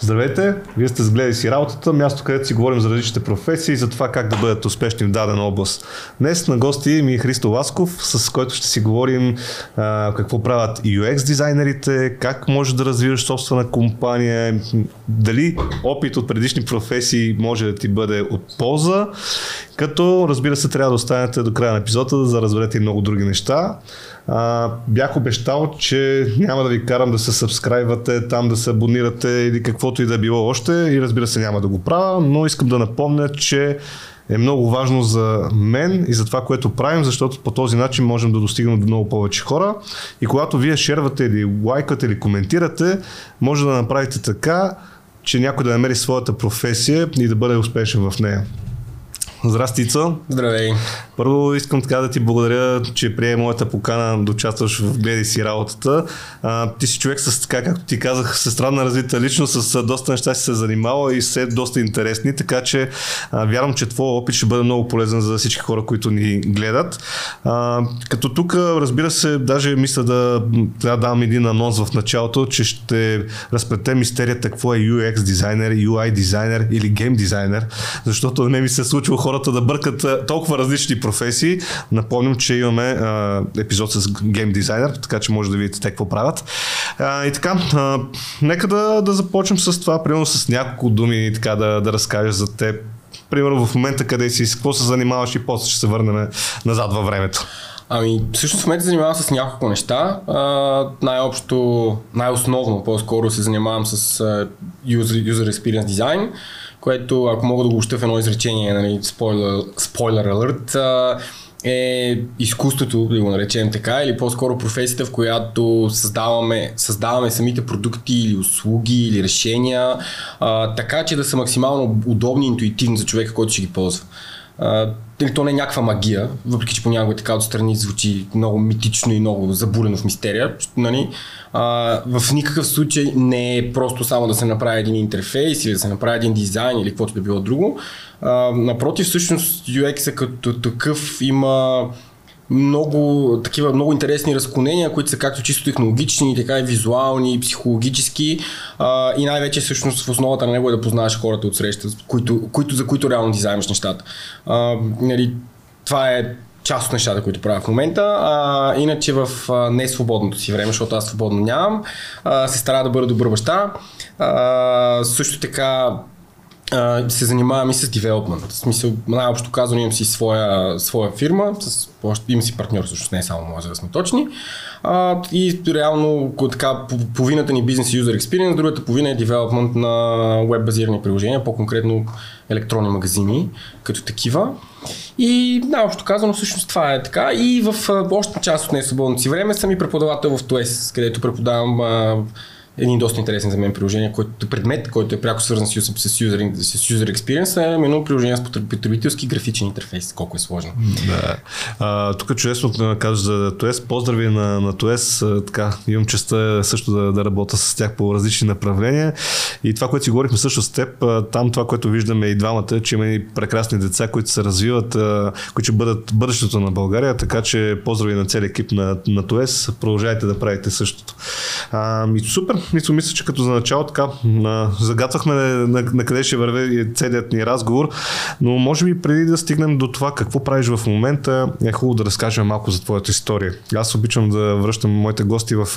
Здравейте, вие сте сгледали си работата, място където си говорим за различните професии и за това как да бъдат успешни в дадена област. Днес на гости ми е Христо Ласков, с който ще си говорим а, какво правят UX дизайнерите, как можеш да развиваш собствена компания, дали опит от предишни професии може да ти бъде от полза, като разбира се трябва да останете до края на епизода, за да разберете и много други неща. А, бях обещал, че няма да ви карам да се сабскрайвате, там да се абонирате или каквото и да е било още и разбира се няма да го правя, но искам да напомня, че е много важно за мен и за това, което правим, защото по този начин можем да достигнем до много повече хора. И когато вие шервате или лайкате или коментирате, може да направите така, че някой да намери своята професия и да бъде успешен в нея. Здрасти, Ицо. Здравей. Първо искам така да ти благодаря, че прие моята покана да участваш в гледай си работата. А, ти си човек с, така както ти казах, с странна развита личност, с доста неща си се занимава и все доста интересни, така че а, вярвам, че твой опит ще бъде много полезен за всички хора, които ни гледат. А, като тук, разбира се, даже мисля да, да дам един анонс в началото, че ще разплете мистерията какво е UX дизайнер, UI дизайнер или гейм дизайнер, защото не ми се случва хората да бъркат толкова различни професии. Напомням, че имаме а, епизод с гейм дизайнер, така че може да видите те какво правят. А, и така, а, нека да, да започнем с това, примерно с няколко думи така да, да разкажеш за теб. Примерно в момента къде си, с какво се занимаваш и после ще се върнем назад във времето. Ами, всъщност в момента занимавам с няколко неща. А, най-общо, най-основно по-скоро се занимавам с uh, user, user Experience Design което ако мога да го оща в едно изречение, нали, спойлер, спойлер е изкуството, да го наречем така, или по-скоро професията, в която създаваме, създаваме самите продукти или услуги или решения, а, така че да са максимално удобни и интуитивни за човека, който ще ги ползва. А, то не е някаква магия, въпреки че понякога така отстрани звучи много митично и много забулено в мистерия. Нали? А, в никакъв случай не е просто само да се направи един интерфейс или да се направи един дизайн или каквото да било друго. А, напротив, всъщност UX като такъв има много, такива много интересни разклонения, които са както чисто технологични, така и визуални, и психологически а, и най-вече всъщност в основата на него е да познаваш хората от среща, които, които, за които реално дизайнваш нещата. А, нали, това е част от нещата, които правя в момента. А, иначе в а, несвободното си време, защото аз свободно нямам, а, се старая да бъда добър баща. А, също така Се занимавам и с девелопмент. В смисъл, най-общо казано, имам си своя, своя фирма, с, имам си партньор, всъщност не е само може да сме точни. Uh, и реално така, половината ни бизнес и user experience, другата половина е девелопмент на веб-базирани приложения, по-конкретно електронни магазини, като такива. И най-общо казано, всъщност това е така. И в още част от несвободното си време съм и преподавател в TOES, където преподавам uh, един доста интересен за мен приложение, който предмет, който е пряко свързан с, user, с user experience, е именно приложение с потребителски графичен интерфейс. Колко е сложно. Да. А, тук чудесно казваш за TOES. Поздрави на, на TOES. Така, имам честа също да, да работя с тях по различни направления. И това, което си говорихме също с теб, там това, което виждаме и двамата, че има и прекрасни деца, които се развиват, които ще бъдат бъдещето на България, така че поздрави на целия екип на, на TOES. Продължайте да правите същото. А, и супер, мисля, мисля, че като за начало така загатвахме на, на, къде ще върви целият ни разговор, но може би преди да стигнем до това какво правиш в момента, е хубаво да разкажем малко за твоята история. Аз обичам да връщам моите гости в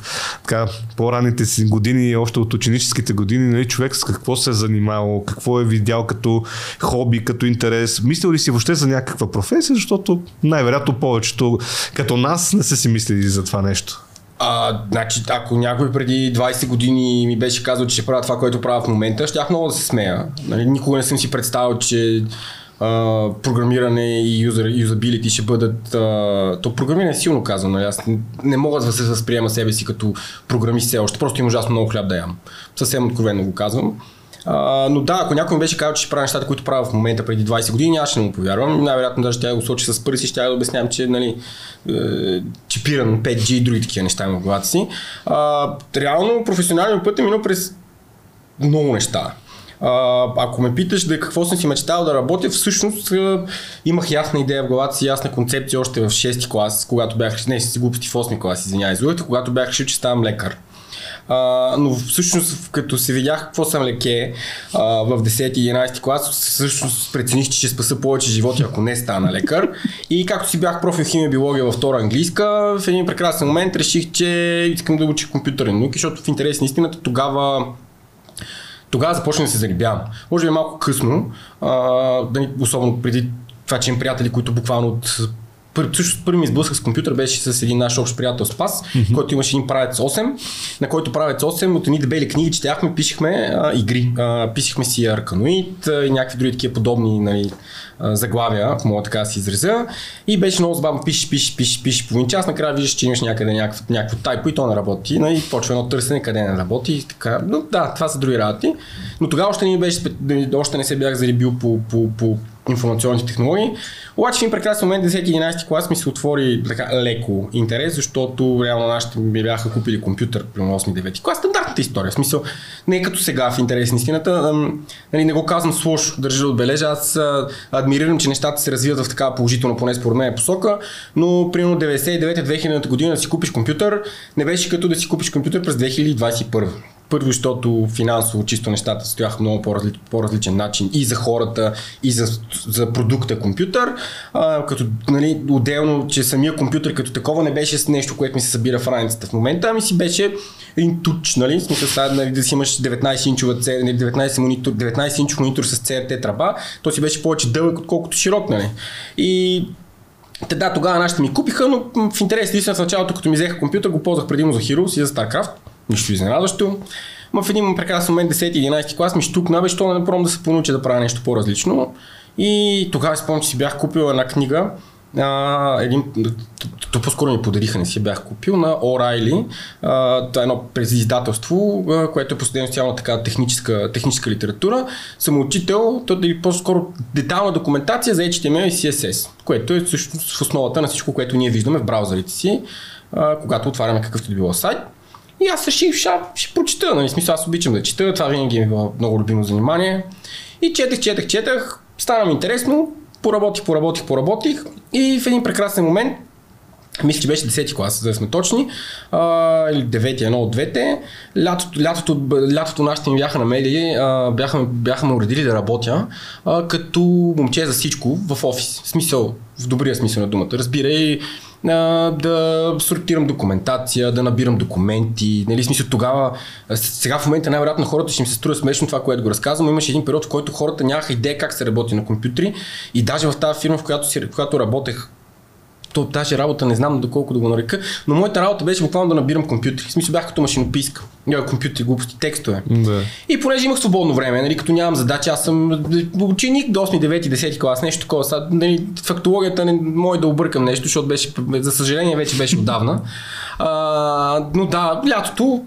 така, по-ранните си години, още от ученическите години, нали, човек с какво се е занимавал, какво е видял като хоби, като интерес. Мислил ли си въобще за някаква професия, защото най-вероятно повечето като нас не са си мислили за това нещо. А, значи, ако някой преди 20 години ми беше казал, че ще правя това, което правя в момента, щях много да се смея. Нали, никога не съм си представил, че а, програмиране и юзер, юзабилити ще бъдат... А, то програмиране е силно казано. Нали, аз не мога да се възприема себе си като програмист все още. Просто имам ужасно много хляб да ям. Съвсем откровенно го казвам. Но да, ако някой ми беше казал, че ще правя нещата, които правя в момента преди 20 години, нямаше да му повярвам. Най-вероятно даже тя го сочи с пърси, ще да обяснявам, че нали, е, чипиран 5G и други такива неща има в главата си. А, реално професионалният път е минал през много неща. А, ако ме питаш да какво съм си мечтал да работя, всъщност а, имах ясна идея в главата си, ясна концепция още в 6 клас, когато бях, не си глупости в 8 клас, извинявай, когато бях решил, че ставам лекар. А, но всъщност, като се видях какво съм леке а, в 10-11 клас, всъщност прецених, че ще спаса повече животи, ако не стана лекар. И както си бях профил химия биология във втора английска, в един прекрасен момент реших, че искам да уча компютърни науки, защото в интерес на истината тогава тогава започна да се зарибявам. Може би е малко късно, а, особено преди това, че имам приятели, които буквално от пър, също първи ми сблъсках с компютър беше с един наш общ приятел Спас, mm-hmm. който имаше един правец 8, на който правец 8 от едни дебели книги четяхме, пишехме а, игри. А, писахме си Арканоид и някакви други такива подобни нали, заглавия, ако мога така да си изразя. И беше много забавно, пишеш, пишеш, пишеш, пишеш половин час, накрая виждаш, че имаш някъде някакво, някакво тайпо и то не работи. Нали, почва едно търсене къде не работи. И така. Но да, това са други работи. Но тогава още не, беше, още не се бях зарибил по, по, по информационните технологии. Обаче в един прекрасен момент, 10-11 клас, ми се отвори така леко интерес, защото реално нашите ми бяха купили компютър при 8-9 клас. Стандартната история. В смисъл, не е като сега в интерес на истината. Нали, не го казвам с лошо, държа да отбележа. Аз адмирирам, че нещата се развиват в така положително, поне според мен посока, но примерно 99-2000 година да си купиш компютър, не беше като да си купиш компютър през 2021. Първо, защото финансово чисто нещата стояха много по-различен, по-различен начин и за хората, и за, за продукта компютър. А, като нали, отделно, че самия компютър като такова не беше с нещо, което ми се събира в раницата в момента, ами си беше един туч, нали? В смисъл сега нали, да си имаш 19 инчова 19 монитор, 19 инчов монитор с CRT траба, то си беше повече дълъг, отколкото широк, нали? И те, да, тогава нашите ми купиха, но в интерес истина в началото, като ми взеха компютър, го ползвах предимно за Heroes и за StarCraft нищо изненадващо. Ма в един прекрасен момент, 10-11 клас, ми штукна, бе, що не пробвам да се понуча да правя нещо по-различно. И тогава спомням, че си бях купил една книга, а, един, то по-скоро ми подариха, не си бях купил, на Орайли. Това е едно предиздателство, което е последно така техническа, техническа литература. Съм учител, то е по-скоро детална документация за HTML и CSS, което е всъщност в основата на всичко, което ние виждаме в браузърите си, а, когато отваряме какъвто да било сайт. И аз реших, ще, ще прочита, нали, смисъл аз обичам да чета, това винаги е много любимо занимание. И четах, четах, четах, стана ми интересно, поработих, поработих, поработих и в един прекрасен момент мисля, че беше 10-ти клас, за да сме точни, а, или 9-ти, едно от двете. Лятото, лятото, лятото нашите ми бяха намели, а, бяха, бяха ме уредили да работя а, като момче за всичко в офис. В смисъл, в добрия смисъл на думата. Разбирай, да сортирам документация, да набирам документи. Нали, смисъл тогава, сега в момента най-вероятно хората ще им се струва смешно това, което го разказвам. Имаше един период, в който хората нямаха идея как се работи на компютри и даже в тази фирма, в която, си, в която работех то, тази работа не знам доколко да го нарека, но моята работа беше буквално да набирам компютри. В смисъл бях като машинописка. Няма компютри, глупости, текстове. Да. И понеже имах свободно време, нали, като нямам задача, аз съм ученик до 8, 9, 10 клас, нещо такова. Са, нали, фактологията не може да объркам нещо, защото беше, за съжаление вече беше отдавна. А, но да, лятото,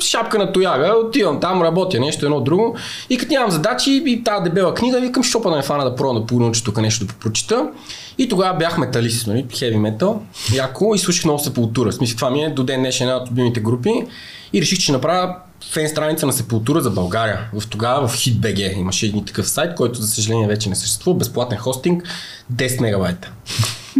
шапка на тояга, отивам там, работя нещо, едно друго. И като нямам задачи и тази дебела книга, викам, шопа да ме фана да пробвам да понауча тук нещо да прочита. И тогава бях металист, нали, хеви метал, яко и слушах много сепултура. В смисъл, това ми е до ден днешен една от любимите групи. И реших, че направя фен страница на Сепултура за България. В тогава в HitBG имаше един такъв сайт, който за съжаление вече не съществува. Безплатен хостинг, 10 мегабайта.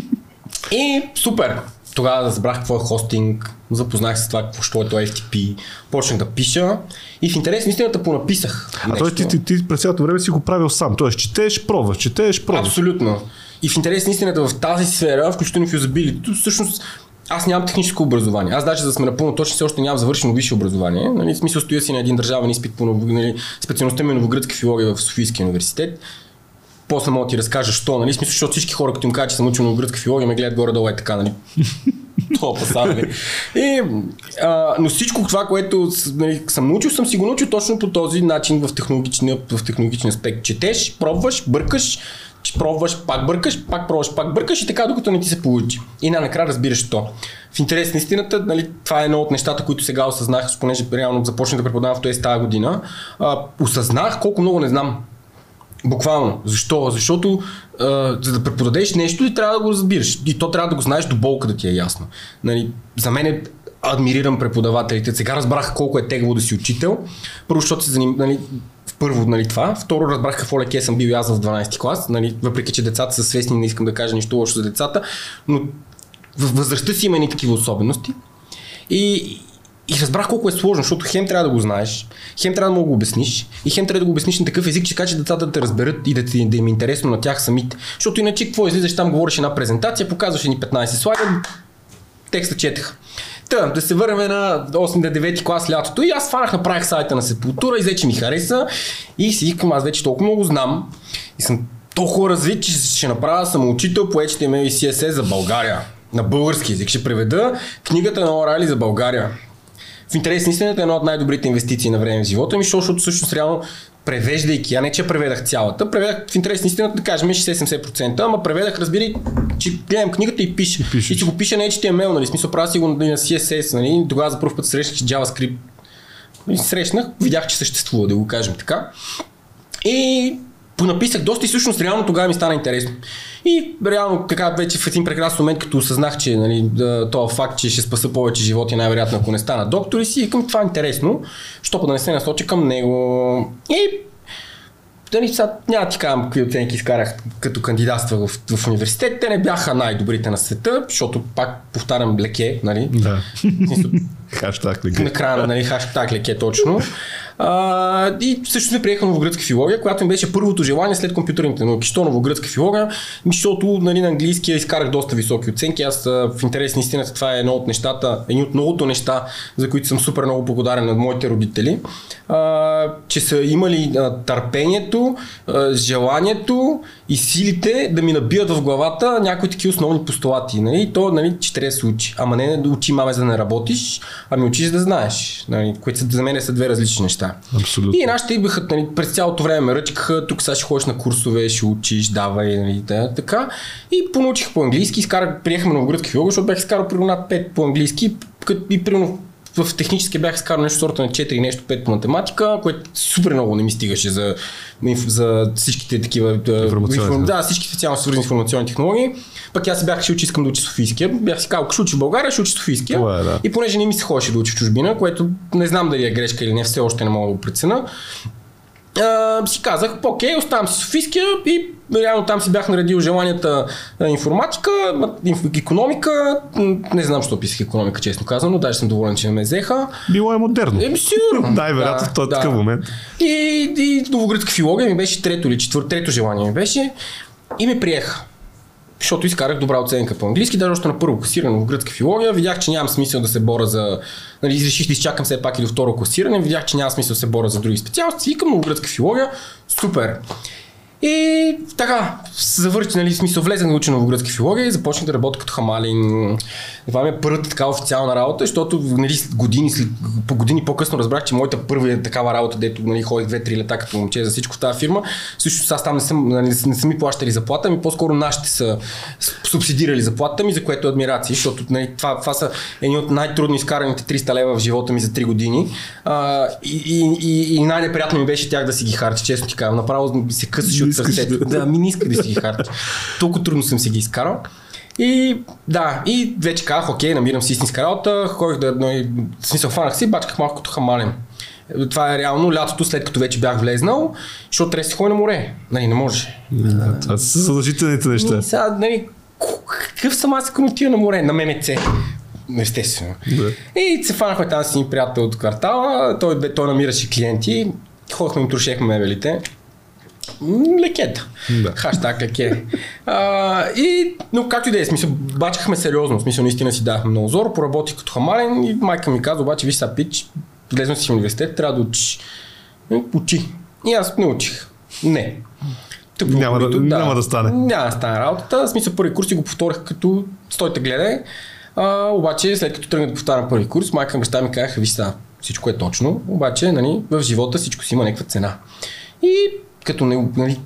И супер! Тогава да забрах какво е хостинг, запознах се с това, какво е то FTP, почнах да пиша и в интерес на истината понаписах. А той ти, ти, ти през цялото време си го правил сам, т.е. четеш, пробваш, четеш, пробваш. Абсолютно. И в интерес на истината в тази сфера, включително в юзабилито, всъщност аз нямам техническо образование. Аз даже за да сме напълно точни, все още нямам завършено висше образование. Нали, в смисъл стоя си на един държавен изпит по нали, специалността ми е новогръцка филология в Софийския университет. После мога да ти разкажа, що, нали? Смисъл, защото всички хора, като им кажат, че съм учил новогръцка филология, ме гледат горе-долу е така, нали? Това нали? И, а, но всичко това, което нали, съм научил, съм си го научил точно по този начин в технологичния, в технологичния аспект. Четеш, пробваш, бъркаш, пробваш, пак бъркаш, пак пробваш, пак бъркаш и така докато не ти се получи. И накрая разбираш то. В интерес на истината, нали, това е едно от нещата, които сега осъзнах, понеже реално започнах да преподавам в този тази година. А, осъзнах колко много не знам. Буквално. Защо? Защото а, за да преподадеш нещо, ти трябва да го разбираш. И то трябва да го знаеш до болка да ти е ясно. Нали, за мен е адмирирам преподавателите. Сега разбрах колко е тегаво да си учител. Първо, защото се заним, нали, първо нали, това. Второ, разбрах какво леке съм бил аз в 12 клас, нали, въпреки че децата са свестни, не искам да кажа нищо лошо за децата, но в възрастта си има и такива особености. И, И разбрах колко е сложно, защото хем трябва да го знаеш, хем трябва да му го обясниш и хем трябва да го обясниш на такъв език, че така че децата да те разберат и да, ти, да им е интересно на тях самите. Защото иначе какво излизаш там, говориш една презентация, показваш ни 15 слайда, текста четех. Та, да се върнем на 8-9 клас лятото и аз фанах, направих сайта на Сепултура и вече ми хареса и си викам, аз вече толкова много знам и съм толкова развит, че ще направя самоучител по HTML и CSS за България. На български язик ще преведа книгата на Орали за България. В интерес на истината е една от най-добрите инвестиции на време в живота ми, защото всъщност реално превеждайки, а не че преведах цялата, преведах в интерес на истината да кажем 60-70%, ама преведах, разбирай, че гледам книгата и пише. И, и че го пише на HTML, нали, смисъл правя си го на CSS, нали, тогава за първ път срещах JavaScript. И срещнах, видях, че съществува, да го кажем така. И понаписах доста и всъщност реално тогава ми стана интересно. И реално така вече в един прекрасен момент, като осъзнах, че нали, това факт, че ще спаса повече животи, най-вероятно ако не стана доктор и си към това е интересно, защото да не се насоча към него. И Дали, сега няма ти казвам какви оценки изкарах като кандидатства в, в университет. Те не бяха най-добрите на света, защото пак повтарям леке, нали? Да. Хаштаг леке. Накрая, нали, хаштаг леке точно. А, и също се приеха новогръцка филология, която ми беше първото желание след компютърните науки. Що новогръцка филология? Защото нали, на английски изкарах доста високи оценки. Аз в интерес на истината това е едно от нещата, едни от многото неща, за които съм супер много благодарен на моите родители, а, че са имали а, търпението, а, желанието и силите да ми набият в главата някои такива основни постулати. Нали? То, нали, че трябва да се учи. Ама не да учи маме за да не работиш, ами учиш да знаеш. Нали? Които за мен са две различни неща. Абсолютно. И нашите идваха нали, през цялото време ме ръчкаха, тук сега ще ходиш на курсове, ще учиш, давай, нали, да, така. И понаучих по английски, изкарах, приехме на гръцки филолог, защото бях изкарал примерно над 5 по английски, и примерно в технически бях изкарал нещо сорта на 4 нещо 5 по математика, което супер много не ми стигаше за, за всичките такива информационни. Да, всички специално свързани информационни технологии. Пък аз си бях решил, че искам да учи Софийския. Бях си казал, ще учи в България, ще учи Софийския. Това е, да. И понеже не ми се ходеше да учи в чужбина, което не знам дали е грешка или не, все още не мога да го прецена. Uh, си казах, окей, оставам си Софийския и реално там си бях наредил желанията на информатика, економика, не знам защо писах економика, честно казано, даже съм доволен, че не ме взеха. Било е модерно. Еми, сигурно. да, вероятно в този да. такъв момент. И, и новогръцка филология ми беше трето или четвърто, трето желание ми беше и ме приеха защото изкарах добра оценка по английски, даже още на първо класиране в гръцка филология, видях, че нямам смисъл да се боря за... Нали, реших да изчакам все пак и до второ класиране, видях, че няма смисъл да се боря за други специалности, викам гръцка филология, супер. И така, завърши, нали, смисъл, влезен да уча новогръцка филология и започнах да работя като хамалин. Това ми е първата така официална работа, защото нали, години, след, по години по-късно разбрах, че моята първа такава работа, дето нали, ходих две-три лета като момче за всичко в тази фирма. Също аз там не съм, нали, не са ми плащали заплата, ми по-скоро нашите са субсидирали заплата ми, за което е адмирации, защото нали, това, това са едни от най-трудно изкараните 300 лева в живота ми за 3 години. А, и, и, и, и най-неприятно ми беше тях да си ги харча, честно ти казвам. Направо се късаше от сърцето. Да, ми не иска да си ги харча. Толкова трудно съм си ги изкарал. И да, и вече казах, окей, намирам си истинска работа, ходих да, но и, в смисъл фанах си, бачках малко като хамален. Това е реално лятото, след като вече бях влезнал, защото трябва да си ходи на море. Нали, не може. Да, това са задължителните неща. И сега, нали, какъв съм аз, ако отида на море, на ММЦ? Естествено. Да. И се фанахме там с един приятел от квартала, той, той намираше клиенти, ходихме им трошехме мебелите. Лекета. Да. Хаштаг леке. А, и, но както и да е, смисъл, бачкахме сериозно, смисъл наистина си дахме много зор, поработих като хамален и майка ми каза, обаче виж сега пич, влезнем си в университет, трябва да учиш. И, Учи. И аз не учих. Не. Тъпо, Няма да- нито- няма да стане. Няма да стане работата. В смисъл първи курс и го повторих като стойте гледай. А, обаче след като тръгнах да повтарям първи курс, майка и баща ми казаха, виж сега, всичко е точно, обаче нали, в живота всичко си има някаква цена. И като не, нали,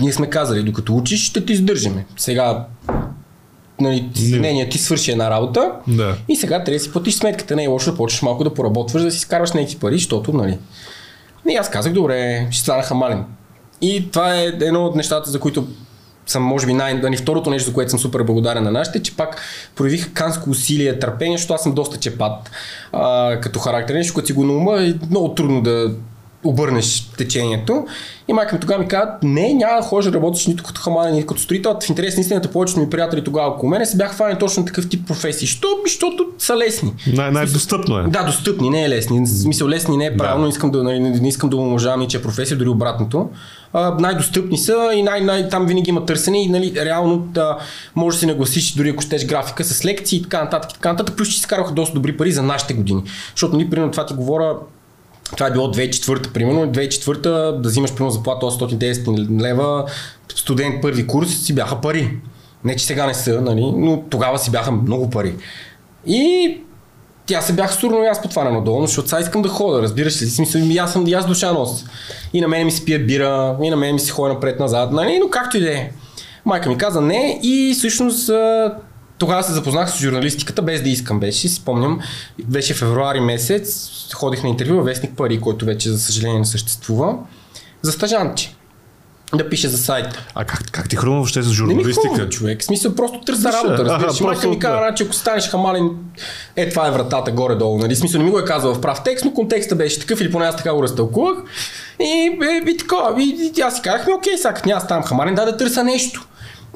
ние сме казали, докато учиш, ще ти издържаме. Сега нали, Не. не, не, ти свърши една работа Да. и сега трябва да си платиш сметката. Не е лошо да почнеш малко да поработваш, да си скарваш някакви пари, защото, нали. И аз казах, добре, ще стана хамален. И това е едно от нещата, за които съм, може би, най- нали, второто нещо, за което съм супер благодарен на нашите, че пак проявих канско усилие, търпение, защото аз съм доста чепат а, като характер. Нещо, като си го наума, е много трудно да обърнеш течението. И майка ми тогава ми каза, не, няма да ходиш да работиш нито като хамален, нито като строител. В интерес на истината, повечето ми приятели тогава около мене се бяха хванали точно такъв тип професии. Що? Защото са лесни. Най- най-достъпно е. Да, достъпни, не е лесни. В смисъл лесни не е правилно, Да. искам да, нали, не, не искам да омъжавам и че е професия, дори обратното. А, най-достъпни са и най- най- там винаги има търсене и нали, реално да, може да си нагласиш дори ако щеш графика с лекции и така нататък. И така нататък. Плюс че си скараха доста добри пари за нашите години. Защото нали, примерно това ти говоря това е било 2004 примерно. 2004 да взимаш примерно заплата 810 лева, студент първи курс си бяха пари. Не, че сега не са, нали, но тогава си бяха много пари. И тя се бях сурно и аз по това на надолу, защото сега искам да хода, разбираш ли? Смисъл, и аз съм и аз душа нося. И на мен ми се пие бира, и на мен ми се ходи напред-назад, нали? но както и да е. Майка ми каза не и всъщност тогава се запознах с журналистиката, без да искам беше, спомням, беше февруари месец, ходих на интервю във Вестник Пари, който вече за съжаление не съществува, за стажантче. Да пише за сайта. А как, как ти хрумва въобще за Не ми журналистика? хрумва, човек. В смисъл, просто търся работа, разбираш. Майка ми да. значи, ако станеш хамален, е, това е вратата горе-долу. Нали? Смисъл, не ми го е казал в прав текст, но контекста беше такъв или поне аз така го разтълкувах. И, е, и така, и, и аз си казах, окей, сега като няма ставам хамален, да да търся нещо.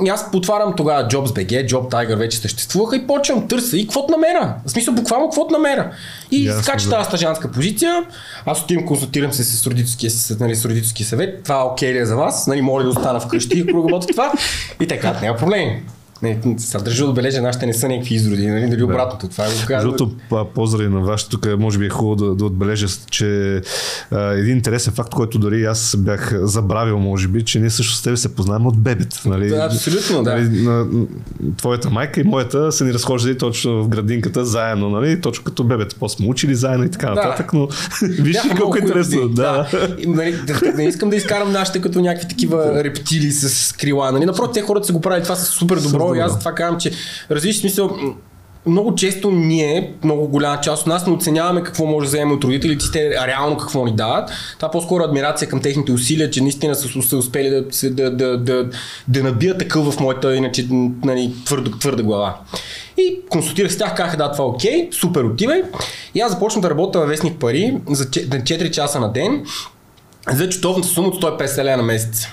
И аз потварям тогава JobsBG, Job Tiger вече съществуваха и почвам търся и каквото намеря. В смисъл буквално каквото намеря. И Ясно, скача да. тази стажантска позиция. Аз отивам, консултирам се с родителския, с, нали, с родителския съвет. Това окей ли е за вас? Нали, моля да остана вкъщи, ако работя това. И така, няма проблем. Не, държа да отбележа, нашите не са някакви изроди, нали, дали обратното. Това е го казвам. Защото поздрави на вашето, тук може би е хубаво да, да отбележа, че а, един интересен факт, който дори аз бях забравил, може би, че ние също с теб се познаваме от бебет. Нали? Да, абсолютно, да. Нали, на, твоята майка и моята са ни разхождали точно в градинката заедно, нали? точно като бебета. После сме учили заедно и така Да. нататък, но виж колко е интересно. Да. И, нали, да, не искам да изкарам нашите като някакви такива рептили с крила. Нали? Напротив, те хората са го правили това с супер добро и аз това казвам, че развиш смисъл, много често ние, много голяма част от нас не оценяваме какво може да вземем от родителите, те реално какво ни дават. Това е по-скоро адмирация към техните усилия, че наистина са, са успели да, да, да, да, да набият такъв в моята иначе нали, твърда, твърда глава. И консултирах с тях, казаха да, това е окей, супер, отивай. И аз започнах да работя във Вестник Пари за 4 часа на ден за чутовната сума от 150 лева на месец.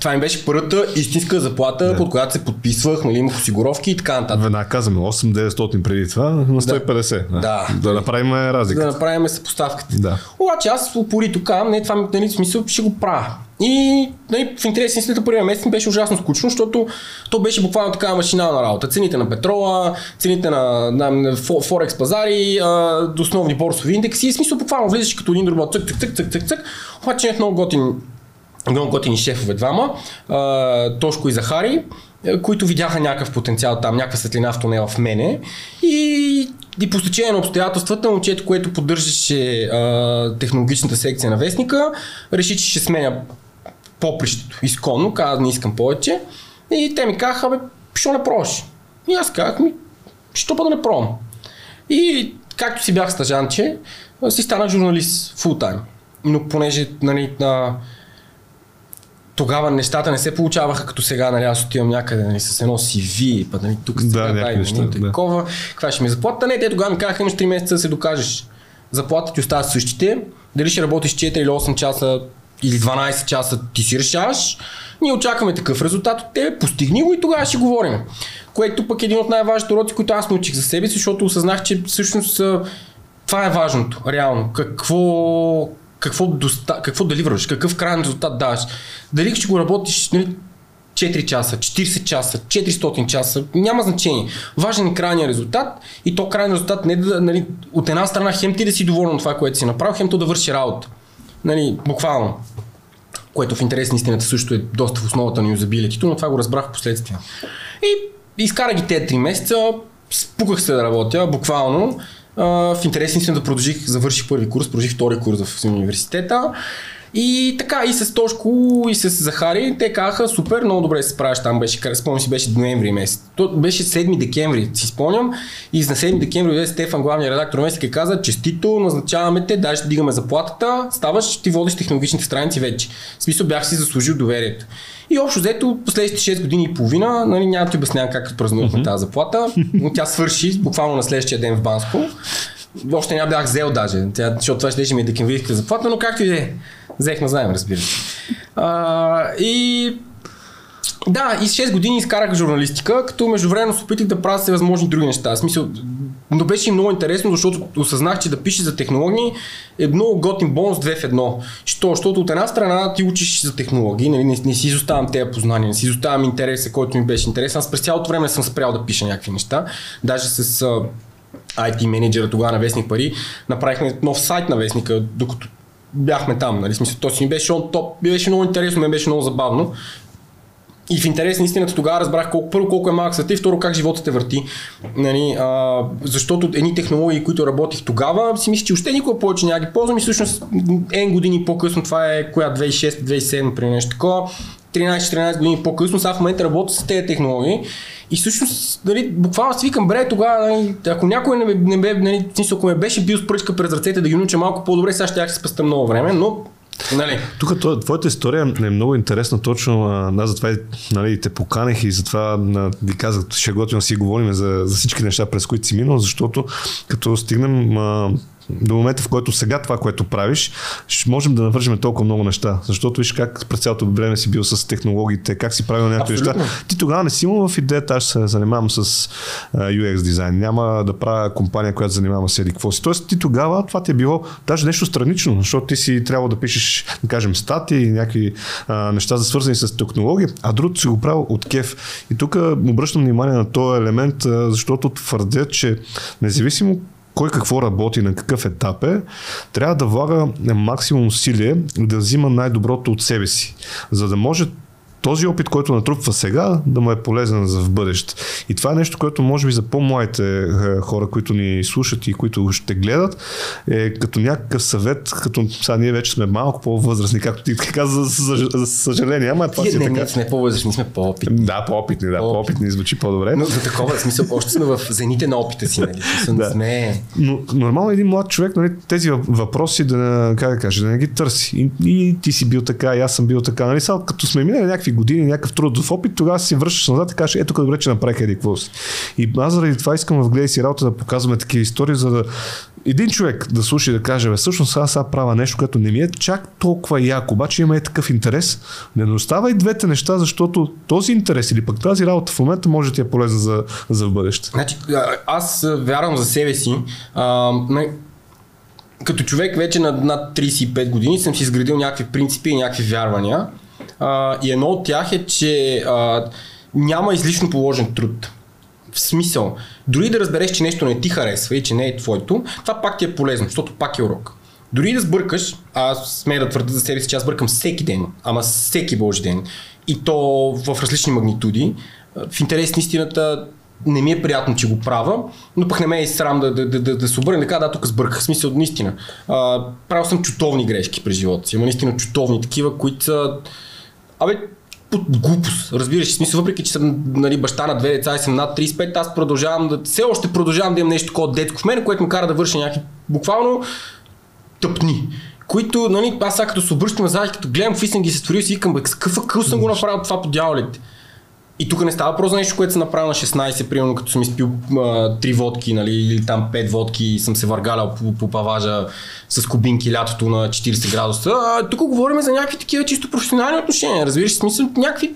Това ми беше първата истинска заплата, Да. под която се подписвах, нали, имах осигуровки и така нататък. Веднага казваме 8-900 преди това на 150. Да. да направим За разлика. да направим съпоставката. Да. Обаче аз упорито казвам, не, това ми, нали, смисъл ще го правя. И нали, в интерес на истината първия месец ми беше ужасно скучно, защото то беше буквално такава машинална работа. Цените на петрола, цените на, на, на фо- форекс пазари, а, основни борсови индекси. И смисъл буквално влизаш като един робот, цък, цък, цък, цък, цък, цък. Обаче имах много готин много готини шефове двама, а, Тошко и Захари, е, които видяха някакъв потенциал там, някаква светлина в тунела в мене и, и по стечение на обстоятелствата, момчето, което поддържаше а, технологичната секция на Вестника, реши, че ще сменя попрището изконно, каза не искам повече и те ми казаха, бе, що не пробваш? И аз казах ми, що па да не пробвам? И както си бях стажанче, си станах журналист фултайм. Но понеже нали, на, тогава нещата не се получаваха като сега, нали, аз отивам някъде нали, с едно CV, па нали, тук Да, сега някакви дай, неща, нали, да. такова, каква ще ми е заплата? Не, те тогава ми казаха, имаш 3 месеца да се докажеш. Заплата ти остават същите, дали ще работиш 4 или 8 часа или 12 часа ти си решаваш. Ние очакваме такъв резултат от тебе, постигни го и тогава ще говорим. Което пък е един от най-важните уроци, които аз научих за себе си, защото осъзнах, че всъщност това е важното, реално. Какво, какво, доста, какво деливраш, какъв крайен резултат даваш. Дали ще го работиш нали, 4 часа, 40 часа, 400 часа, няма значение. Важен е крайният резултат и то крайният резултат не е да, нали, от една страна хем ти да си доволен от това, което си направил, хем то да върши работа. Нали, буквално. Което в интерес на истината също е доста в основата на юзабилитито, но това го разбрах в последствие. И изкарах ги тези 3 месеца, спуках се да работя, буквално. В интерес на истината продължих, завърших първи курс, продължих втори курс в университета. И така, и с Тошко, и с Захари, те казаха, супер, много добре се справяш там, беше, спомням си, беше ноември месец. То беше 7 декември, си спомням. И на 7 декември дойде Стефан, главният редактор Месник и каза, честито, назначаваме те, даже ще дигаме заплатата, ставаш, ти водиш технологичните страници вече. В смисъл бях си заслужил доверието. И общо взето, последните 6 години и половина, нали, няма да ти обяснявам как празнувахме тази заплата, но тя свърши буквално на следващия ден в Банско. Още няма бях взел даже, тя, защото това ще ми е декемврийска заплата, но както и да е. Взехме заем, разбира се. А, и да, и 6 години изкарах журналистика, като междувременно се опитах да правя всевъзможни други неща. В смисъл, но беше много интересно, защото осъзнах, че да пишеш за технологии е много готин бонус 2 в 1. Що? Защото от една страна ти учиш за технологии, нали, не, не си изоставям тези познания, не си изоставям интереса, който ми беше интересен. Аз през цялото време съм спрял да пиша някакви неща. Даже с IT менеджера тогава на Вестник Пари направихме нов сайт на Вестника, докато бяхме там. Нали? Смисъл, то си ми беше он топ, беше много интересно, ми беше много забавно. И в интерес на истината тогава разбрах колко, първо колко е малък света и второ как живота те върти. Нали, а, защото едни технологии, които работих тогава, си мисля, че още никога повече няма ги ползвам и всъщност N години по-късно, това е коя 2006-2007 при нещо такова, 13-14 години по-късно, сега в момента работя с тези технологии и всъщност, нали, буквално си викам, бре, тогава, нали, ако някой не, не бе, нали, ако ме беше бил с пръчка през ръцете да ги науча малко по-добре, сега ще я се спеста много време, но Нали? Тук твоята история е много интересна, точно аз затова нали, те поканех и затова ви казах, ще готвим си говорим за, за всички неща, през които си минал, защото като стигнем до момента, в който сега това, което правиш, ще можем да навържим толкова много неща. Защото виж как през цялото време си бил с технологиите, как си правил някакви неща. Ти тогава не си имал в идеята, аз се занимавам с UX дизайн. Няма да правя компания, която занимава с еди какво си. Тоест ти тогава това ти е било даже нещо странично, защото ти си трябва да пишеш, да кажем, статии, някакви а, неща за свързани с технологии, а другото си го правил от кеф. И тук обръщам внимание на този елемент, защото твърдя, че независимо кой какво работи, на какъв етап е, трябва да влага максимум усилие да взима най-доброто от себе си, за да може този опит, който натрупва сега, да му е полезен за в бъдеще. И това е нещо, което може би за по-младите е, хора, които ни слушат и които ще гледат, е като някакъв съвет, като сега ние вече сме малко по-възрастни, както ти каза, за, за, за съжаление. Ама това си е не, така. Не, сме по-възрастни, сме по-опитни. Да, по-опитни, да, по-опитни звучи по-добре. Но за такова смисъл, още сме в зените на опита си, нали? Смисъл, да. сме... Но нормално един млад човек, нали, тези въпроси да, как да кажа, да не ги търси. И, и ти си бил така, и аз съм бил така. Нали, сега, като сме минали някакви години, някакъв трудов опит, тогава си връщаш назад и кажеш, ето като добре, че направих еди какво си. И аз заради това искам в гледай си работа да показваме такива истории, за да един човек да слуша и да каже, всъщност аз сега правя нещо, което не ми е чак толкова яко, обаче има е такъв интерес. Не остава и двете неща, защото този интерес или пък тази работа в момента може да ти е полезна за, за в бъдеще. Значи, аз вярвам за себе си. А, като човек вече на над 35 години съм си изградил някакви принципи и някакви вярвания. А, и едно от тях е, че а, няма излишно положен труд. В смисъл, дори да разбереш, че нещо не ти харесва и че не е твоето, това пак ти е полезно, защото пак е урок. Дори да сбъркаш, аз сме да твърда за себе си, че аз бъркам всеки ден, ама всеки божи ден, и то в различни магнитуди, в интерес на истината не ми е приятно, че го правя, но пък не ме е срам да, да, да, да, да се обърне така, да, тук сбърках. Смисъл, наистина. А, правил съм чутовни грешки през живота си. Има наистина чутовни такива, които са Абе, глупост. Разбираш, смисъл, въпреки че съм нали, баща на две деца и съм над 35, аз продължавам да, все още продължавам да имам нещо такова детско в мен, което ме кара да върша някакви буквално тъпни. Които, нали, аз сега като се обръщам назад, като гледам в ги се створил си викам, бе, с какъв акъл съм го направил това по дяволите. И тук не става за нещо, което съм направил на 16, примерно като съм изпил а, 3 водки, нали, или там 5 водки и съм се въргалял по, по паважа с кубинки лятото на 40 градуса. А, тук говорим за някакви такива чисто професионални отношения, разбираш, смисъл някакви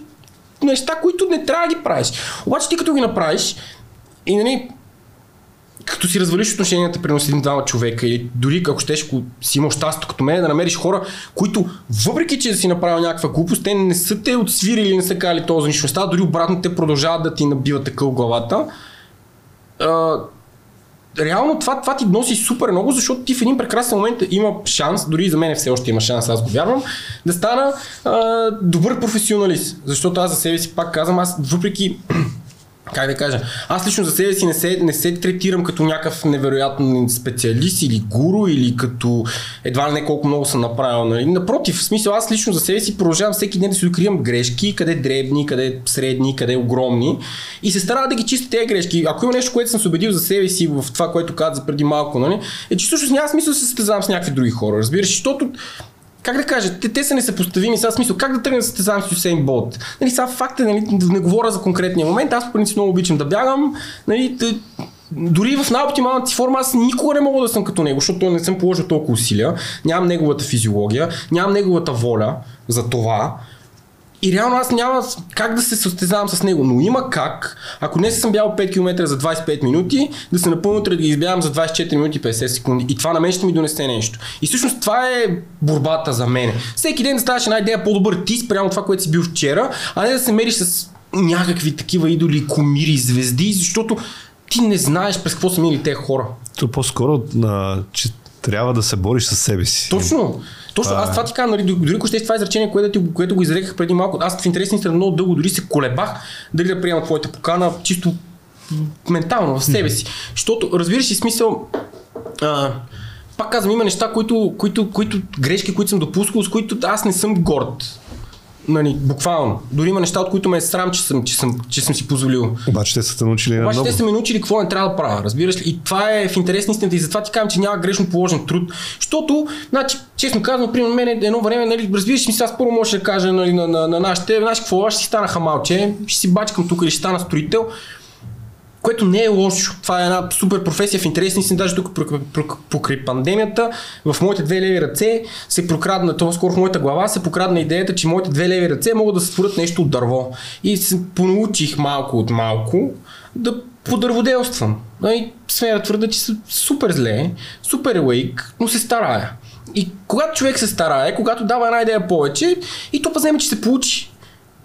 неща, които не трябва да ги правиш. Обаче ти като ги направиш и нали, като си развалиш отношенията при един двама човека или дори ако щеш, ако си имал щастие като мен, да намериш хора, които въпреки, че да си направил някаква глупост, те не са те отсвирили или не са кали този. Става дори обратно те продължават да ти набиват такъв главата. Реално това, това ти носи супер много, защото ти в един прекрасен момент има шанс, дори за мен все още има шанс, аз го вярвам, да стана а, добър професионалист. Защото аз за себе си пак казвам, аз въпреки как да кажа, аз лично за себе си не се, не се третирам като някакъв невероятен специалист или гуру или като едва ли не колко много съм направил. Нали? Напротив, в смисъл аз лично за себе си продължавам всеки ден да си откривам грешки, къде дребни, къде средни, къде огромни и се старая да ги чисти тези грешки. Ако има нещо, което съм се убедил за себе си в това, което каза преди малко, нали? е че всъщност няма смисъл да се състезавам с някакви други хора. Разбираш, защото как да кажа, те, те са несъпоставими. Сега смисъл, как да тръгна да състезавам с Юсейн Болт? Нали, сега факт е, нали, не говоря за конкретния момент, аз по принцип много обичам да бягам, нали, дори в най-оптималната си форма аз никога не мога да съм като него, защото не съм положил толкова усилия, нямам неговата физиология, нямам неговата воля за това. И реално аз няма как да се състезавам с него, но има как, ако не съм бял 5 км за 25 минути, да се напълно да ги избягам за 24 минути 50 секунди. И това на мен ще ми донесе нещо. И всъщност това е борбата за мен. Всеки ден да ставаш една идея по-добър ти спрямо това, което си бил вчера, а не да се мериш с някакви такива идоли, комири, звезди, защото ти не знаеш през какво са мили тези хора. То по-скоро, а, че трябва да се бориш с себе си. Точно. Точно, аз това ти казвам, нали, дори ако ще това изречение, което, ти, което го изреках преди малко, аз в интересни страна много дълго дори се колебах дали да приема твоята покана чисто ментално в себе си. Защото, разбираш ли смисъл, а, пак казвам, има неща, които, които, които, грешки, които съм допускал, с които аз не съм горд. Нали, буквално. Дори има неща, от които ме е срам, че съм, че съм, че съм си позволил. Обаче те са те научили Обаче много. те са ме научили какво не трябва да правя, разбираш ли? И това е в интерес на истината и затова ти казвам, че няма грешно положен труд. Защото, значи, честно казвам, при мен едно време, нали, разбираш ли, сега първо може да кажа нали, на, на, на, нашите, знаеш какво, аз ще си стана хамалче, ще си бачкам тук или ще стана строител което не е лошо. Това е една супер професия в интерес си, даже тук покрай пандемията, в моите две леви ръце се прокрадна, това скоро в моята глава се прокрадна идеята, че моите две леви ръце могат да се створят нещо от дърво. И се понаучих малко от малко да подърводелствам. И смея да твърда, че съм супер зле, супер лейк, но се старая. И когато човек се старае, когато дава една идея повече, и то пазнеме, че се получи.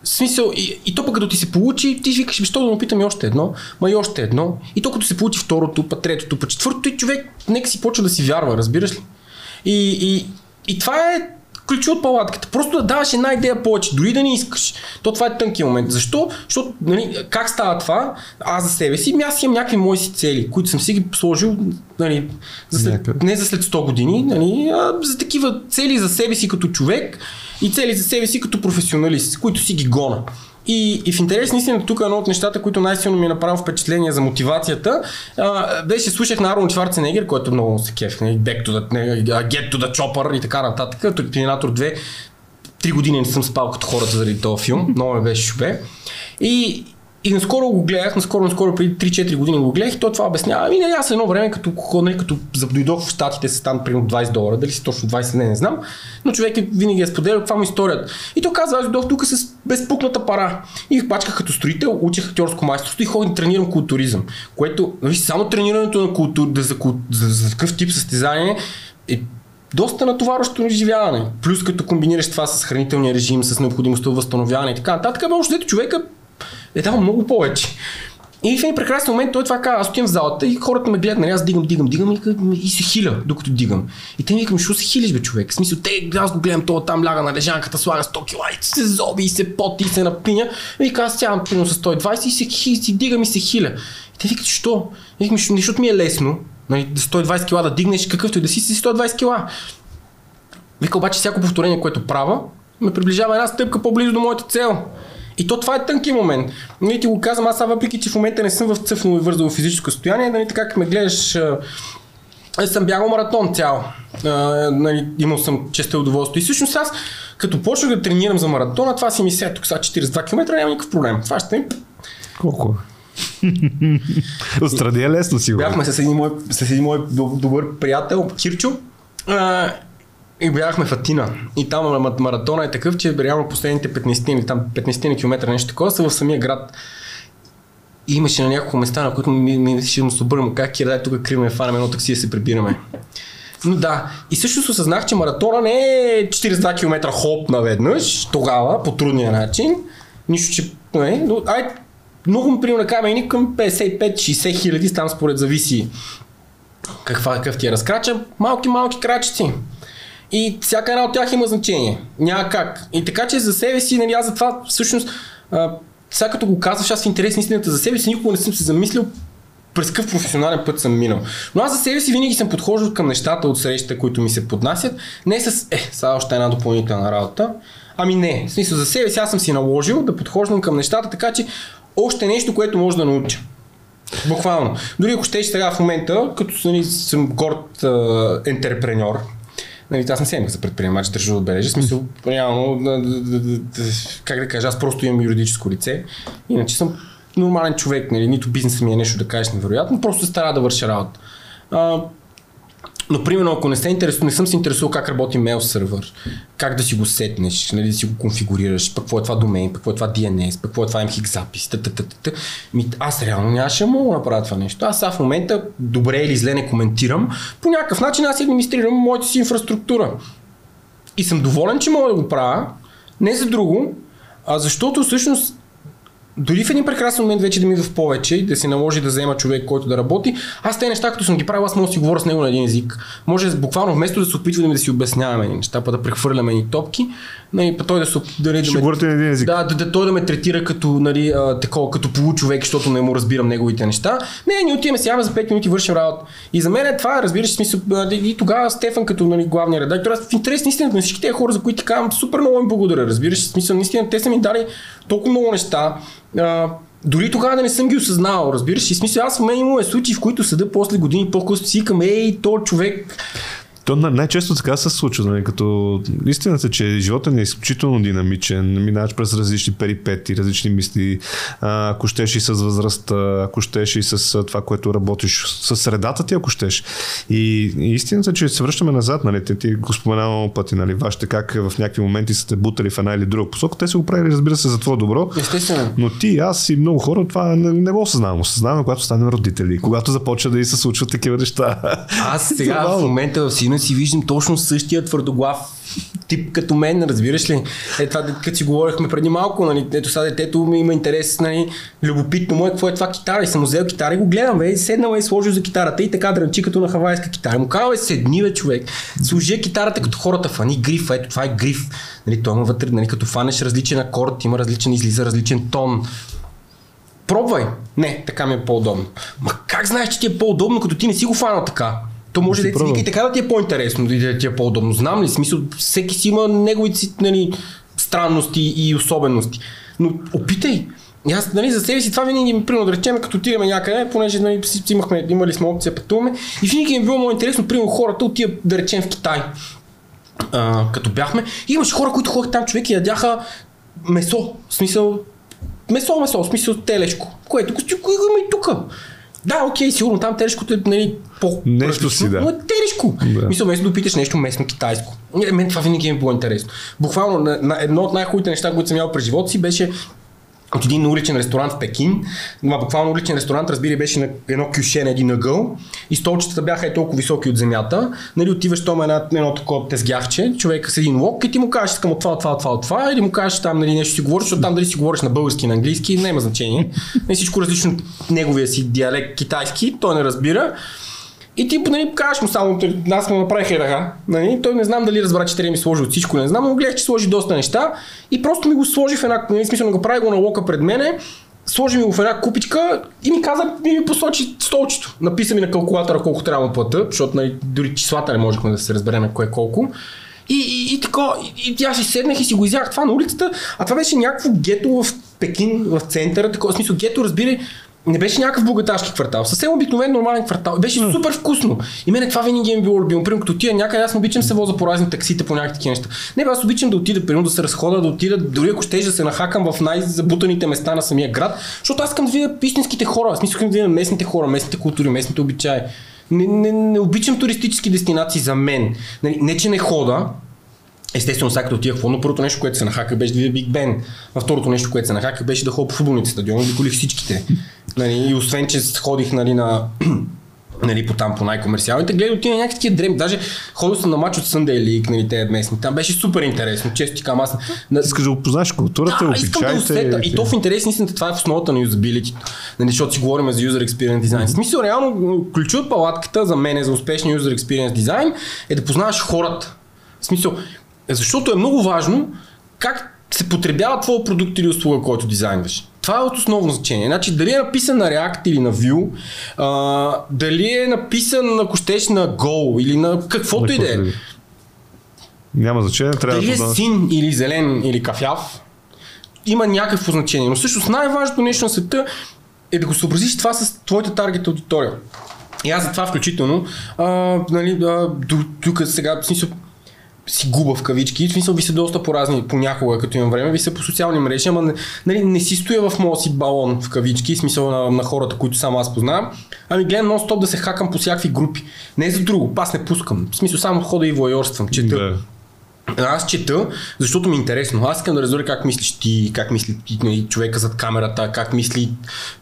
В смисъл, и, и то пък като ти се получи, ти викаш, що да му питам и още едно, ма и още едно. И то като се получи второто, па третото, па четвъртото и човек нека си почва да си вярва, разбираш ли? И, и, и това е ключи от палатката. Просто да даваш една идея повече, дори да не искаш. То това е тънки момент. Защо? Защото, нали, как става това? Аз за себе си, ами аз имам някакви мои си цели, които съм си ги сложил, нали, за след, не за след 100 години, нали, а за такива цели за себе си като човек и цели за себе си като професионалист, които си ги гона. И, и в интерес наистина тук едно от нещата, които най-силно ми е направи впечатление за мотивацията, а, беше слушах на Арон Шварценегер, който много се кеф, нали, Back to Get to the Chopper и така нататък, Терминатор 2. Три години не съм спал като хората заради този филм, много ме беше шубе. И, и наскоро го гледах, наскоро, наскоро преди 3-4 години го гледах и той това обяснява. Ами, нали, аз едно време, като, нали, като дойдох в Штатите с там примерно 20 долара, дали си точно 20, не, не знам, но човек е, винаги е споделял каква му историята. И той казва, аз дойдох тук с безпукната пара. И бачках като строител, учих актьорско майсторство и ходих да тренирам културизъм. Което, виж, само тренирането на култур, за, за, за, за такъв тип състезание е доста натоварващо изживяване. Плюс като комбинираш това с хранителния режим, с необходимостта възстановяване и така нататък, общо човека е дал много повече. И в един прекрасен момент той това казва, аз отивам в залата и хората ме гледат, нали, аз дигам, дигам, дигам и, и се хиля, докато дигам. И те ми викам, що се хилиш, бе, човек? В смисъл, те, аз го гледам, това там ляга на лежанката, слага 100 кила и се зоби и се поти и се напиня. И аз сядам примерно с 120 и се, хи, си дигам и се хиля. И те викат, що? Викам, защото ми е лесно, нали, 120 кила да дигнеш, какъвто и да си си 120 кила. Вика обаче всяко повторение, което правя, ме приближава една стъпка по-близо до моята цел. И то това е тънки момент. Ние ти го казвам, аз въпреки, че в момента не съм в цъфно и вързало физическо състояние, нали, така как ме гледаш, аз съм бягал маратон цял. нали, имал съм често удоволствие. И всъщност аз, като почнах да тренирам за маратона, това си мисля, тук сега 42 км, няма никакъв проблем. Това ще Колко? Отстрани е лесно сигурно. Бяхме с един мой, с един мой добър приятел, Кирчо. И бяхме в Атина. И там маратона е такъв, че реално последните 15 или там 15 км нещо такова са в самия град. И имаше на няколко места, на които ми, ми ще му се обърнем как кира, дай тук криме, фанем едно такси да се прибираме. Но да, и също се осъзнах, че маратона не е 42 км хоп наведнъж, тогава, по трудния начин. Нищо, че не, но ай, много му примерно камени към 55-60 хиляди, там според зависи каква, какъв ти е разкрача, малки-малки крачици. И всяка една от тях има значение. Няма как. И така че за себе си, нали, аз затова всъщност, а, сега като го казваш, аз в интерес на истината за себе си никога не съм се замислил през какъв професионален път съм минал. Но аз за себе си винаги съм подхождал към нещата от срещите, които ми се поднасят, не с, е, сега още една допълнителна работа, ами не. В смисъл за себе си аз съм си наложил да подхождам към нещата, така че още нещо, което може да науча. Буквално. Дори ако ще сега в момента, като нали, съм горд ентерпреньор, Нали, аз не се за предприемач, държа да отбележа. Смисъл, реално, как да кажа, аз просто имам юридическо лице. Иначе съм нормален човек, нали, нито бизнесът ми е нещо да кажеш невероятно, просто се стара да върша работа. Но, примерно, ако не, се интересу, не съм се интересувал как работи мейл сервер, как да си го сетнеш, нали, да си го конфигурираш, пък какво е това домен, пък какво е това DNS, пък какво е това MHIC запис, т, т, т, т, ми, аз реално нямаше мога да направя това нещо. Аз сега в момента добре или зле не коментирам. По някакъв начин аз администрирам моята си инфраструктура. И съм доволен, че мога да го правя. Не за друго, а защото всъщност дори в един прекрасен момент вече да ми в повече и да се наложи да взема човек, който да работи, аз тези неща, като съм ги правил, аз мога да си говоря с него на един език. Може буквално вместо да се опитваме да си обясняваме неща, па да прехвърляме ни топки, нали, па той да се да, да, ме, един език. Да, да, да, той да ме третира като, нали, а, такова, като получовек, защото не му разбирам неговите неща. Не, ние отиваме сега за 5 минути вършим работа. И за мен е това, разбираш, смисъл, и тогава Стефан като нали, главния редактор, аз в интерес наистина на всички тези хора, за които казвам, супер много им благодаря, разбираш, смисъл, наистина те са ми дали толкова много неща. А, дори тогава да не съм ги осъзнавал, разбираш. И смисъл, аз в мен имаме случаи, в които съда после години по-късно си към, ей, то човек то най-често така се случва, нали, като истината, че живота ни е изключително динамичен, минаваш през различни перипети, различни мисли, а, ако щеш и с възрастта, ако щеш и с това, което работиш, с средата ти, ако щеш. И, и истината, че се връщаме назад, нали, ти, ти го споменавам много пъти, нали, вашите как в някакви моменти са те бутали в една или друга посока, те са го правили, разбира се, за твое добро. Естествено. Но ти, аз и много хора това не, не го осъзнавам. Осъзнаваме, когато станем родители, когато започва да и се случват такива неща. Аз сега в момента в сина си виждам точно същия твърдоглав тип като мен, разбираш ли? Е това, като си говорихме преди малко, нали, ето сега детето ми има интерес, нали, любопитно му е какво е това китара и съм взел китара и го гледам, бе, седнал е и сложил за китарата и така дрънчи като на хавайска китара. Му казва, бе, седни, бе, човек, служи китарата като хората, фани гриф, ето това е гриф. Нали, той има вътре, нали, като фанеш различен акорд, има различен, излиза различен тон. Пробвай. Не, така ми е по-удобно. Ма как знаеш, че ти е по-удобно, като ти не си го фанал така? То може да, да и така да ти е по-интересно, да ти е по-удобно. Знам ли, смисъл, всеки си има неговите си нали, странности и особености. Но опитай. И аз нали, за себе си това винаги ми примерно да речем, като отиваме някъде, понеже нали, имахме, имали сме опция пътуваме и винаги ми е било много интересно, примерно хората отиват да речем в Китай. А, като бяхме, и имаше хора, които ходиха там човек и ядяха месо, в смисъл месо, месо, в смисъл телешко, което го има и тук. Да, окей, сигурно там телешкото е нали, по Нещо си, да. Но е телешко. Да. Мисля, вместо да опиташ нещо местно китайско. Мен това винаги е било интересно. Буквално на, на едно от най-хубавите неща, които съм ял през живота си, беше от един уличен ресторант в Пекин. Но буквално уличен ресторант, разбира беше на едно кюше на един ъгъл и столчетата бяха и толкова високи от земята. Нали, отиваш там едно, едно такова тезгяхче, човек с един лок и ти му кажеш, искам от това, от това, от това, от това, или му кажеш там нали, нещо си говориш, защото там дали си говориш на български, на английски, няма значение. Не всичко различно неговия си диалект китайски, той не разбира. И ти нали, кажеш му само, аз му направих ръка, нали, той не знам дали разбра, че трябва ми сложи от всичко, не знам, но гледах, че сложи доста неща и просто ми го сложи в една, нали, смисъл, го прави го на лока пред мене, сложи ми го в една купичка и ми каза, и ми посочи столчето. Написа ми на калкулатора колко трябва да плата, защото нали, дори числата не можехме да се разбере на кое колко. И, и, и така, и, и аз си седнах и си го изях това на улицата, а това беше някакво гето в Пекин, в центъра, такова смисъл гето, разбира, не беше някакъв богаташки квартал, съвсем обикновен нормален квартал. Беше mm. супер вкусно. И мене това винаги е било любимо. Примерно, като отида някъде, аз обичам се воза по разни таксите, по някакви такива неща. Не, аз обичам да отида, примерно да се разхода, да отида, дори ако ще да се нахакам в най-забутаните места на самия град, защото аз искам да видя истинските хора, аз искам да видя местните хора, местните култури, местните обичаи. Не, не, не обичам туристически дестинации за мен. Не, не че не хода, Естествено, сега като отивах в първото нещо, което се нахака, беше да видя Биг Бен. А второто нещо, което се нахака, беше да ходя по футболните стадиони, да колих всичките. Нали, и освен, че ходих нали, на нали, по там по най-комерциалните, гледах отива някакви такива дреми. Даже ходил съм на матч от Sunday League, нали, те местни. Там беше супер интересно, често ти казвам аз. Искаш да опознаеш културата, да, искам да усета. И то в интерес истината това е в основата на юзабилити. Нали, защото си говорим за user experience design. В смисъл, реално, ключът от палатката за мен е за успешния user experience design е да познаваш хората. В смисъл, защото е много важно как се потребява твоя продукт или услуга, който дизайнваш. Това е от основно значение. Значи, дали е написан на React или на Vue, а, дали е написан, ако щеш, на Go или на каквото и да е. Няма значение. Трябва дали е да... син или зелен или кафяв, има някакво значение. Но всъщност най-важното нещо на света е да го съобразиш това с твоята таргет аудитория. И аз за това включително, а, нали, а, тук сега, в смисъл, си губа в кавички. В смисъл ви се доста по разни, понякога, като имам време, ви се по социални мрежи, ама нали, не си стоя в моя си балон в кавички, в смисъл на, на хората, които само аз познавам. Ами гледам нон-стоп да се хакам по всякакви групи. Не за друго, аз не пускам. В смисъл само хода и воyorствам, чета. Да. Аз чета, защото ми е интересно. Аз искам да разбера как мислиш ти, как мисли нали, човека зад камерата, как мисли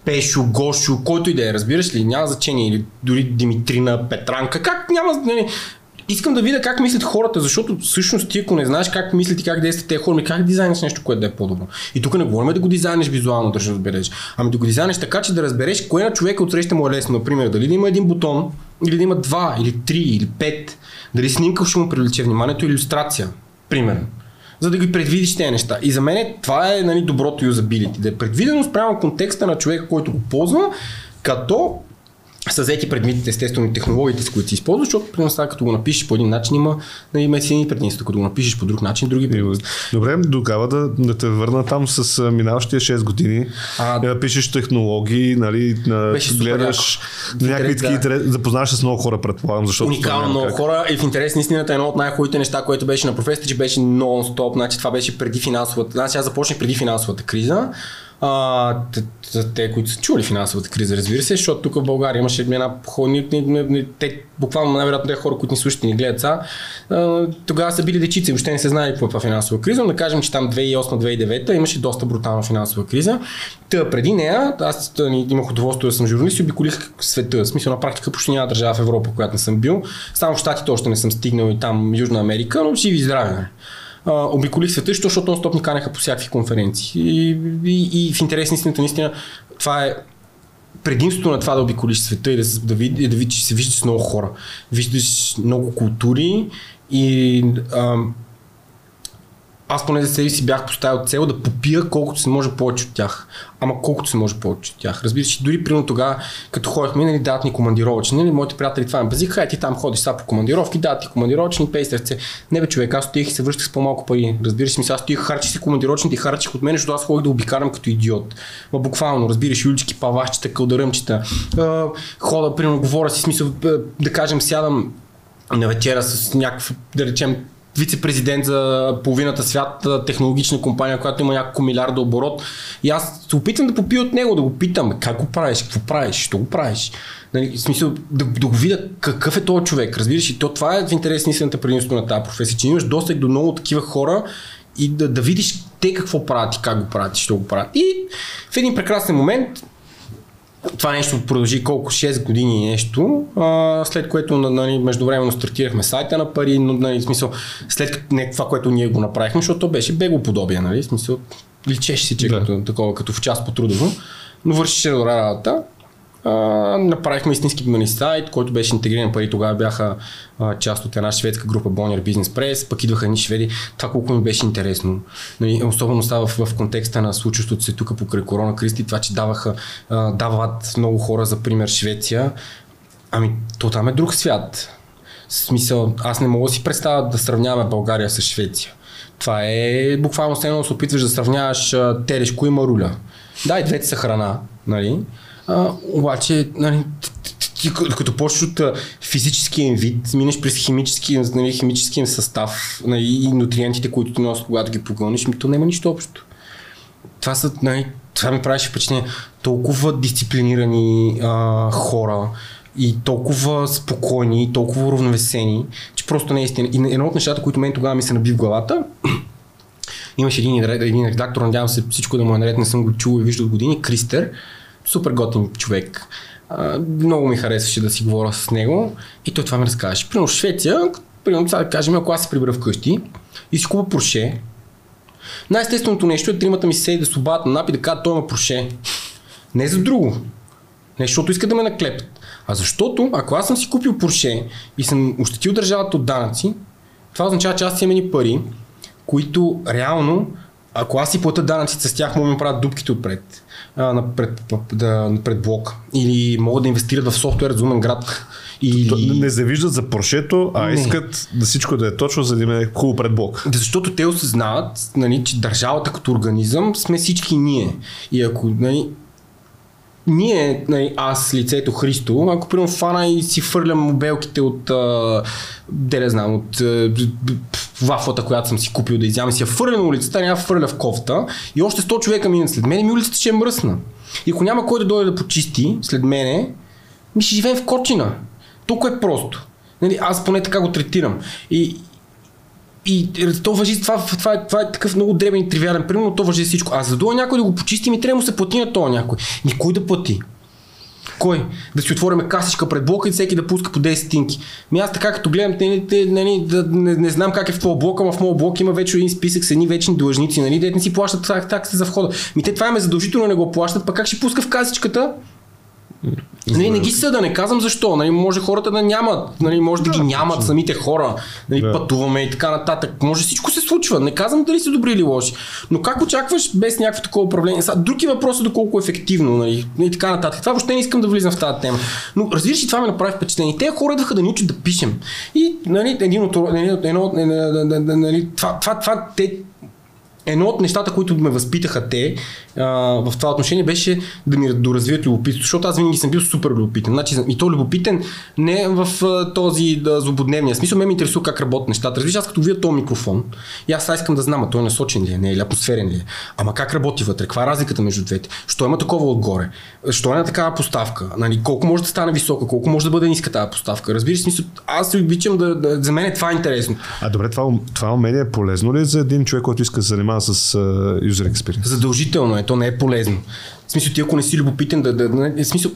Пешо, Гошо, който и да е, разбираш ли, няма значение, или дори Димитрина, Петранка, как няма, нали, Искам да видя как мислят хората, защото всъщност ти ако не знаеш как мислят и как действат тези хора, как дизайниш нещо, което да е по-добро. И тук не говорим да го дизайниш визуално, да разбереш. Ами да го дизайниш така, че да разбереш кое на човека отсреща му е лесно. Например, дали да има един бутон, или да има два, или три, или пет. Дали снимка ще му привлече вниманието, иллюстрация. Примерно за да ги предвидиш тези неща. И за мен това е нали, доброто юзабилити. Да е предвидено спрямо контекста на човека, който го ползва, като са взети предмитите, естествено, технологиите, с които си използваш, защото при нас като го напишеш по един начин има, нали, си предимства, като го напишеш по друг начин, други предимства. Добре, тогава да, да те върна там с минаващия 6 години, а, да пишеш технологии, нали, на, гледаш някакви такива, да. да запознаваш с много хора, предполагам, защото Уникално много как. хора. И в интерес на истината едно от най-хубавите неща, което беше на професията, че беше нон-стоп, значи това беше преди финансовата, значи аз започнах преди финансовата криза, а, те, които са чули финансовата криза, разбира се, защото тук в България имаше една ни, те, буквално най-вероятно те хора, които ни слушат и ни гледат са, тогава са били дечици, въобще не се знае какво е финансова криза, но да кажем, че там 2008-2009 имаше доста брутална финансова криза. Та преди нея, аз имах удоволствие да съм журналист и обиколих света. В смисъл на практика почти няма държава в Европа, която не съм бил. Само в Штатите още не съм стигнал и там Южна Америка, но си ви здраве. Обиколих света, защото non стоп ни канеха по всякакви конференции. И, и, и в интерес на истината, наистина, това е предимството на това да обиколиш света и да, да, видиш, да видиш, се виждаш с много хора. Виждаш много култури и а, аз поне за себе си бях поставил цел да попия колкото се може повече от тях. Ама колкото се може повече от тях. Разбира се, дори примерно тогава, като ходихме, нали, дадат ни командировъчни, нали, моите приятели това ме базиха, хай ти там ходиш са по командировки, дадат ти командировъчни, пей сърце. Не бе, човек, аз стоих и се връщах с по-малко пари. Разбираш, се, аз стоих, харчих си командировъчните харчих от мен, защото аз ходих да обикарам като идиот. Ма буквално, разбираш, юлички, павашчета, кълдаръмчета. хода, примерно, говоря си, смисъл, да кажем, сядам на вечера с някакво, да речем, вице-президент за половината свят, технологична компания, която има няколко милиарда оборот. И аз се опитвам да попия от него, да го питам, как го правиш, какво правиш, що го правиш. Нали, в смисъл да, да го видя какъв е този човек. Разбираш, и то това е в интерес на истината предимство на тази професия, че имаш достъп до много такива хора и да, да видиш те какво правят и как го правят и що го правят. И в един прекрасен момент това нещо продължи колко 6 години нещо, а, след което нали, междувременно стартирахме сайта на пари, но нали, смисъл, след не това, което ние го направихме, защото то беше бегоподобие, нали, смисъл, личеше си, че да. като, такова, като в част по трудово, но вършеше добра работа направихме истински нали, сайт, който беше интегриран пари. Тогава бяха а, част от една шведска група Bonnier Business Press, пък идваха ни шведи. Това колко ми беше интересно. Нали, особено става в, в контекста на случващото се тук покрай корона кристи, това, че даваха, а, дават много хора, за пример Швеция. Ами, то там е друг свят. В смисъл, аз не мога да си представя да сравняваме България с Швеция. Това е буквално едно да се опитваш да сравняваш телешко и маруля. Да, и двете са храна, нали? А, обаче, нали, ти, като почнеш от физическия им вид, минеш през химическия, нали, химическия състав нали, и нутриентите, които ти носят, когато ги погълниш, то няма нищо общо. Това са, нали, това ми правеше впечатление, толкова дисциплинирани а, хора и толкова спокойни, и толкова уравновесени, че просто не е истина. И едно от нещата, които мен тогава ми се наби в главата, имаше един, един редактор, надявам се всичко да му е наред, не съм го чул и виждал години, Кристер, супер готин човек. А, много ми харесваше да си говоря с него и той това ми разказваше. Примерно в Швеция, примерно сега да кажем, ако аз се прибера вкъщи и си купа Порше, най-естественото нещо е тримата ми се седи да се на напи да кажат, той има Порше. Не за друго. Не защото иска да ме наклепят. А защото, ако аз съм си купил Порше и съм ощетил държавата от данъци, това означава, че аз имам пари, които реално, ако аз си плата данъците с тях, да ми правят дупките отпред а, на, пред, да, пред блок. Или могат да инвестират в софтуер за умен град. Или... Не завиждат за поршето, а не. искат да всичко да е точно, за да има е хубаво пред блок. Защото те осъзнават, нали, че държавата като организъм сме всички ние. И ако нали, ние, нали, аз, лицето Христо, ако примерно фана и си фърлям мобелките от, де не знам, от вафлата, която съм си купил да изям и си я фърля на улицата, няма фърля в кофта и още 100 човека минат след мен и ми улицата ще е мръсна. И ако няма кой да дойде да почисти след мене, ми ще живеем в Корчина. Толкова е просто. Нали, аз поне така го третирам. И, и то въжи, това, това, това, това е такъв много дребен и тривиален пример, но то въжи всичко. А за някой да го почисти, ми трябва да му се плати на този някой. Никой да плати. Кой? Да си отвориме касичка пред блока и всеки да пуска по 10 стинки. Ми аз така като гледам, не, не, не, не, не, знам как е в този блок, ама в моят блок има вече един списък с едни вечни длъжници, нали, де не си плащат такси за входа. Ми те това е задължително не го плащат, пък как ще пуска в касичката? Нали, не ги съда, не казвам защо. Нали, може хората да нямат, нали, може да, да ги нямат самите хора, нали, да. пътуваме и така нататък. Може всичко се случва. Не казвам дали са добри или лоши. Но как очакваш без някакво такова управление? Са, други въпроси доколко е ефективно нали, и така нататък. Това въобще не искам да влизам в тази тема. Но разбираш ли, това ме направи впечатление. Те хора идваха да ни учат да пишем. И нали, един от, едно, едно, нали, това, това, това, те едно от нещата, които ме възпитаха те а, в това отношение беше да ми доразвият любопитство, защото аз винаги съм бил супер любопитен. Значи, и то любопитен не в а, този да, злободневния смисъл, ме ме интересува как работят нещата. Разбираш, аз като видя този микрофон, и аз сега искам да знам, а той е насочен ли е, не е, или атмосферен ли е. Ама как работи вътре, каква е разликата между двете? Що има такова отгоре? Що е на такава поставка? Нали, колко може да стане висока, колко може да бъде ниска тази поставка? Разбираш, смисъл, аз се обичам да, да, за мен е това интересно. А добре, това, това умение е полезно ли за един човек, който иска да се занимава с uh, user experience? Задължително е, то не е полезно. В смисъл, ти ако не си любопитен да, да, да в смисъл,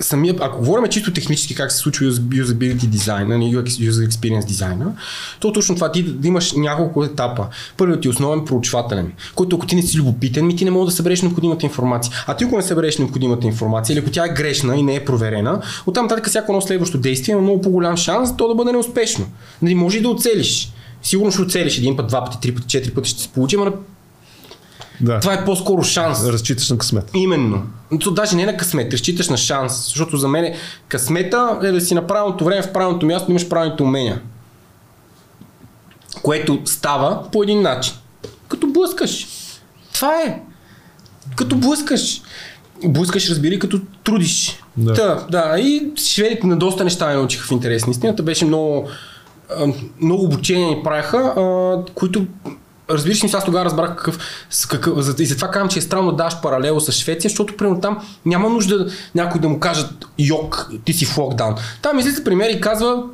самия, ако говорим чисто технически как се случва usability дизайна, user experience дизайна, то точно това ти да имаш няколко етапа. Първият ти е основен проучвателен, който ако ти не си любопитен, ми ти не можеш да събереш необходимата информация. А ти ако не събереш необходимата информация или ако тя е грешна и не е проверена, оттам нататък всяко едно следващо действие има много по-голям шанс то да бъде неуспешно. Нали, може и да оцелиш. Сигурно ще оцелиш един път, два пъти, три пъти, четири пъти ще се получи, но да. Това е по-скоро шанс. Разчиташ на късмет. Именно. То даже не на късмет, разчиташ на шанс. Защото за мен късмета е да си на правилното време в правилното място, имаш правилните умения. Което става по един начин. Като блъскаш. Това е. Като блъскаш. Блъскаш, разбери, като трудиш. Да. Та, да. И шведите на доста неща ме научиха в интерес. Истината беше много, много обучения ни правиха, които Разбираш ли, аз тогава разбрах какъв, какъв и затова казвам, че е странно да даш паралел с Швеция, защото примерно там няма нужда някой да му кажат йок, ти си в локдаун. Там излиза пример и казва,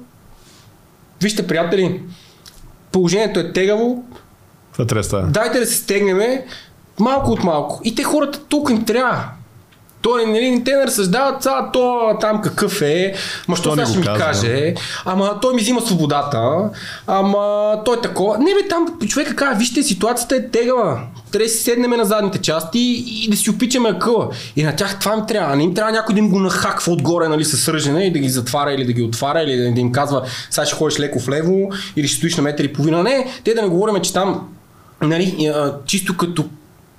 вижте приятели, положението е тегаво, да Дайте да се стегнеме малко от малко. И те хората толкова им трябва. Той нали, те не разсъждават, а то там какъв е, ма що сега ще ми казва. каже, ама той ми взима свободата, ама той е такова. Не бе, там човека казва, вижте, ситуацията е тегава. Трябва да си седнем на задните части и да си опичаме акъла. И на тях това им трябва. Не им трябва някой да им го нахаква отгоре, нали, с ръжене и да ги затваря или да ги отваря, или да им казва, сега ще ходиш леко влево или ще стоиш на метър и половина. Не, те да не говорим, че там нали, чисто като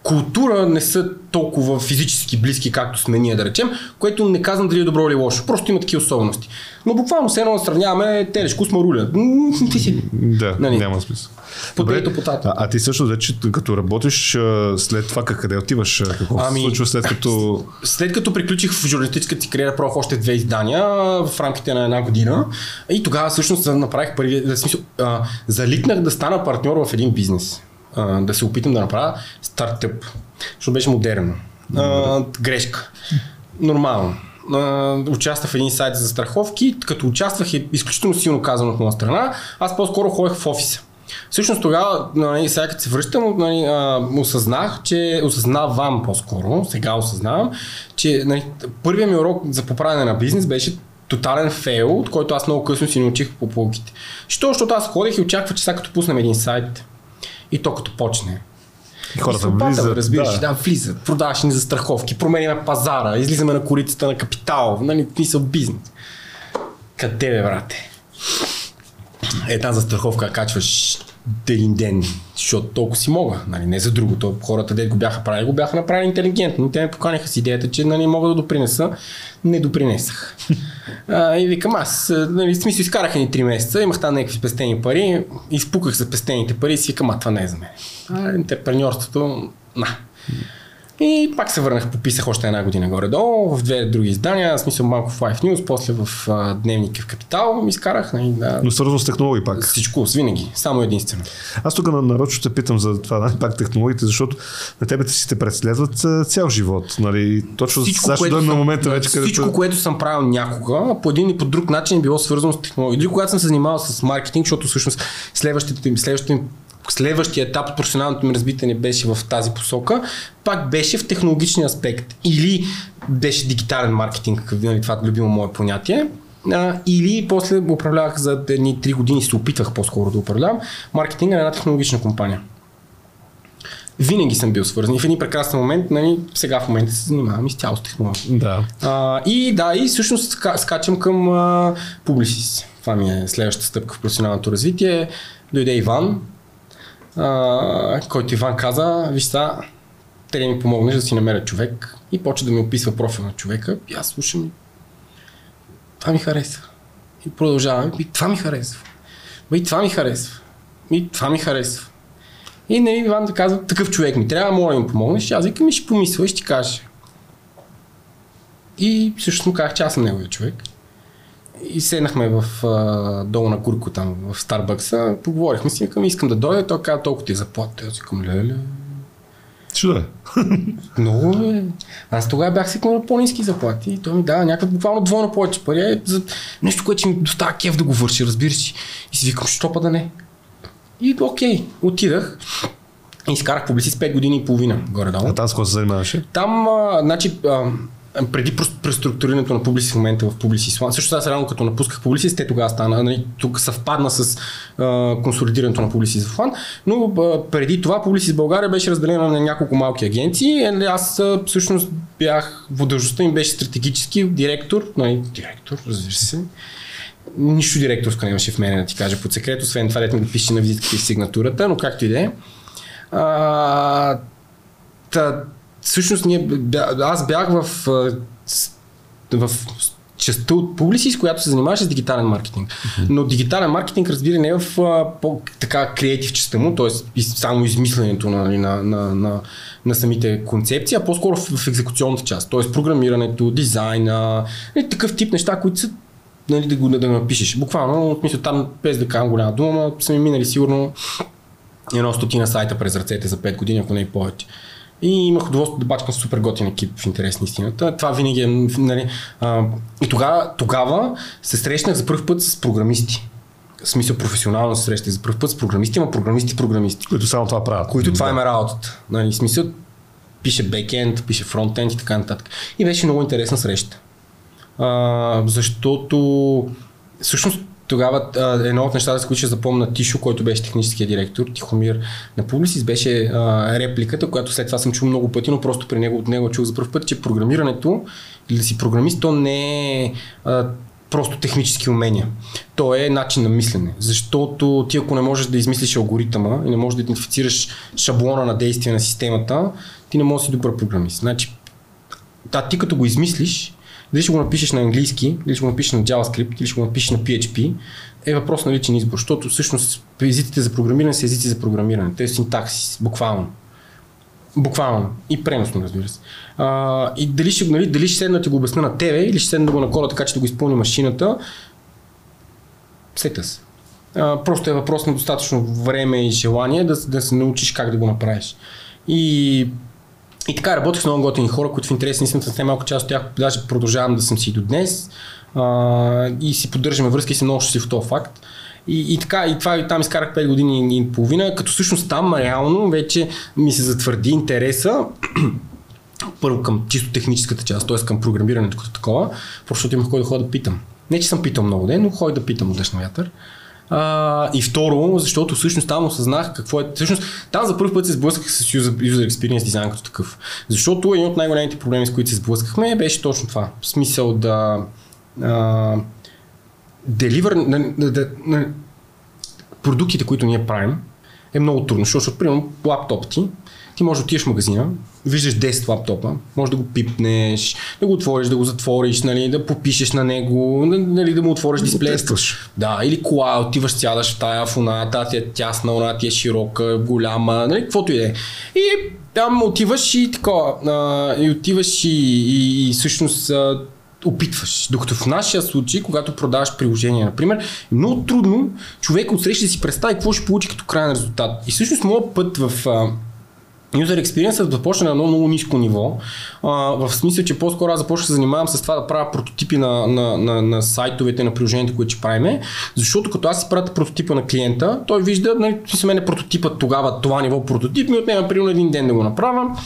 култура не са толкова физически близки, както сме ние да речем, което не казвам дали е добро или лошо. Просто има такива особености. Но буквално се едно сравняваме телешко с маруля. Ти си. Да, нали? няма смисъл. Добре, а, а, ти също вече като работиш след това къде отиваш? Какво ами, се случва след като... След като приключих в журналистическата си кариера, правих още две издания в рамките на една година и тогава всъщност направих първи, смисъл, залитнах да стана партньор в един бизнес а, да се опитам да направя стартъп, защото беше модерно. А, грешка. Нормално. Uh, участвах в един сайт за страховки, като участвах е изключително силно казано от моя страна, аз по-скоро ходех в офиса. Всъщност тогава, нали, сега като се връщам, нали, а, осъзнах, че осъзнавам по-скоро, сега осъзнавам, че нали, първият ми урок за поправяне на бизнес беше тотален фейл, от който аз много късно си научих по полките. Що? Защото аз ходех и очаквах, че сега като пуснем един сайт, и то като почне. И хората и влизат. Разбираш, да. да, влизат. Продаваш ни застраховки, променяме пазара, излизаме на корицата на капитал, нали, мисъл бизнес. Къде бе, брате? Една застраховка качваш един ден, защото толкова си мога, нали, не за другото. Хората, де го бяха правили, го бяха направили интелигентно. Те ме поканиха с идеята, че нали, мога да допринеса. Не допринесах. А, и викам аз, нали, смисъл, изкараха ни 3 месеца, имах там някакви спестени пари, изпуках за спестените пари и си викам, а това не е за мен. А, интерпреньорството, на. И пак се върнах, пописах още една година горе-долу, в две други издания, в смисъл малко в Five News, после в а, Дневник в Капитал ми изкарах. Нали, да. Но свързано с технологии пак. Всичко, с винаги, само единствено. Аз тук нарочно те питам за това, нали, пак технологиите, защото на тебе си те преследват цял живот. Нали? Точно Всичко, сега ще на момента да, вече, Всичко, където... което съм правил някога, по един или по друг начин е било свързано с технология. Дори когато съм се занимавал с маркетинг, защото всъщност следващите им, следващите им Следващия етап от професионалното ми развитие не беше в тази посока, пак беше в технологичния аспект. Или беше дигитален маркетинг, нали, това е любимо мое понятие, а, или после управлявах за едни 3 години, се опитвах по-скоро да управлявам маркетинга на една технологична компания. Винаги съм бил свързан. И в един прекрасен момент, нали, сега в момента се занимавам изцяло с технология. Да. А, и да, и всъщност ска, скачам към а, Publicis. Това ми е следващата стъпка в професионалното развитие. Дойде Иван, който Иван каза, виж сега, те да ми помогнеш да си намеря човек и почва да ми описва профил на човека. И аз слушам, това ми харесва. И продължавам, и това ми харесва. И това ми харесва. И това ми харесва. И не, Иван да казва, такъв човек ми трябва, моля да ми помогнеш. И аз викам, и ще помисля и ще ти кажа. И всъщност му казах, че аз съм неговия човек. И седнахме в а, долу на Курко там в Старбъкса, поговорихме си, викам, искам да дойда, той каза, толкова ти е заплата. Аз викам, леле, Ще да е. много е. Аз тогава бях свикнал на по-низки заплати и той ми дава някакво буквално двойно повече пари е, за нещо, което ми доставя кеф да го върши, разбираш. И си викам, що па да не. И окей, отидах и изкарах публици с 5 години и половина горе-долу. А там с какво се занимаваше? Там, а, значи, а, преди прос- преструктурирането на Publicis в момента в Publicis One, също аз рано като напусках Publicis, те тогава стана, нали, тук съвпадна с а, консолидирането на Publicis в One, но а, преди това Publicis България беше разделена на няколко малки агенции, Е, аз а, всъщност бях, водължността им беше стратегически директор, нали, директор, разбира се, нищо директорско нямаше в мене да ти кажа под секрет, освен това, дето ми го пише на визитката и сигнатурата, но както и да е. Всъщност ние, аз бях в, в частта от Publicis, която се занимаваше с дигитален маркетинг. Но дигитален маркетинг, разбира, не е в а, по, така креатив частта му, т.е. само измисленето нали, на, на, на, на самите концепции, а по-скоро в, в екзекуционната част, т.е. програмирането, дизайна, и такъв тип неща, които са нали, да го да, да напишеш. Буквално, в смисъл там, без да кажам голяма дума, но са ми минали сигурно едно стотина сайта през ръцете за 5 години, ако не и повече. И имах удоволствие да бачкам супер готин екип в интерес на истината. Това винаги е... Нали, а, и тогава, тогава се срещнах за първ път с програмисти. В смисъл професионално се срещах за първ път с програмисти, ама програмисти, програмисти. Които само това правят. Които това им е работата. Нали, смисъл пише бекенд, пише фронтенд и така нататък. И беше много интересна среща. А, защото всъщност тогава а, едно от нещата, с които ще запомня Тишо, който беше техническия директор, Тихомир на Publicis, беше а, репликата, която след това съм чул много пъти, но просто при него, от него чух за първ път, че програмирането или да си програмист, то не е а, просто технически умения. То е начин на мислене. Защото ти ако не можеш да измислиш алгоритъма и не можеш да идентифицираш шаблона на действие на системата, ти не можеш да си добър програмист. Значи, да, ти като го измислиш, дали ще го напишеш на английски, дали ще го напишеш на JavaScript, или ще го напишеш на PHP, е въпрос на личен избор, защото всъщност езиците за програмиране са езици за програмиране. Те са синтаксис, буквално. Буквално. И преносно, разбира се. А, и дали ще, нали, дали ще седна да го обясня на тебе, или ще седна да го наколя така, че да го изпълни машината, сета се. А, просто е въпрос на достатъчно време и желание да, да се научиш как да го направиш. И, и така работех с много готини хора, които в интерес на истината с немалко част от тях даже продължавам да съм си до днес. А, и си поддържаме връзки и съм много щастлив в този факт. И, и така, и това и там изкарах 5 години и половина, като всъщност там реално вече ми се затвърди интереса първо към чисто техническата част, т.е. към програмирането като такова, просто имах кой да ходя да питам. Не, че съм питал много ден, но ходя да питам от дъжд вятър. А, и второ, защото всъщност там осъзнах какво е. Всъщност там за първ път се сблъсках с user, experience дизайн като такъв. Защото един от най-големите проблеми, с които се сблъскахме, беше точно това. В смисъл да. А, на, на, на, на, продуктите, които ние правим, е много трудно, защото, примерно, лаптоп ти, ти можеш да отидеш в магазина, виждаш 10 лаптопа, можеш да го пипнеш, да го отвориш, да го затвориш, нали, да попишеш на него, нали, да му отвориш дисплея. Да, или кола, отиваш, сядаш в тая в оната, тя е тясна, оната ти е широка, голяма, нали, каквото и да е. И там отиваш и такова, а, и отиваш и, и, и всъщност а, опитваш. Докато в нашия случай, когато продаваш приложение, например, е много трудно човек от среща да си представи какво ще получи като крайен резултат. И всъщност моят път в а, User Experience започна на едно много ниско ниво, а, в смисъл, че по-скоро аз започнах да се занимавам с това да правя прототипи на, на, на, на сайтовете, на приложенията, които ще правиме, защото като аз си пратя прототипа на клиента, той вижда, нали, мен е прототипът тогава, това ниво прототип ми отнема примерно един ден да го направя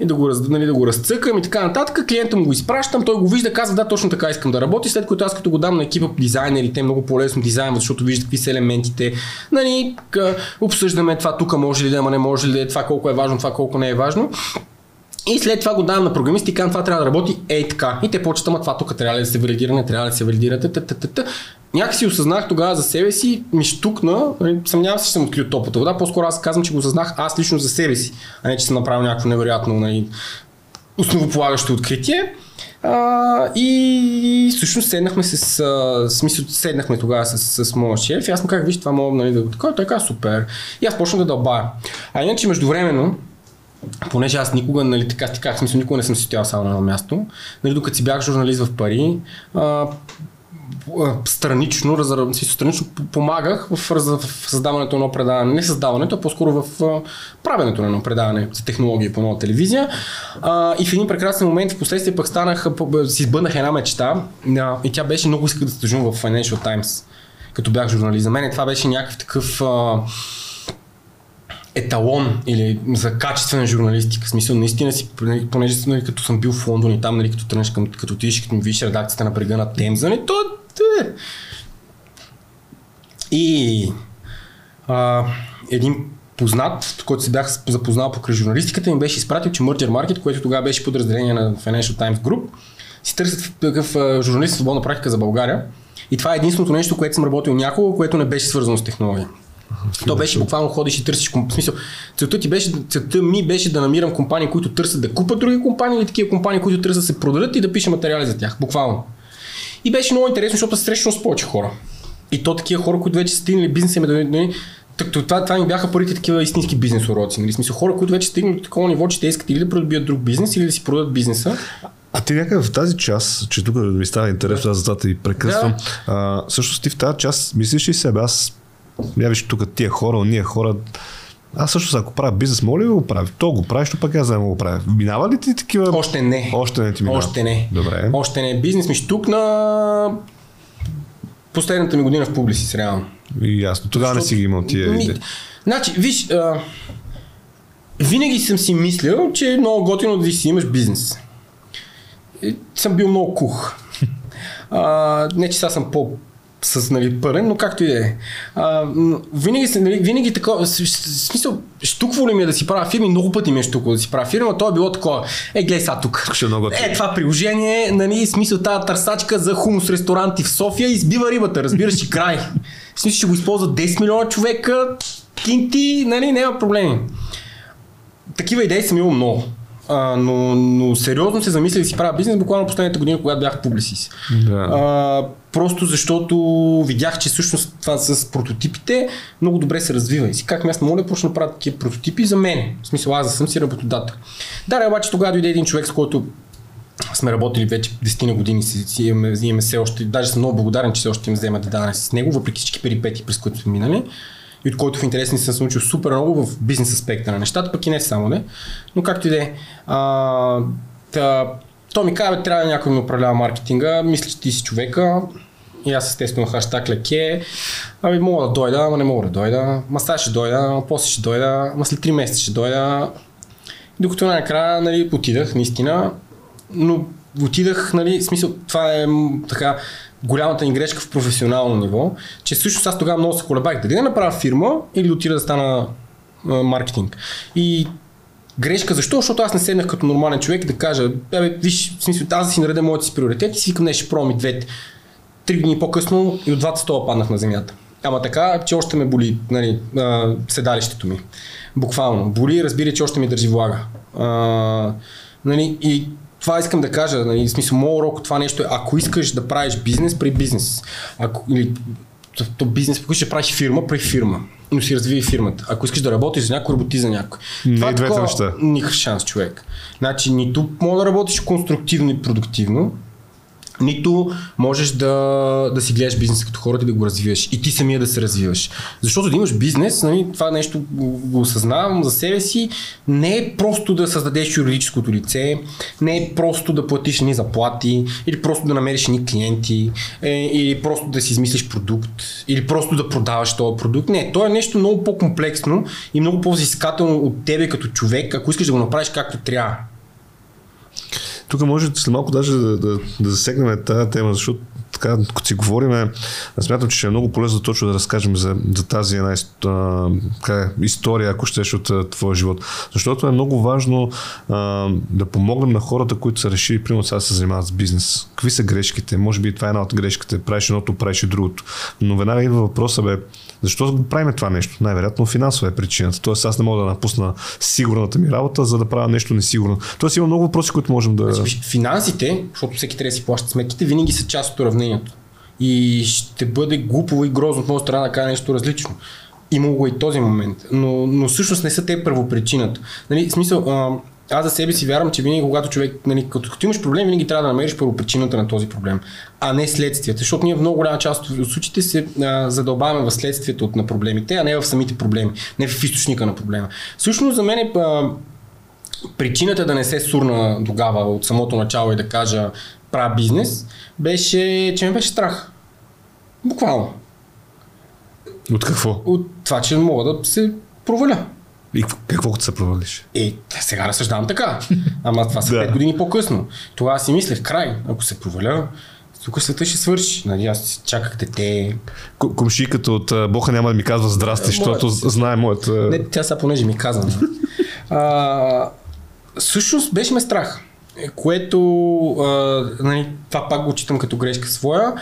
и да го, нали, да го разцъкам и така нататък. Клиента му го изпращам, той го вижда, казва да, точно така искам да работи, след което аз като го дам на екипа дизайнерите, много по-лесно дизайнват, защото виждат какви са елементите. Нали, обсъждаме това тук може ли да, ама не може ли да е, това колко е важно, това колко не е важно. И след това го давам на програмисти и казвам, това трябва да работи ей така. И те почват, ама това тук трябва да се валидира, не трябва да се валидира. Някакси осъзнах тогава за себе си, ми штукна, нали, съмнявам се, че съм открил топлата вода, по-скоро аз казвам, че го осъзнах аз лично за себе си, а не че съм направил някакво невероятно нали, основополагащо откритие. А, и всъщност седнахме с, а, смисъл, седнахме тогава с, с моя шеф и аз му казах, виж, това мога нали, да го такова, той каза супер. И аз почнах да дълбая. А иначе междувременно, понеже аз никога, нали, така казах, смисъл, никога не съм си стоял само на едно място, нали, докато си бях журналист в Пари, а, странично, разра... странично помагах в, в създаването на едно предаване. Не създаването, а по-скоро в правенето на едно предаване за технологии по нова телевизия. А, и в един прекрасен момент, в последствие пък станах, си избъднах една мечта и тя беше много исках да стъжувам в Financial Times, като бях журналист. За мен това беше някакъв такъв а, еталон или за качествена журналистика. В смисъл, наистина си, понеже нали, като съм бил в Лондон и там, нали, като тръгнеш към, като отидеш, като ми видиш редакцията на брега на Темза, нали, то е. И а, един познат, който се бях запознал покрай журналистиката, ми беше изпратил, че Merger Market, което тогава беше подразделение на Financial Times Group, си търсят такъв журналист в свободна практика за България. И това е единственото нещо, което съм работил някога, което не беше свързано с технология. То беше буквално ходиш и търсиш. В смисъл, целта, ти беше, целта ми беше да намирам компании, които търсят да купат други компании или такива компании, които търсят да се продадат и да пиша материали за тях. Буквално. И беше много интересно, защото се срещам с повече хора. И то такива хора, които вече са стигнали бизнеса, да, нали, това, това ми бяха първите такива истински бизнес уроци. Нали? Смисъл, хора, които вече стигнали до такова ниво, че те искат или да придобият друг бизнес, или да си продадат бизнеса. А ти някъде в тази част, че тук ми става интересно, аз затова и прекъсвам, да. а, всъщност ти в тази част мислиш ли себе, аз, я виж тук тия хора, ние хора, аз също, ако правя бизнес, моля ли го прави? То го правиш, то пък аз да го правя. Минава ли ти такива? Още не. Още не ти минава. Още не. Добре. Още не. Бизнес ми штукна последната ми година в Публисис, реално. И ясно. Тогава Защо... не си ги имал тия ми... Значи, виж, а... винаги съм си мислил, че е много готино да си имаш бизнес. И съм бил много кух. А, не, че сега съм по с нали, пълен, но както и да е. Винаги, нали, винаги такова, в смисъл, штукво ли ми е да си правя фирми, много пъти ми е штукво да си правя фирма, то е било такова, е гледай сега тук. Ще много е, това приложение, нали, смисъл тази търсачка за хумус ресторанти в София избива рибата, разбираш и край. В смисъл ще го използват 10 милиона човека, кинти, нали, няма проблеми. Такива идеи съм имал много. А, но, но сериозно се замислих да си правя бизнес буквално последната година, когато бях Publicis. Да. А, просто защото видях, че всъщност това с прототипите много добре се развива. И си как аз моля почна да правя такива прототипи за мен. В смисъл, аз да съм си работодател. Да, обаче тогава дойде един човек, с който сме работили вече 10 на години, си, си имаме, имаме все още, даже съм много благодарен, че все още им взема да дадане с него, въпреки всички перипети, през които сме минали и от който в интерес ни се съм научил супер много в бизнес аспекта на нещата, пък и не само, не. Но както и да е. Той ми каза, трябва да някой ми управлява маркетинга, мисля, че ти си човека. И аз естествено хаштаг леке. Ами мога да дойда, ама не мога да дойда. Ма сега ще дойда, ама после ще дойда, ама след 3 месеца ще дойда. Докато най-накрая нали, отидах, наистина. Но отидах, нали, смисъл, това е така, голямата ни грешка в професионално ниво, че също аз тогава много се колебах дали да направя фирма или да отида да стана а, маркетинг. И грешка защо? Защото аз не седнах като нормален човек да кажа, бе, виж, в смисъл, аз да си наредя моите си приоритети и си викам, не, ще пробвам и двете. Три години по-късно и от двата стола паднах на земята. Ама така, че още ме боли нали, а, седалището ми. Буквално. Боли, разбира, че още ми държи влага. А, нали, и това искам да кажа, нали, смисъл, моят урок това нещо е, ако искаш да правиш бизнес, при бизнес. Ако, или, то, то бизнес, ако ще правиш фирма, прави фирма. Но си развие фирмата. Ако искаш да работиш за някой, работи за някой. Не Това е двете такова неща. Никакъв шанс, човек. Значи, нито мога да работиш конструктивно и продуктивно, нито можеш да, да си гледаш бизнес като хората и да го развиваш. И ти самия да се развиваш. Защото да имаш бизнес, нали, това нещо го осъзнавам за себе си, не е просто да създадеш юридическото лице, не е просто да платиш ни заплати, или просто да намериш ни клиенти, е, или просто да си измислиш продукт, или просто да продаваш този продукт. Не, то е нещо много по-комплексно и много по-взискателно от тебе като човек, ако искаш да го направиш както трябва. Тук може след малко даже да, да, да засегнем тази тема, защото така, като си говорим, смятам, че ще е много полезно точно да разкажем за, за тази една а, история, ако щеш от твоя живот. Защото е много важно а, да помогнем на хората, които са решили, примерно сега се занимават с бизнес. Какви са грешките? Може би това е една от грешките. Правиш едното, правиш другото. Но веднага идва въпроса, бе, защо го правим това нещо? Най-вероятно финансова е причината. Тоест аз не мога да напусна сигурната ми работа, за да правя нещо несигурно. Тоест има много въпроси, които можем да... Виж, Финансите, защото всеки трябва да си плаща сметките, винаги са част от уравнението. И ще бъде глупаво и грозно от моя страна да кажа нещо различно. Имало го и този момент, но, но всъщност не са те първопричината. Нали, смисъл, а, аз за себе си вярвам, че винаги когато човек, нали, като, като имаш проблем, винаги трябва да намериш първопричината на този проблем, а не следствията. Защото ние в много голяма част от случаите се а, задълбаваме в следствието от на проблемите, а не в самите проблеми, не в източника на проблема. Всъщност за мен е, а, причината да не се сурна тогава от самото начало и да кажа правя бизнес, беше, че ме беше страх. Буквално. От какво? От това, че мога да се проваля. И какво- се провалиш? Е, сега разсъждавам така. Ама това са Да. 5 години по-късно. Това си мислех, край. Ако се проваля, тук света ще свърши. Нали, аз чаках дете. К- Комшиката от Боха няма да ми казва здрасти, защото знае моята... Не, тя сега понеже ми каза. нали. а, всъщност беше ме страх. Което, а, нали, това пак го читам като грешка своя,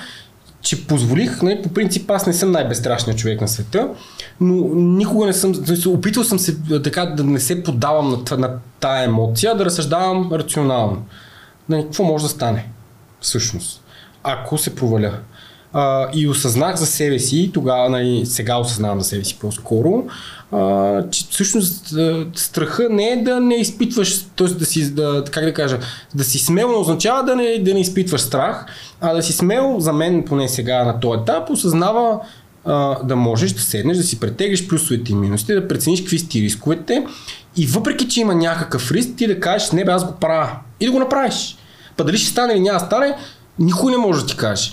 че позволих, нали, по принцип аз не съм най-безстрашният човек на света, но никога не съм, опитал съм се така да не се подавам на, на тая емоция, да разсъждавам рационално. Нали, какво може да стане? Всъщност. Ако се проваля. А, и осъзнах за себе си, тогава, нали, сега осъзнавам за себе си по-скоро, а, че всъщност страха не е да не изпитваш, т.е. да си, да, как да кажа, да си смел не означава да не, да не изпитваш страх, а да си смел, за мен поне сега на този етап, осъзнава а, да можеш да седнеш, да си претеглиш плюсовете и минусите, да прецениш какви са ти рисковете и въпреки, че има някакъв риск, ти да кажеш, не бе, аз го правя и да го направиш. Па дали ще стане или няма стане, никой не може да ти каже.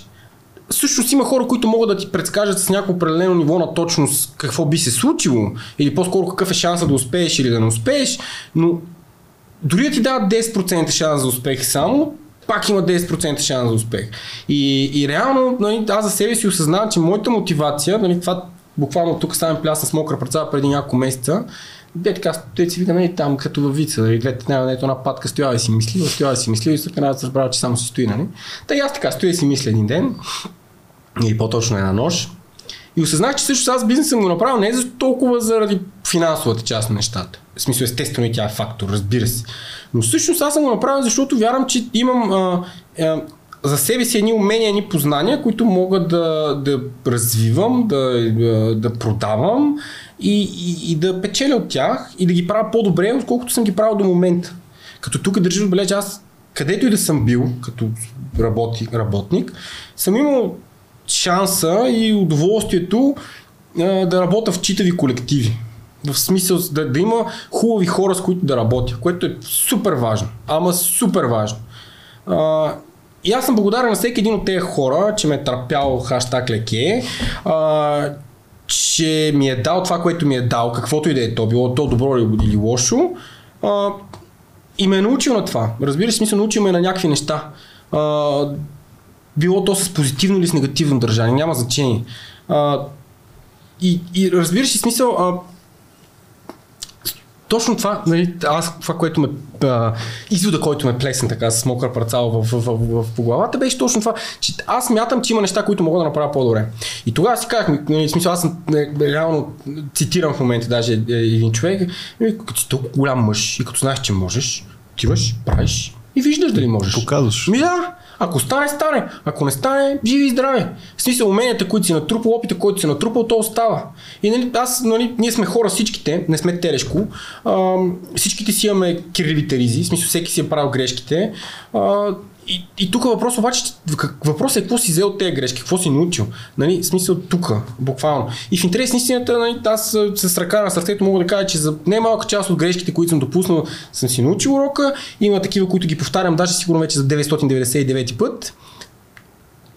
Всъщност има хора, които могат да ти предскажат с някакво определено ниво на точност какво би се случило, или по-скоро какъв е шанса да успееш или да не успееш, но дори да ти дадат 10% шанс за успех само, пак има 10% шанс за успех. И, и реално, нали, аз за себе си осъзнавам, че моята мотивация, нали, това буквално тук ставам плясна с мокра пръца преди няколко месеца, де така, те си викаме нали, там като във вица, нали, двете няма ето една патка стояла и си мисли, стояла и си мисли и след една се разбрала, че само си стои, нали. Та и аз така стоя и си мисля един ден, или по-точно една нощ, и осъзнах, че също аз бизнес съм го направил не за толкова заради финансовата част на нещата. В смисъл, естествено и тя е фактор, разбира се. Но всъщност аз съм го направил, защото вярвам, че имам а, а, за себе си едни умения, едни познания, които мога да, да развивам, да, да продавам и, и, и да печеля от тях и да ги правя по-добре, отколкото съм ги правил до момента. Като тук държа да отбележа, аз където и да съм бил, като работи, работник, съм имал шанса и удоволствието а, да работя в читави колективи. В смисъл да, да има хубави хора, с които да работя, което е супер важно. Ама супер важно. А, и аз съм благодарен на всеки един от тези хора, че ме е търпял хаштаг леке, а, че ми е дал това, което ми е дал, каквото и да е то, било то добро или, лошо. А, и ме е научил на това. Разбира се, смисъл, научил ме на някакви неща. А, било то с позитивно или с негативно държание, няма значение. А, и, и разбираш ли смисъл, а, точно това, нали, аз това, което ме, а, извода, който ме плесна така с мокра парцал в, в, в, в, по главата, беше точно това, че аз мятам, че има неща, които мога да направя по-добре. И тогава си казах, нали, смисъл, аз съм реално цитирам в момента даже е, един човек, и, като си толкова голям мъж и като знаеш, че можеш, отиваш, правиш и виждаш дали можеш. Показваш. Ми да, Ако стане, стане. Ако не стане, живи и здраве. В смисъл, уменията, които си натрупал, опита, който си натрупал, то остава. И нали, аз, нали, ние сме хора всичките, не сме телешко. А, всичките си имаме кирливите ризи, в смисъл всеки си е правил грешките. А, и, и тук въпрос обаче, въпросът е какво си взел тези грешки, какво си научил. Нали, в смисъл тук, буквално. И в интерес на истината, нали, аз с ръка на сърцето мога да кажа, че за немалка част от грешките, които съм допуснал, съм си научил урока. Има такива, които ги повтарям, даже сигурно вече за 999 път.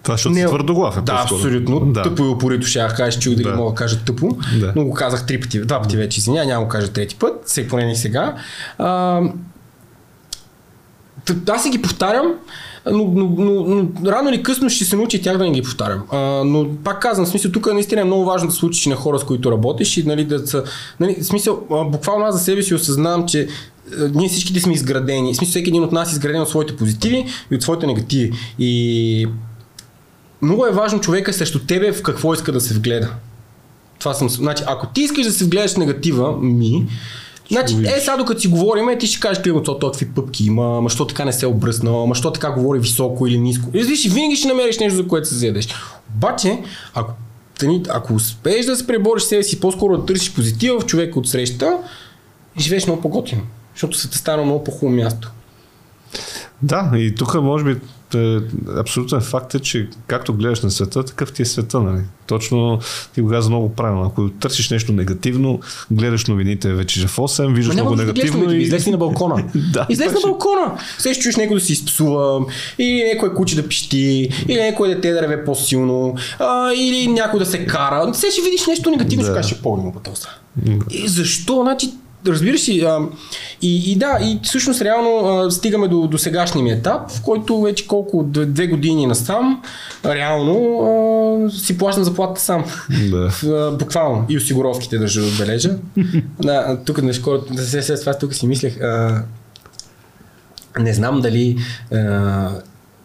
Това защото не, си твърдоглав е Да, по-скоро. абсолютно. Да. Тъпо и опорито ще кажа, чух дали да. мога да кажа тъпо, да. но го казах три пъти, два пъти вече, извиня, няма го кажа трети път, все поне не сега. А, аз си ги повтарям, но, но, но, но рано или късно ще се научи тях да не ги повтарям. А, но пак казвам, в смисъл, тук наистина е много важно да се учиш на хора, с които работиш и нали, да са. Нали, в смисъл, буквално аз за себе си осъзнавам, че ние всичките сме изградени. В смисъл, всеки един от нас е изграден от своите позитиви и от своите негативи. И много е важно човека срещу тебе в какво иска да се вгледа. Това съм. Значи, ако ти искаш да се вгледаш негатива ми, Значи, е, сега докато си говорим, ти ще кажеш, Климо, то, то какви пъпки има, ама що така не се е обръсна, ама що така говори високо или ниско. И виж, винаги ще намериш нещо, за което се заедеш. Обаче, ако, ако успееш да се пребориш себе си, по-скоро да търсиш позитива в човека от среща, живееш много по-готино. Защото се те стана много по-хубаво място. Да, и тук може би абсолютен факт е, че както гледаш на света, такъв ти е света. Нали? Точно ти го каза много правилно. Ако търсиш нещо негативно, гледаш новините вече в 8, виждаш много да негативно. И... Излез на балкона. да, Излез на балкона. Се чуеш някой да си изпсува, или някой куче да пищи, или някой дете да реве по-силно, а, или някой да се кара. Се ще видиш нещо негативно, да. ще кажеш, по-големо И защо? Значи, разбираш ли, а, и, и да, и всъщност реално а, стигаме до, до сегашния ми етап, в който вече колко, две години насам, реално а, си плащам заплата сам. Да. А, буквално. И осигуровките държа да отбележа. да, тук наскоро, да се след това тук си мислех, а, не знам дали а,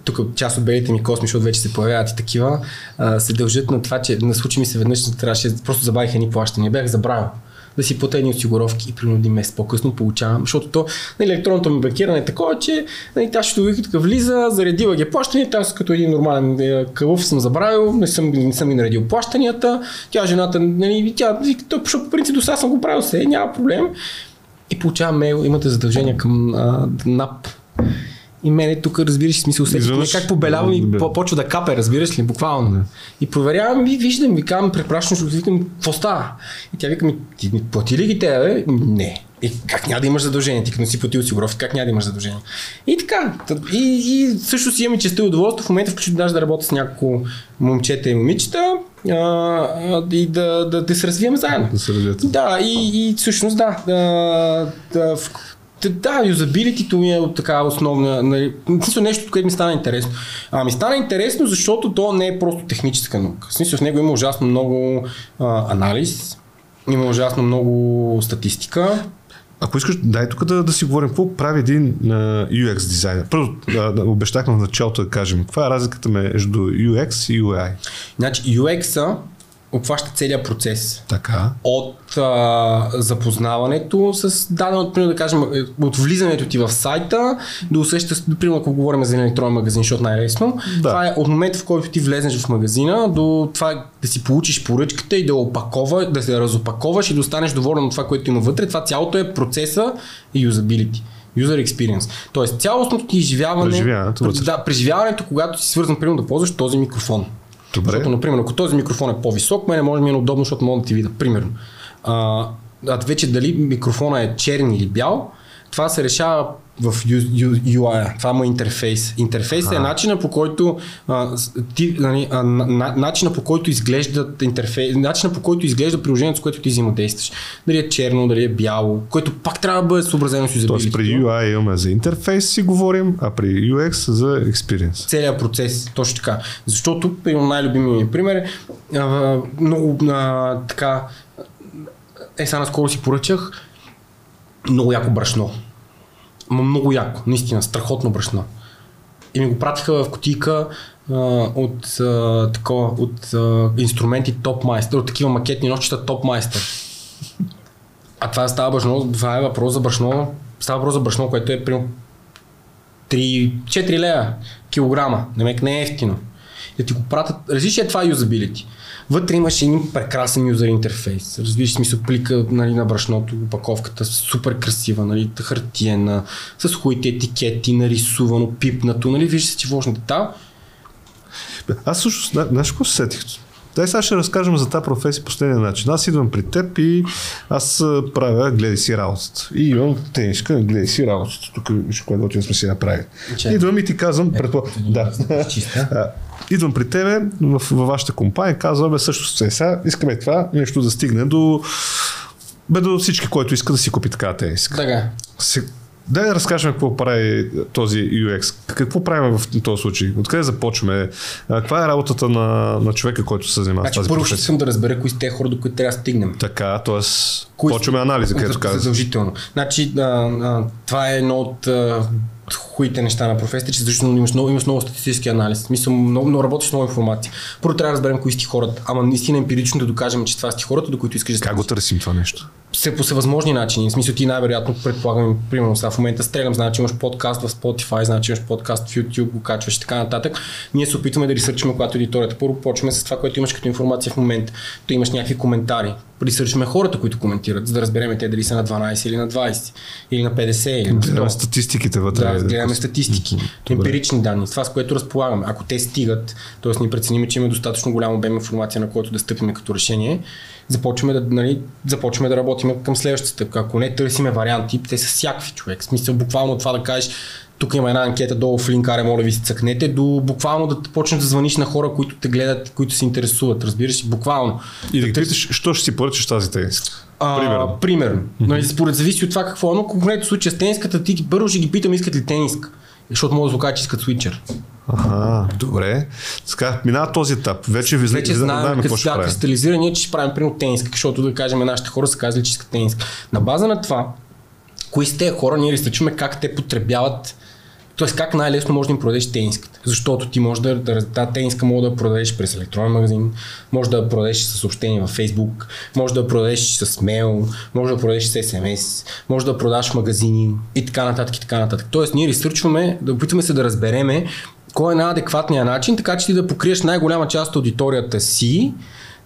тук част от белите ми косми, защото вече се появяват и такива, а, се дължат на това, че на случи ми се веднъж, трябваше, просто забавих едни плащания. Бях забравил да си платени осигуровки и примерно един месец по-късно получавам, защото то нали, електронното ми банкиране е такова, че нали, тя ще така влиза, заредила ги плащанията, аз като един нормален е, кълъв съм забравил, не съм, не съм ги наредил плащанията, тя жената, нали, тя, защото по принцип до сега съм го правил се, няма проблем. И получавам мейл, имате задължения към а, НАП и мене тук, разбираш, смисъл, Изведнъж... как побелява и да. почва да капе, разбираш ли, буквално. Да. И проверявам и виждам, ви казвам, препращам, ще викам, какво става? И тя вика ми, ти плати ли ги те, бе? Не. И как няма да имаш задължение, ти като си платил осигуровки, как няма да имаш задължение? И така. И, и също си имам честа и удоволствие в момента, включително даже да работя с няколко момчета и момичета а, а, и да, да, да, се развиваме заедно. Да се развият. Да, и, и всъщност да. да, да в, да, юзабилитито ми е от така основна, нали, нещо, което ми стана интересно. А ми стана интересно, защото то не е просто техническа наука. В смисъл, в него има ужасно много а, анализ, има ужасно много статистика. Ако искаш, дай тук да, да си говорим какво прави един uh, UX дизайнер. Първо, да, обещахме в началото да кажем, каква е разликата между UX и UI? Значи UX-а обхваща целият процес. Така. От а, запознаването с дадено, примерно да кажем, е, от влизането ти в сайта до усеща, примерно ако говорим за електронен магазин, защото най-лесно. Да. Това е от момента, в който ти влезеш в магазина, до това да си получиш поръчката и да опакова, да се разопаковаш и да останеш доволен от това, което има вътре. Това цялото е процеса и юзабилити. User experience. Тоест цялостното ти изживяване, преживяването, да, преживяването, когато си свързан, примерно да ползваш този микрофон. Добре. Защото, например, ако този микрофон е по-висок, мене може да ми е удобно, защото мога да ти видя. Примерно. А, вече дали микрофона е черен или бял, това се решава в UI. Това му е интерфейс. Интерфейс а. е начина по който а, ти, нали, а, на, начина по който изглежда интерфейс, начина по който изглежда приложението, с което ти взаимодействаш. Дали е черно, дали е бяло, което пак трябва да бъде съобразено с юзабилитето. Тоест при UI имаме за интерфейс си говорим, а при UX за experience. Целият процес, точно така. Защото, при най-любимият ми пример, а, много а, така, е сега наскоро си поръчах много яко брашно Ма много яко, наистина, страхотно брашно. И ми го пратиха в кутийка от, а, такова, от а, инструменти Топмайстер, от такива макетни нощчета Топмайстер. А това става брашно, това е въпрос за брашно, става въпрос за брашно, което е примерно 3, 4 лея килограма. Намек не е ефтино. Да ти го пратят. Различи е това юзабилити. Вътре имаш един прекрасен юзер интерфейс. Разбираш смисъл плика нали, на брашното, опаковката супер красива, нали, хартиена, с хубавите етикети, нарисувано, пипнато, нали, виждаш се ти вложна детал. Аз също, знаеш какво се сетих? Дай сега ще разкажем за тази професия последния начин. Аз идвам при теб и аз правя гледай си работата. И имам тенишка, гледай си работата. Тук виж кое готино сме си направили. Идвам и ти казвам, е, предпо... да. идвам при тебе в, във вашата компания, казвам, бе също се сега, искаме това нещо да стигне до бе до всички, който иска да си купи такава тениска. Така. Да да разкажем какво прави този UX. Какво правим в този случай? Откъде започваме? Каква е работата на, на човека, който се занимава значи, с тази първо ще искам да разбера кои сте те хора, до които трябва да стигнем. Така, т.е. почваме анализа, където казвам. Задължително. Значи, а, а, това е едно от а, хубавите неща на професията, че защото имаш много, имаш много статистически анализ. Смисъл, много, много работиш с много информация. Първо трябва да разберем кои сте хората, ама наистина емпирично да докажем, че това сте хората, до които искаш да Как го търсим това нещо? Все по всевъзможни начини. В смисъл ти най-вероятно предполагам, примерно сега в момента стрелям, значи имаш подкаст в Spotify, значи имаш подкаст в YouTube, го качваш и така нататък. Ние се опитваме да ресърчим когато аудиторията. Първо почваме с това, което имаш като информация в момента. То имаш някакви коментари. Ресърчваме хората, които коментират, за да разберем те дали са на 12 или на 20 или на 50 или на 100. статистиките вътре. Да, гледаме статистики, Добре. емпирични данни, това с което разполагаме. Ако те стигат, т.е. ни преценим, че има достатъчно голям обем информация, на който да стъпим като решение, започваме да, нали, започваме да работим към следващата стъпка. Ако не търсиме варианти, те са всякакви човек. В смисъл буквално това да кажеш, тук има една анкета долу в линкаре, моля ви се цъкнете, до буквално да почнеш да звъниш на хора, които те гледат, които се интересуват, разбираш буквално. И да, да питаш, що ще си поръчаш тази тениска? Примерно. Примерно. Mm-hmm. Но според зависи от това какво, но конкретно случая с тениската, ти първо ще ги питам искат ли тениска. Защото може да кажа, че искат свичер. Ага, добре. Така, минава този етап. Вече ви Вече знаем, какво ще да, правим. кристализиране, че ще правим примерно тениска, защото да кажем нашите хора са казали, че искат тениска. На база на това, кои сте хора, ние изтъчваме как те потребяват Тоест как най-лесно може да им продадеш тениската. Защото ти може да, да тази тениска може да продадеш през електронен магазин, може да я продадеш с съобщение във Facebook, може да я продадеш с мейл, може да продадеш с SMS, може да продаш магазини и така нататък и така нататък. Тоест ние ресърчваме, да опитваме се да разбереме кой е най-адекватният начин, така че ти да покриеш най-голяма част от аудиторията си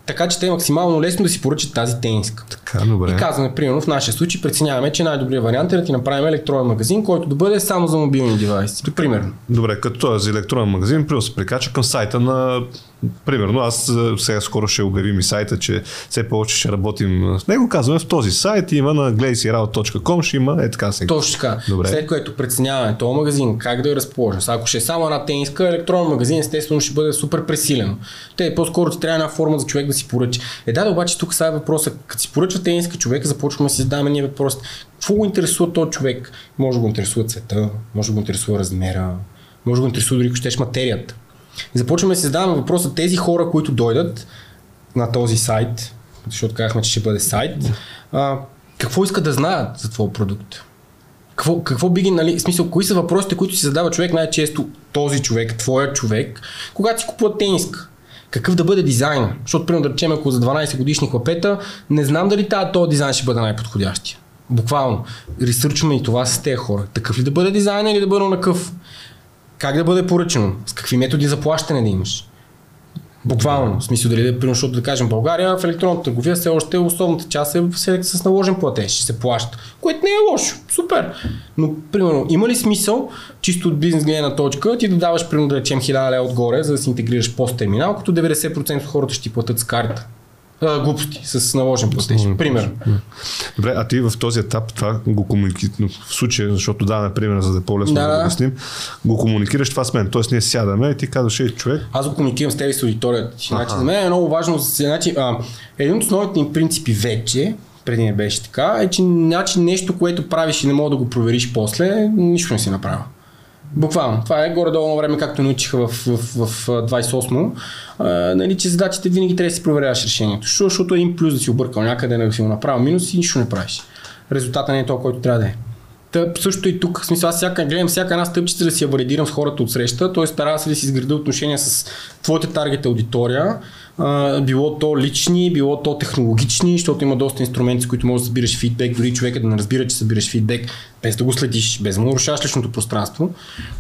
така че те е максимално лесно да си поръчат тази тениска. Така, добре. И казваме, примерно в нашия случай преценяваме, че най-добрият вариант е да ти направим електронен магазин, който да бъде само за мобилни девайси. Примерно. Добре, като за електронен магазин, примерно се прикача към сайта на Примерно, аз сега скоро ще обявим и сайта, че все повече ще работим с него. Казваме в този сайт има на glaziraut.com, ще има е така сега. Точно така. Добре. След което преценяваме този магазин, как да я разположим. Ако ще е само една тениска, електронен магазин естествено ще бъде супер пресилен. Те по-скоро ти трябва една форма за човек да си поръча. Е да, да обаче тук сега е въпроса, като си поръчва тениска човек, започваме да си задаваме ние въпрос. Какво го интересува този човек? Може да го интересува цвета, може да го интересува размера, може да го интересува дори ако щеш материята. И започваме да си задаваме въпроса тези хора, които дойдат на този сайт, защото казахме, че ще бъде сайт, а, какво искат да знаят за твой продукт? Какво, какво би ги, нали, в смисъл, кои са въпросите, които си задава човек най-често, този човек, твоят човек, когато си купува тениска? Какъв да бъде дизайн? Защото, примерно, да речем, ако за 12 годишни хлапета, не знам дали тази, този дизайн ще бъде най-подходящия. Буквално. Ресърчваме и това с тези хора. Такъв ли да бъде дизайн или да бъде на къв? Как да бъде поръчено, с какви методи за плащане да имаш. Буквално, в смисъл дали да, примерно, защото да кажем България в електронната търговия все още основната част е с наложен платеж, ще се плаща, което не е лошо, супер. Но, примерно, има ли смисъл, чисто от бизнес гледна точка, ти да даваш, примерно, да речем 1000 лева отгоре, за да си интегрираш пост терминал, като 90% от хората ще ти платят с карта а, глупости с наложен платеж. Пример. Добре, а ти в този етап това го комуникираш, в случая, защото даваме пример, за да е по-лесно да, да обясним, го комуникираш това с мен. Тоест ние сядаме и ти казваш, ей, човек. Аз го комуникирам с теб и с аудиторията. Значи, за мен е много важно. Значи, а, един от основните им принципи вече, преди не беше така, е, че значи, нещо, което правиш и не мога да го провериш после, нищо не си направил. Буквално. Това е горе-долу на време, както научиха в, в, в, в 28 а, нали, че задачите винаги трябва да си проверяваш решението. Що, защото един плюс да си объркал някъде, да си го направил минус и нищо не правиш. Резултата не е то, който трябва да е. Та, също и тук, в смисъл, аз всяка, гледам всяка една стъпчица да си я валидирам с хората от среща, т.е. старая се да си изграда отношения с твоята таргет аудитория, било то лични, било то технологични, защото има доста инструменти, с които можеш да събираш фидбек, дори човекът да не разбира, че събираш фидбек, без да го следиш, без да му нарушаваш личното пространство.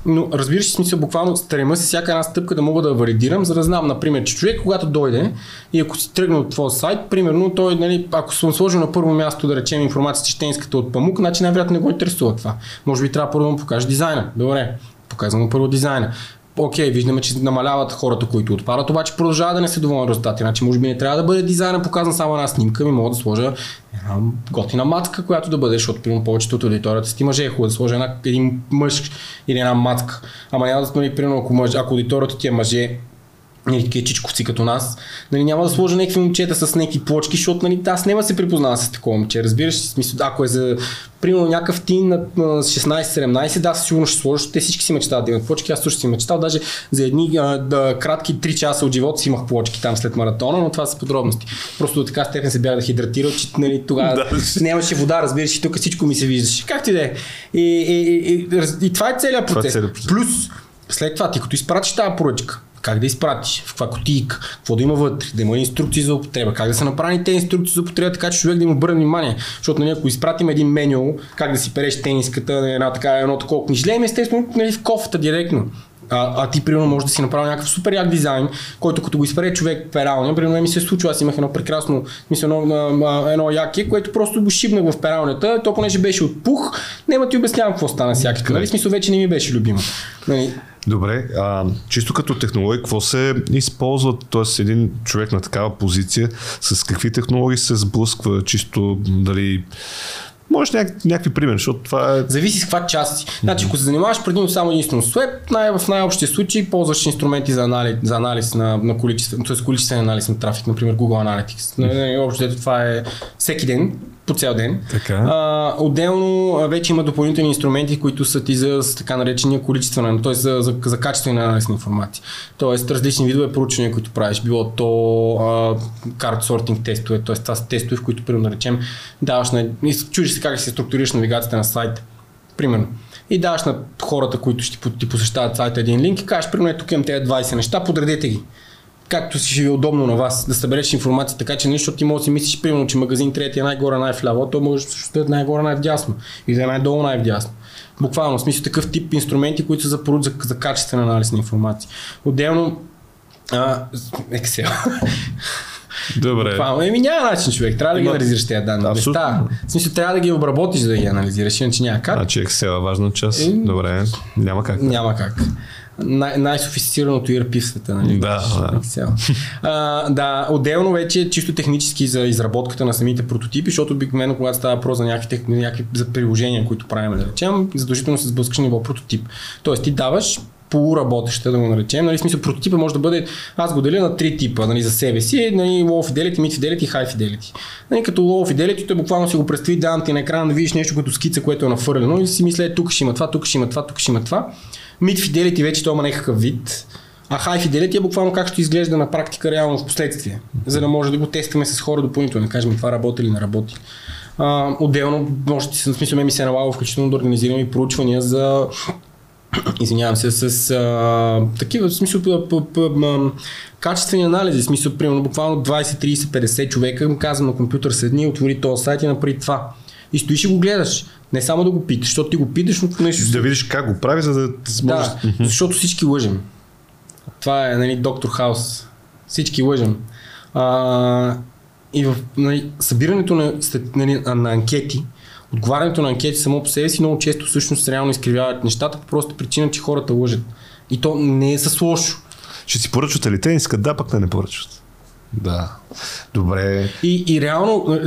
Но разбираш смисъл, буквално стрема си всяка една стъпка да мога да валидирам, за да знам, например, че човек, когато дойде и ако си тръгне от твоя сайт, примерно, той, нали, ако съм сложил на първо място, да речем, информацията щенската от памук, значи най-вероятно не го интересува това. Може би трябва първо да му покажеш дизайна. Добре, показвам му първо дизайна окей, виждаме, че намаляват хората, които отпадат, обаче продължава да не се доволни резултати. Значи, може би не трябва да бъде дизайна показан само една снимка, ми мога да сложа една готина матка, която да бъде, защото примерно повечето от аудиторията си мъже е хубаво да сложа една, един мъж или една матка. Ама няма да сме, примерно, ако, мъж, ако аудиторията ти е мъже, нали, такива чичковци като нас, нали, няма да сложа някакви момчета с някакви плочки, защото нали, аз няма да се припознава с такова момче. Разбираш, смисъл, ако е за примерно някакъв тин на 16-17, да, сигурно ще сложа, те всички си мечтават да имат плочки, аз също си мечтал, даже за едни а, да, кратки 3 часа от живота си имах плочки там след маратона, но това са подробности. Просто до така степен се бях да хидратирал, че нали, тогава нямаше вода, разбираш, и тук всичко ми се виждаше. Както и да е. И, и, и, и, и, това е целият процес. Това е процес. Плюс, след това, ти като изпратиш тази поръчка, как да изпратиш, в каква кутийка, какво да има вътре, да има инструкции за употреба, как да са направени тези инструкции за употреба, така че човек да им обърне внимание. Защото нали, ако изпратим един менюал, как да си переш тениската, една така, едно такова книжле, естествено нали, в кофата директно. А, а ти, примерно, можеш да си направи някакъв супер як дизайн, който като го изпере човек пералня, примерно ми се случва, аз имах едно прекрасно, мисля, едно, едно яке, което просто го шибнах в пералнята, то понеже беше от пух, няма ти обяснявам какво стана с яката, нали? Смисъл вече не ми беше любимо. Нали? Добре, а, чисто като технология, какво се използва, т.е. един човек на такава позиция, с какви технологии се сблъсква, чисто дали може няк- някакви примери, защото това е... Зависи с каква част си. Значи, ако се занимаваш предимно само единствено с веб, най- в най-общия случай ползваш инструменти за анализ, за анализ на, на количество, т.е. количествен анализ на трафик, например Google Analytics. Общо това е всеки ден по цял ден. Така. А, отделно вече има допълнителни инструменти, които са ти за така наречения количествена, т.е. За, за, за качествена анализ на информация. Тоест различни видове проучвания, които правиш, било то карт сортинг тестове, т.е. това са тестове, в които, примерно, да речем, даваш на, чудиш се как се структурираш навигацията на сайта. Примерно. И даваш на хората, които ще ти посещават сайта един линк и кажеш, примерно, тук имам тези 20 неща, подредете ги както си ви е удобно на вас, да събереш информация, така че нещо ти може да си мислиш, примерно, че магазин трети е най-горе, най-вляво, то може да е най-горе, най-вдясно и да е най-долу, най-вдясно. Буквално, в смисъл такъв тип инструменти, които са за, за, за качествен анализ на информация. Отделно, а, Excel. Добре. Буквално, еми няма начин човек, трябва да ги анализираш тези данни. Абсолютно. В смисъл трябва да ги обработиш, да ги анализираш, иначе няма как. Значи Excel е важна част. Е, Добре, няма как. Няма как най- най-софистицираното ERP в света. Нали? Да, да. А, да, отделно вече чисто технически за изработката на самите прототипи, защото обикновено когато става въпрос за някакви, някакви за приложения, които правим, да речем, задължително се сблъскаш ниво прототип. Тоест ти даваш полуработеща, да го наречем. Нали, смисъл, прототипа може да бъде, аз го деля на три типа нали, за себе си, нали, low fidelity, mid fidelity и high fidelity. Нали, като low fidelity, той буквално си го представи данните на екрана, да видиш нещо като скица, което е нафърлено и си мисля, тук ще има това, тук ще има това, тук ще има това. Mid Fidelity вече то има някакъв вид, а High Fidelity е буквално как ще изглежда на практика реално в последствие, за да може да го тестваме с хора допълнително, да кажем това работи или не работи. А, отделно, може да в смисъл ми се е налага включително да организираме проучвания за извинявам се, с а, такива, в смисъл, п, п, п, м, качествени анализи, в смисъл, примерно, буквално 20, 30, 50 човека, му казвам на компютър седни, отвори този сайт и направи това. И стоиш и го гледаш. Не само да го питаш, защото ти го питаш, но нещо. Да видиш как го прави, за да сможеш. Да, защото всички лъжем. Това е нали, доктор Хаус. Всички лъжем. А, и в нали, събирането на, нали, на анкети, отговарянето на анкети само по себе си много често всъщност реално изкривяват нещата по просто причина, че хората лъжат. И то не е с лошо. Ще си поръчват ли те искат да, пък не не поръчват. Да. Добре. И, и реално,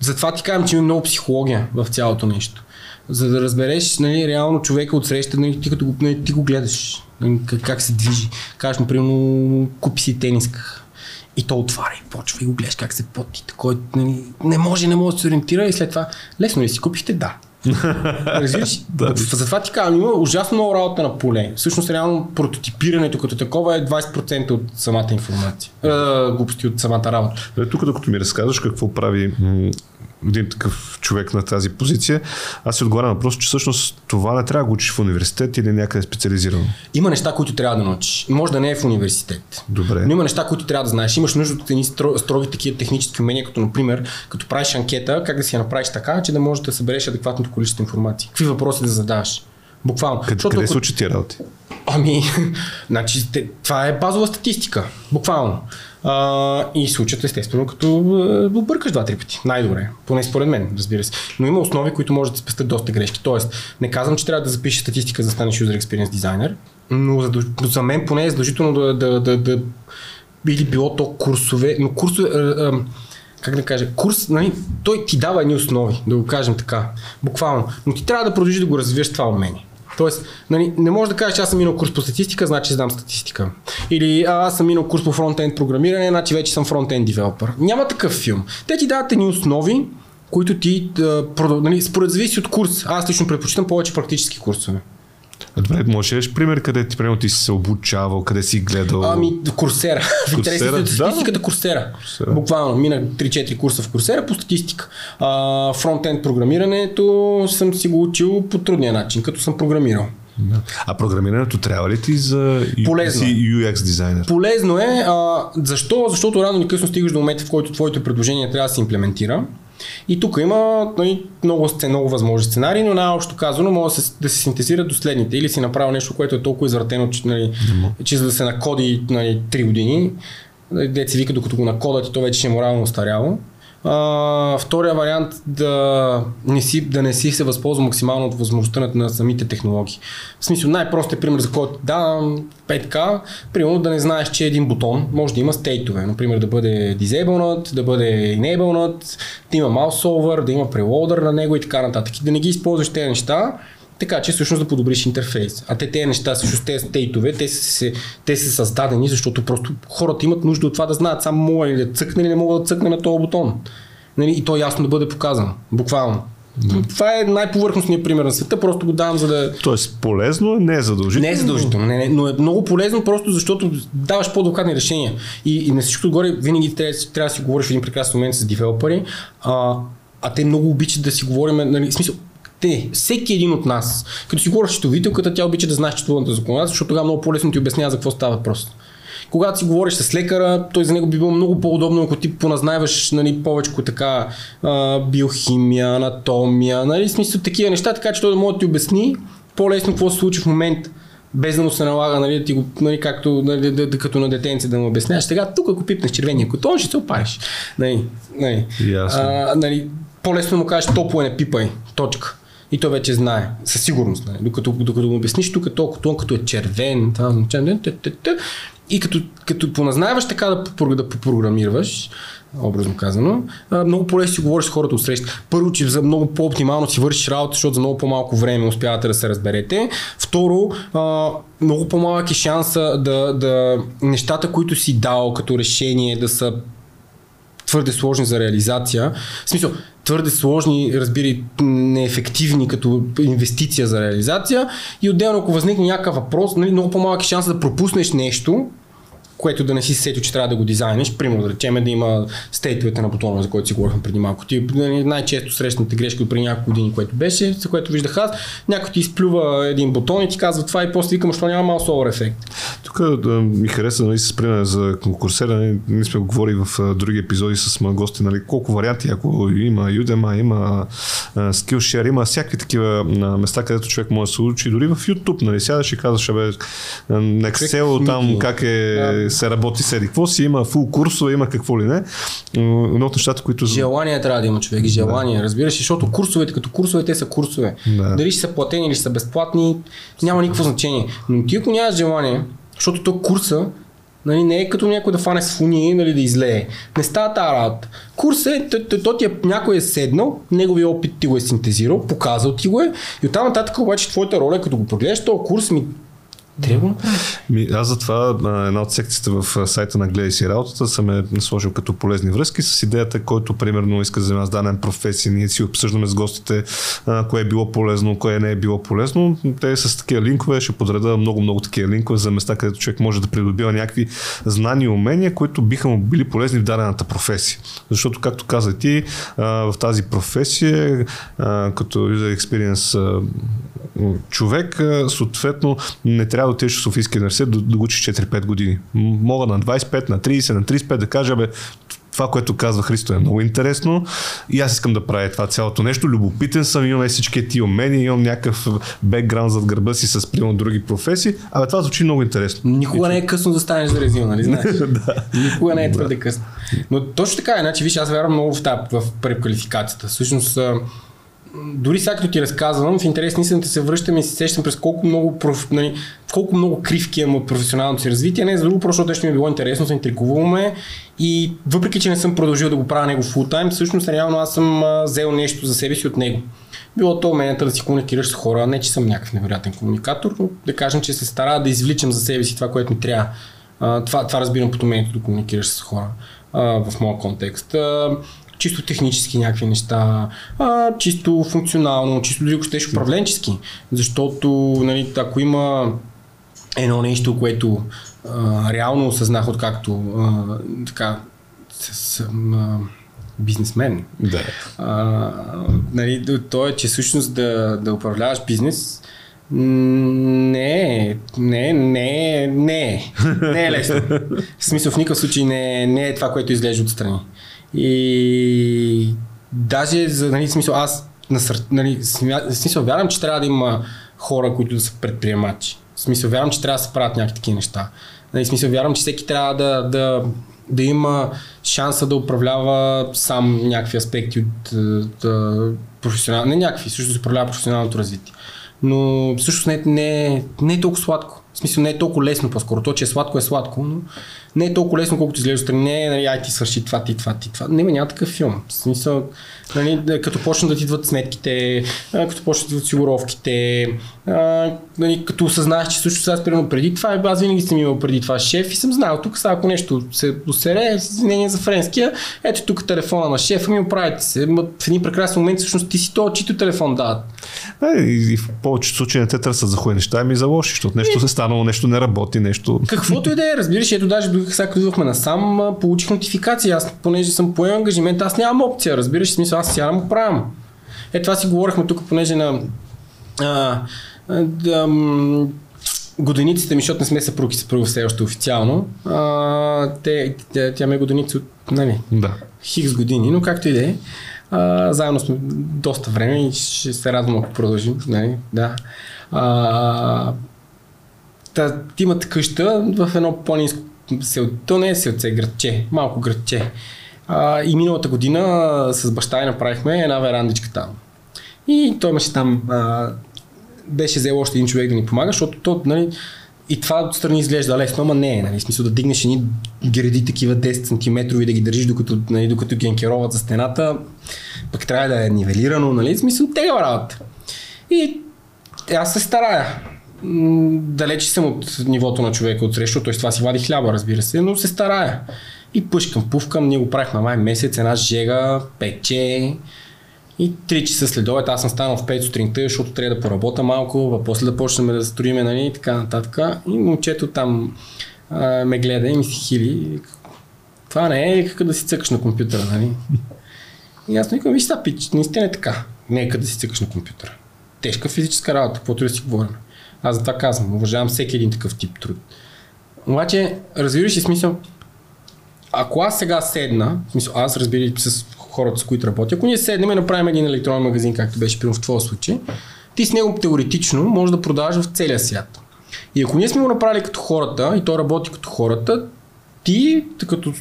затова ти казвам, че има много психология в цялото нещо за да разбереш нали, реално човека от среща, нали, ти като го, нали, ти го гледаш, нали, как, как се движи. Кажеш му, примерно, купи си тениска. И то отваря и почва и го гледаш как се поти. Такой, нали, не може, не може да се ориентира и след това, лесно ли си купихте? Да. Разбираш? да. Затова ти казвам, има ужасно много работа на поле. Всъщност, реално прототипирането като такова е 20% от самата информация. Е, глупости от самата работа. Тук, докато ми разказваш какво прави един такъв човек на тази позиция, аз си отговарям на въпрос, че всъщност това не трябва да го учиш в университет или някъде специализирано. Има неща, които трябва да научиш. Може да не е в университет. Добре. Но има неща, които трябва да знаеш. Имаш нужда от едни строги такива технически умения, като например, като правиш анкета, как да си я направиш така, че да можеш да събереш адекватното количество информация. Какви въпроси да задаваш? Буквално. Къде, Защото, къде се учи тия работи? Ами, значи, това е базова статистика. Буквално. А, и се учат естествено, като объркаш два-три пъти. Най-добре. Поне според мен, разбира се. Но има основи, които може да спестят доста грешки. Тоест, не казвам, че трябва да запишеш статистика за да станеш user experience дизайнер, но за, за мен поне е задължително да, да, да, да или било то курсове, но курсове, как да кажа, курс, нали, той ти дава едни основи, да го кажем така, буквално, но ти трябва да продължиш да го развиеш това умение. Тоест, нали, не можеш да кажеш, че аз съм минал курс по статистика, значи знам статистика. Или аз съм минал курс по фронтенд програмиране, значи вече съм фронтенд девелопър. Няма такъв филм. Те ти дават едни основи, които ти, нали, според зависи от курс. Аз лично предпочитам повече практически курсове. Добре, можеш да пример къде ти, примерно, ти си се обучавал, къде си гледал? Ами, Курсера. Интерес на статистиката Курсера. Курсера. Буквално, мина 3-4 курса в Курсера по статистика. А, фронтенд програмирането съм си го учил по трудния начин, като съм програмирал. Да. А програмирането трябва ли ти за Полезно. си UX дизайнер? Полезно е. А, защо? Защото рано или късно стигаш до момента, в който твоето предложение трябва да се имплементира. И тук има нали, много, много възможни сценарии, но най-общо казано може да се, да се синтезират до следните. Или си направил нещо, което е толкова извратено, че, нали, че за да се накоди нали, 3 години, деца вика, докато го накодат и то вече е морално устаряло. А, втория вариант да не, си, да не си се възползва максимално от възможността на, самите технологии. В смисъл, най-простият пример, за който давам 5К, примерно да не знаеш, че един бутон може да има стейтове. Например, да бъде disabled, да бъде enabled, да има mouse over, да има preloader на него и така нататък. И да не ги използваш тези неща, така че всъщност да подобриш интерфейс. А те тези неща, всъщност тези стейтове, те са, те са създадени, защото просто хората имат нужда от това да знаят само мога ли да цъкне или не мога да цъкне на този бутон. Нали? И то ясно да бъде показано. Буквално. Да. Това е най-повърхностният пример на света, просто го давам за да... Тоест полезно, не е задължително. Не е задължително, не, не, но е много полезно просто защото даваш по-адвокатни решения. И, и на всичко отгоре винаги трябва, трябва да си говориш в един прекрасен момент с девелопери, а, а те много обичат да си говорим, нали, в смисъл, те, всеки един от нас, като си говориш счетовителката, тя обича да знае четвърната законодателство, защото тогава много по-лесно ти обяснява за какво става въпрос. Когато си говориш с лекара, той за него би било много по-удобно, ако ти поназнаваш нали, повече така а, биохимия, анатомия, нали, смисъл такива неща, така че той да може да ти обясни по-лесно какво се случи в момента без да му се налага, нали, да ти го, нали, както, нали, да, да, като на детенце да му обясняваш. Сега тук, ако пипнеш червения котон, ще се опариш. Нали, нали. А, нали, по-лесно му кажеш топло не пипай. Точка и той вече знае, със сигурност. Нали? Докато, докато му обясниш тук е толкова тон, като е червен, това означава, и като, като поназнаваш така да, да попрограмираш, образно казано, много по-лесно си говориш с хората от среща. Първо, че за много по-оптимално си вършиш работа, защото за много по-малко време успявате да се разберете. Второ, много по-малък е шанса да, да нещата, които си дал като решение да са твърде сложни за реализация. В смисъл, твърде сложни, разбира неефективни като инвестиция за реализация и отделно ако възникне някакъв въпрос, нали, много по-малък е шанс да пропуснеш нещо, което да не си сетил, че трябва да го дизайниш. Примерно да речем да има стейтовете на бутона, за който си говорихме преди малко. Ти нали, най-често срещната грешка от преди няколко години, което беше, за което виждах аз, някой ти изплюва един бутон и ти казва това и после викам, що няма малко солар ефект. Тук да, ми хареса нали, с пример за конкурсера. Нали, ние сме говорили в други епизоди с гости, нали, колко варианти, ако има Udemy, има uh, Skillshare, има всякакви такива места, където човек може да се учи. Дори в YouTube, нали, сядаш и казваш, бе, на Excel там как е да се работи с еди какво си, има фул курсове, има какво ли не. Но от нещата, които... Желание трябва да има човек, желание, да. разбираш, защото курсовете, като курсове, те са курсове. Да. Дали ще са платени или са безплатни, няма никакво значение. Но ти ако нямаш желание, защото то курса Нали, не е като някой да фане с фуни, нали, да излее. Не става тази работа. Курс е, то, то, то ти е, някой е седнал, неговия опит ти го е синтезирал, показал ти го е и оттам нататък обаче твоята роля, е като го прогледаш този курс, ми Направиш. Ми, аз затова а, една от секциите в сайта на Гледай си работата съм е сложил като полезни връзки с идеята, който примерно иска да занимава с даден професия. Ние си обсъждаме с гостите а, кое е било полезно, кое не е било полезно. Те с такива линкове ще подреда много-много такива линкове за места, където човек може да придобива някакви знания и умения, които биха му били полезни в дадената професия. Защото, както каза ти, а, в тази професия, а, като user experience човек, съответно, не трябва да отидеш в Софийския университет да, да учиш 4-5 години. Мога на 25, на 30, на 35 да кажа, бе, това, което казва Христо е много интересно и аз искам да правя това цялото нещо. Любопитен съм, имам всички ти умения, имам някакъв бекграунд зад гърба си с примерно други професии. Абе, това звучи много интересно. Никога не е късно да станеш за резил, нали знаеш? да. Никога не е твърде късно. Но точно така е, значи, виж, аз вярвам много в, тази, в преквалификацията. Всъщност, дори сега като ти разказвам, в интерес истината се връщам и се сещам през колко много, проф, нали, колко много кривки имам от професионалното си развитие. Не за друго, просто защото ми е било интересно, се интригувало ме и въпреки, че не съм продължил да го правя него фул тайм, всъщност реално аз съм взел нещо за себе си от него. Било то уменията да си комуникираш с хора, не че съм някакъв невероятен комуникатор, но да кажем, че се стара да извличам за себе си това, което ми трябва. това, това разбирам под умението да комуникираш с хора в моя контекст чисто технически някакви неща, а, чисто функционално, чисто дори ако щеш управленчески. Защото, нали, ако има едно нещо, което а, реално осъзнах откакто а, така, съм а, бизнесмен. Да. А, нали, то е, че всъщност да, да управляваш бизнес не, не, не, не, не е лесно. В смисъл в никакъв случай не, не е това, което изглежда отстрани. И даже за нали, смисъл, аз насър... нали, смисъл, вярвам, че трябва да има хора, които да са предприемачи. В смисъл, вярвам, че трябва да се правят някакви такива неща. Нали, смисъл, вярвам, че всеки трябва да, да, да има шанса да управлява сам някакви аспекти от да, професионално, не някакви, също да управлява професионалното развитие. Но всъщност не, не, не е толкова сладко. В смисъл не е толкова лесно по-скоро. То, че е сладко е сладко, но не е толкова лесно, колкото изглежда. Не, нали, ай ти свърши това, ти това, ти това. Не, няма такъв филм. В смисъл, нали, като почнат да ти идват сметките, като почнат да идват сигуровките, а, нали, като осъзнаеш, че също сега примерно преди това, аз винаги съм имал преди това шеф и съм знал, тук сега ако нещо се досере, извинение за френския, ето тук телефона на шефа ми оправите се. В един прекрасен момент всъщност ти си то, чито телефон дават. Да, и, и в повечето случаи не те търсят за хуй неща, ами за лоши, защото нещо се станало, нещо не работи, нещо. Каквото и да е, разбираш, ето даже сега като идвахме насам, получих нотификация. Аз, понеже съм поел ангажимент, аз нямам опция, разбираш, смисъл, аз сядам го. Е, това си говорихме тук, понеже на а, да, годениците ми, защото не сме съпруги, съпруга все още официално, а, те, тя, тя ме е годеница от нали, да. хикс години, но както и да е. заедно сме доста време и ще се радвам ако продължим. Нали, да. А, та, имат къща в едно по-низко сел, то не е селце, градче, малко градче. А, и миналата година с баща и направихме една верандичка там. И той имаше там, а, беше взел още един човек да ни помага, защото то, нали, и това отстрани изглежда лесно, ама не е. Нали, смисъл да дигнеш едни гради такива 10 см и да ги държиш докато, нали, докато ги за стената, пък трябва да е нивелирано, нали, смисъл тега работа. И аз се старая далече съм от нивото на човека от срещу, т.е. това си вади хляба, разбира се, но се старая. И пъшкам, пувкам, ние го правихме май месец, една жега, пече. И 3 часа след обед, аз съм станал в 5 сутринта, защото трябва да поработя малко, а после да почнем да строиме, нали, и така нататък. И момчето там а, ме гледа и ми си хили. Това не е как да си цъкаш на компютъра, нали? И аз викам, виж сега, пич, наистина е така. Не е да си цъкаш на компютъра. Тежка физическа работа, каквото да си говорим. Аз за това казвам, уважавам всеки един такъв тип труд. Обаче, разбираш ли смисъл, ако аз сега седна, в смисъл, аз разбираш с хората, с които работя, ако ние седнем и направим един електронен магазин, както беше примерно в твоя случай, ти с него теоретично можеш да продаваш в целия свят. И ако ние сме го направили като хората, и то работи като хората, ти като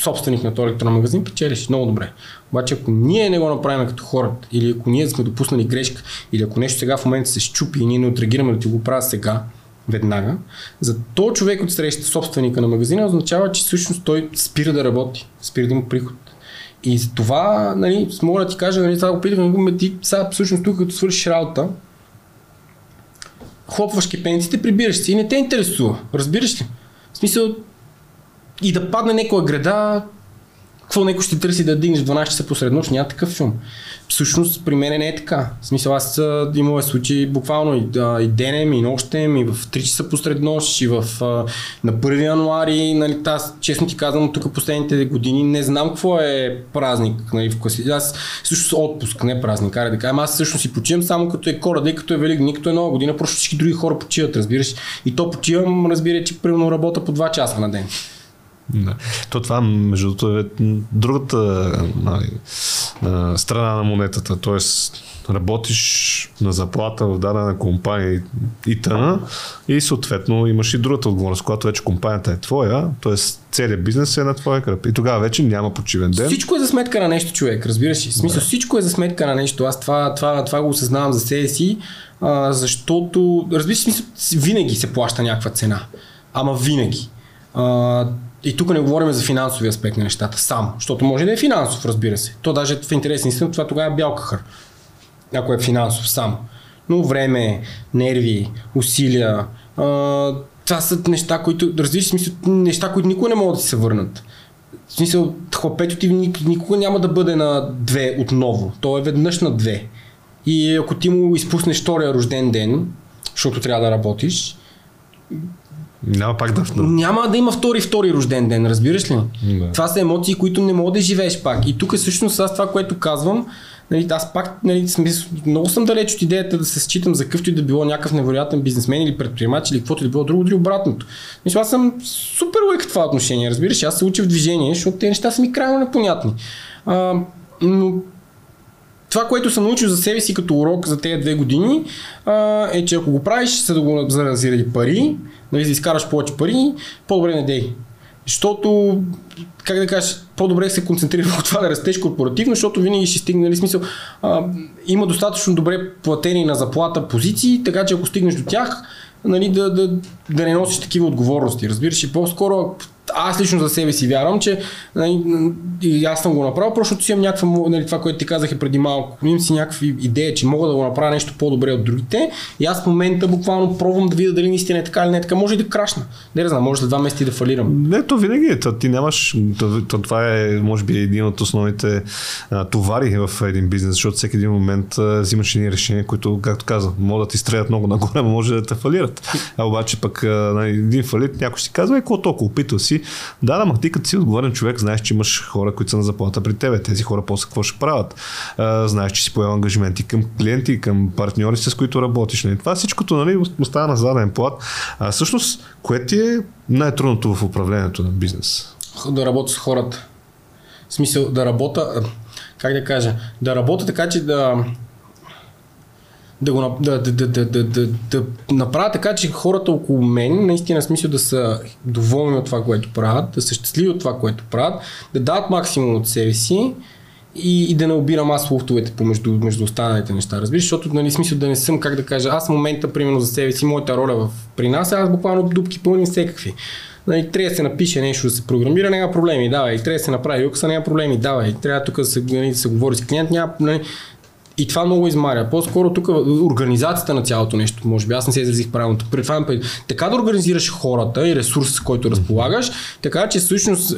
собственик на този електронен магазин, печелиш много добре. Обаче ако ние не го направим като хората, или ако ние сме допуснали грешка, или ако нещо сега в момента се щупи и ние не отреагираме да ти го правя сега, веднага, за то човек от среща собственика на магазина означава, че всъщност той спира да работи, спира да има приход. И за това, нали, мога да ти кажа, нали, това го питах, ти сега всъщност тук като свършиш работа, хлопваш кипенците, прибираш се и не те интересува. Разбираш ли? В смисъл, и да падне някоя града, какво някой ще търси да дигнеш 12 часа посред нощ, няма такъв филм. Всъщност при мен не е така. В смисъл аз имаме случаи буквално и, да, и денем, и нощем, и в 3 часа посред нощ, и в, а, на 1 януари. Нали, аз честно ти казвам, тук последните години не знам какво е празник нали, в класи. Аз също отпуск, не празник, аре да кажем. Аз също си почивам само като е коледа и като е велик, като е нова година, просто всички други хора почиват, разбираш. И то почивам, разбира, че примерно работа по 2 часа на ден. Да. То това, между другото, е другата нали, страна на монетата. Тоест, работиш на заплата в дадена компания и тъна и съответно имаш и другата отговорност, когато вече компанията е твоя, т.е. целият бизнес е на твоя кръп. И тогава вече няма почивен ден. Всичко е за сметка на нещо, човек, разбираш ли? В смисъл, да. всичко е за сметка на нещо. Аз това, това, това го осъзнавам за себе си, а, защото, разбираш, смисъл, винаги се плаща някаква цена. Ама винаги. А, и тук не говорим за финансови аспект на нещата само, защото може да е финансов, разбира се. То даже в интерес на това тогава е бял кахър, ако е финансов само. Но време, нерви, усилия, а, това са неща, които, разбираш, смисъл, неща, които никога не могат да се върнат. В смисъл, хлапето ти никога няма да бъде на две отново. То е веднъж на две. И ако ти му изпуснеш втория рожден ден, защото трябва да работиш, няма пак да... Няма да има втори втори рожден ден, разбираш ли? Да. Това са емоции, които не мога да живееш пак. И тук всъщност аз това, което казвам, нали, аз пак нали, смисъл, много съм далеч от идеята да се считам за къвто и да било някакъв невероятен бизнесмен или предприемач или каквото и да било друго, дори обратното. Мисля, аз съм супер лек в това отношение, разбираш, аз се уча в движение, защото тези неща са ми крайно непонятни. А, но това, което съм научил за себе си като урок за тези две години, а, е, че ако го правиш за да го заради пари, нали, да изкараш повече пари, по-добре не дей. Защото, как да кажеш, по-добре се концентрира върху това да растеш корпоративно, защото винаги ще стигне, нали, смисъл, а, има достатъчно добре платени на заплата позиции, така че ако стигнеш до тях, нали, да, да, да не носиш такива отговорности. Разбираш, и по-скоро аз лично за себе си вярвам, че нали, и аз съм го направил, просто си имам някаква, нали, това, което ти казах преди малко, имам си някаква идея, че мога да го направя нещо по-добре от другите и аз в момента буквално пробвам да видя дали наистина е така или не е така, може и да крашна. Не знам, може след два месеца да фалирам. Не, то винаги е. Ти нямаш, то, това е, може би, един от основните а, товари в един бизнес, защото всеки един момент а, взимаш едни решения, които, както каза, могат да ти стрелят много нагоре, може да те фалират. А обаче пък а, на един фалит някой си казва, е, толкова, опитал си, да, да, ма ти като си отговорен човек, знаеш, че имаш хора, които са на заплата при тебе. Тези хора после какво ще правят? А, знаеш, че си поема ангажименти към клиенти, към партньори, с които работиш. Нали? Това всичкото нали, остава на заден плат. А всъщност, кое ти е най-трудното в управлението на бизнес? Да работя с хората. В смисъл, да работя, как да кажа, да работя така, че да, да, го, да, да, да, да, да, да, да направя така, че хората около мен наистина смисъл да са доволни от това, което правят, да са щастливи от това, което правят, да дадат максимум от себе си и, и да не обирам аз луфтовете помежду между останалите неща. Разбираш, защото нали, смисъл да не съм, как да кажа, аз в момента, примерно за себе си, моята роля в, при нас, аз буквално дупки пълни всекакви. Нали, трябва да се напише нещо, да се програмира, няма проблеми, давай, трябва да се направи юкса, няма проблеми, давай, трябва тук да се, нали, да се говори с клиент, няма, нали, и това много измаря. По-скоро тук организацията на цялото нещо, може би аз не се изразих правилното. Пред това, така да организираш хората и ресурс, с който разполагаш, така че всъщност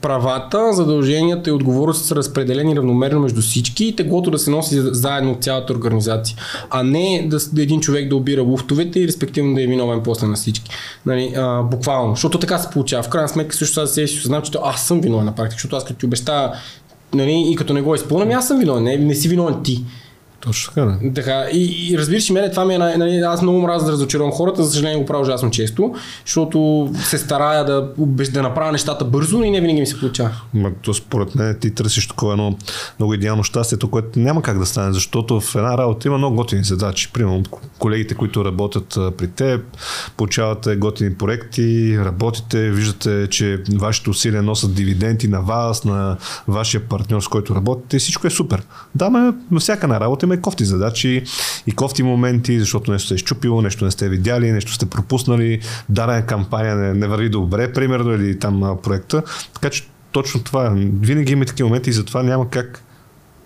правата, задълженията и отговорности са разпределени равномерно между всички и теглото да се носи заедно от цялата организация. А не да, да един човек да обира луфтовете и респективно да е виновен после на всички. Нали, а, буквално. Защото така се получава. В крайна сметка също аз се знам, че аз съм виновен на практика, защото аз като ти обещая нали, и като не го изпълням, аз съм виновен, не, не си виновен ти. Точно така, да. Така, и, и разбираш, мене това ми е, нали, аз много мразя да разочаровам хората, за съжаление го правя ужасно често, защото се старая да, да направя нещата бързо и не винаги ми се получава. Ма, то според мен ти търсиш такова едно много идеално щастието, което няма как да стане, защото в една работа има много готини задачи. Примерно колегите, които работят при теб, получавате готини проекти, работите, виждате, че вашите усилия носят дивиденти на вас, на вашия партньор, с който работите и всичко е супер. Да, ме, във всяка една работа и кофти задачи и кофти моменти, защото нещо се е щупило, нещо не сте видяли, нещо сте пропуснали, дадена кампания не, не върви добре, примерно, или там проекта. Така че точно това. Винаги има такива моменти и затова няма как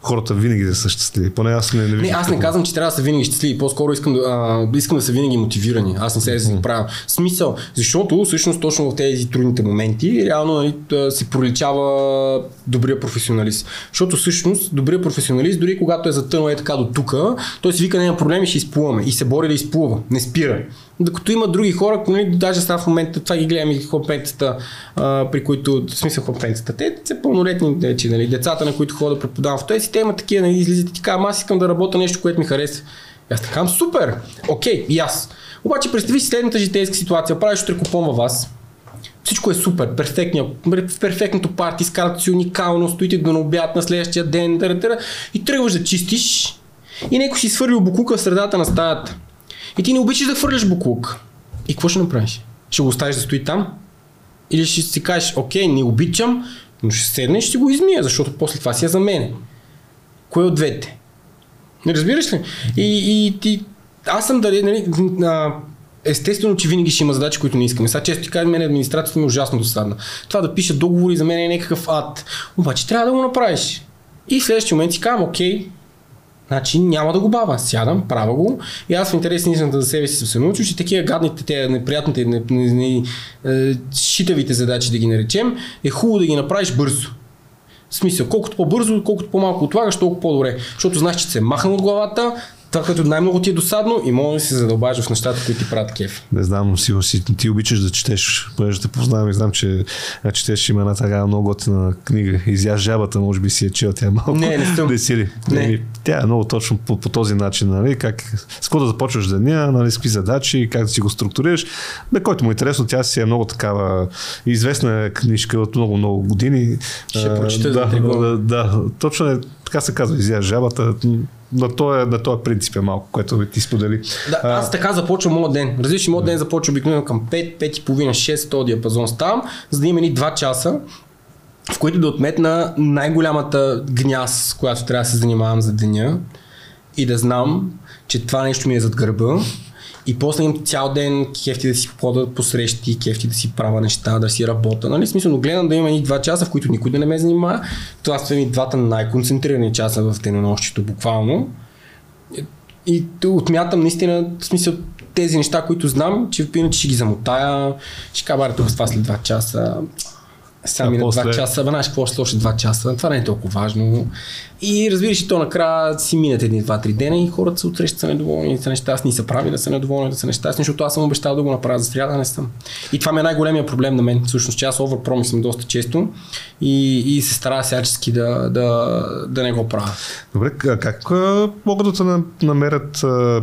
хората винаги да са щастливи. Поне аз не, не, не аз не казвам, че трябва да са винаги щастливи. По-скоро искам да, а, искам да са винаги мотивирани. Аз не се да правя. Смисъл, защото всъщност точно в тези трудните моменти реално нали, се проличава добрия професионалист. Защото всъщност добрия професионалист, дори когато е затънал е така до тук, той си вика, няма проблеми, ще изплуваме. И се бори да изплува. Не спира. Докато има други хора, нали, даже сега в момента, това ги гледам и хлопенцата, при които, в смисъл хлопенцата, те са пълнолетни вече, нали, децата, на които ходя да преподавам в тези, те имат такива, нали, излизат и така, аз искам да работя нещо, което ми харесва. И аз така, супер, окей, и аз. Обаче представи си следната житейска ситуация, правиш утре купон във вас, всичко е супер, перфектния, в перфектното парти, скарате си уникално, стоите до на обяд на следващия ден, и тръгваш да чистиш и някой си свърли буклука в средата на стаята. И ти не обичаш да хвърляш буклук. И какво ще направиш? Ще го оставиш да стои там? Или ще си кажеш, окей, не обичам, но ще седнеш и ще го измия, защото после това си е за мене. Кое от двете? Не разбираш ли? И, и ти, аз съм дали, нали, естествено, че винаги ще има задачи, които не искаме. Сега често ти кажа, мен администрацията ми е ужасно досадна. Това да пиша договори за мен е някакъв ад. Обаче трябва да го направиш. И в следващия момент си казвам, окей, Значи няма да го бава. Сядам, правя го и аз в интерес на за себе си съм се научил, че такива гадните, те неприятните, не, не, не, не, шитавите задачи да ги наречем, е хубаво да ги направиш бързо. В смисъл, колкото по-бързо, колкото по-малко отлагаш, толкова по-добре. Защото знаеш, че се махна от главата, това, което най-много ти е досадно и може да се задълбаш в нещата, които ти правят кеф. Не знам, сигурно си ти обичаш да четеш, понеже те познавам и знам, че четеш има една така много готина книга. Изя жабата, може би си е чел, тя малко. Не, не съм. Не си ли? Не. не. Тя е много точно по, по този начин, нали? Как, с какво да започваш деня, нали? с какви задачи, как да си го структурираш. Бе, който му е интересно, тя си е много такава известна книжка от много, много години. Ще прочита да, да, да, да, точно е, така се казва, изя жабата на този, на този принцип е малко, което ти сподели. Да, аз така започвам моят ден. Разбираш, моят ден започва обикновено към 5, 5 и половина, 6 този диапазон ставам, за да има ни 2 часа, в които да отметна най-голямата гняз, която трябва да се занимавам за деня и да знам, че това нещо ми е зад гърба и после имам цял ден кефти да си хода по срещи, кефти да си правя неща, да си работя. Нали? Смисъл, но гледам да има и два часа, в които никой да не ме занимава. Това са ми двата най-концентрирани часа в денонощието, буквално. И отмятам наистина, в смисъл, тези неща, които знам, че иначе ще ги замотая, ще кажа, тук с това след два часа, сега мина после... 2 часа, знаеш какво ще още 2 часа, това не е толкова важно. И разбираш, и то накрая си минат едни, два, три дена и хората се отрещат са недоволни, са нещастни, са прави да са недоволни, да са нещастни, защото аз съм обещал да го направя за сряда, не съм. И това ми е най-големия проблем на мен, всъщност, че аз оверпромисвам доста често и, и се старая всячески да, да, да не го правя. Добре, как могат да те намерят,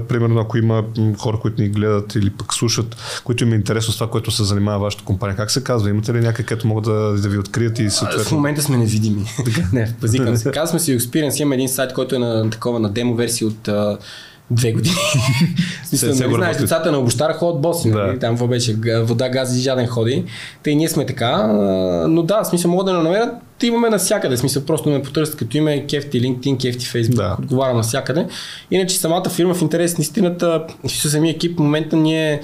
примерно, ако има хора, които ни гледат или пък слушат, които им е интересно с това, което се занимава вашата компания? Как се казва? Имате ли някъде, където могат да, да ви открият и съответно? В момента сме невидими. не, пазикам се. Казваме си Experience има един сайт, който е на такова на демо версия от а, две години. Смисъл, нали, знаеш, децата на обощара ходят боси, нали? да. там какво беше, вода, газ и жаден ходи. Те и ние сме така, но да, смисъл могат да не намерят, имаме навсякъде, смисъл просто ме потърсят като име кефти LinkedIn, кефти Facebook, да. отговарям навсякъде. Иначе самата фирма в интерес на истината, самия екип в момента ние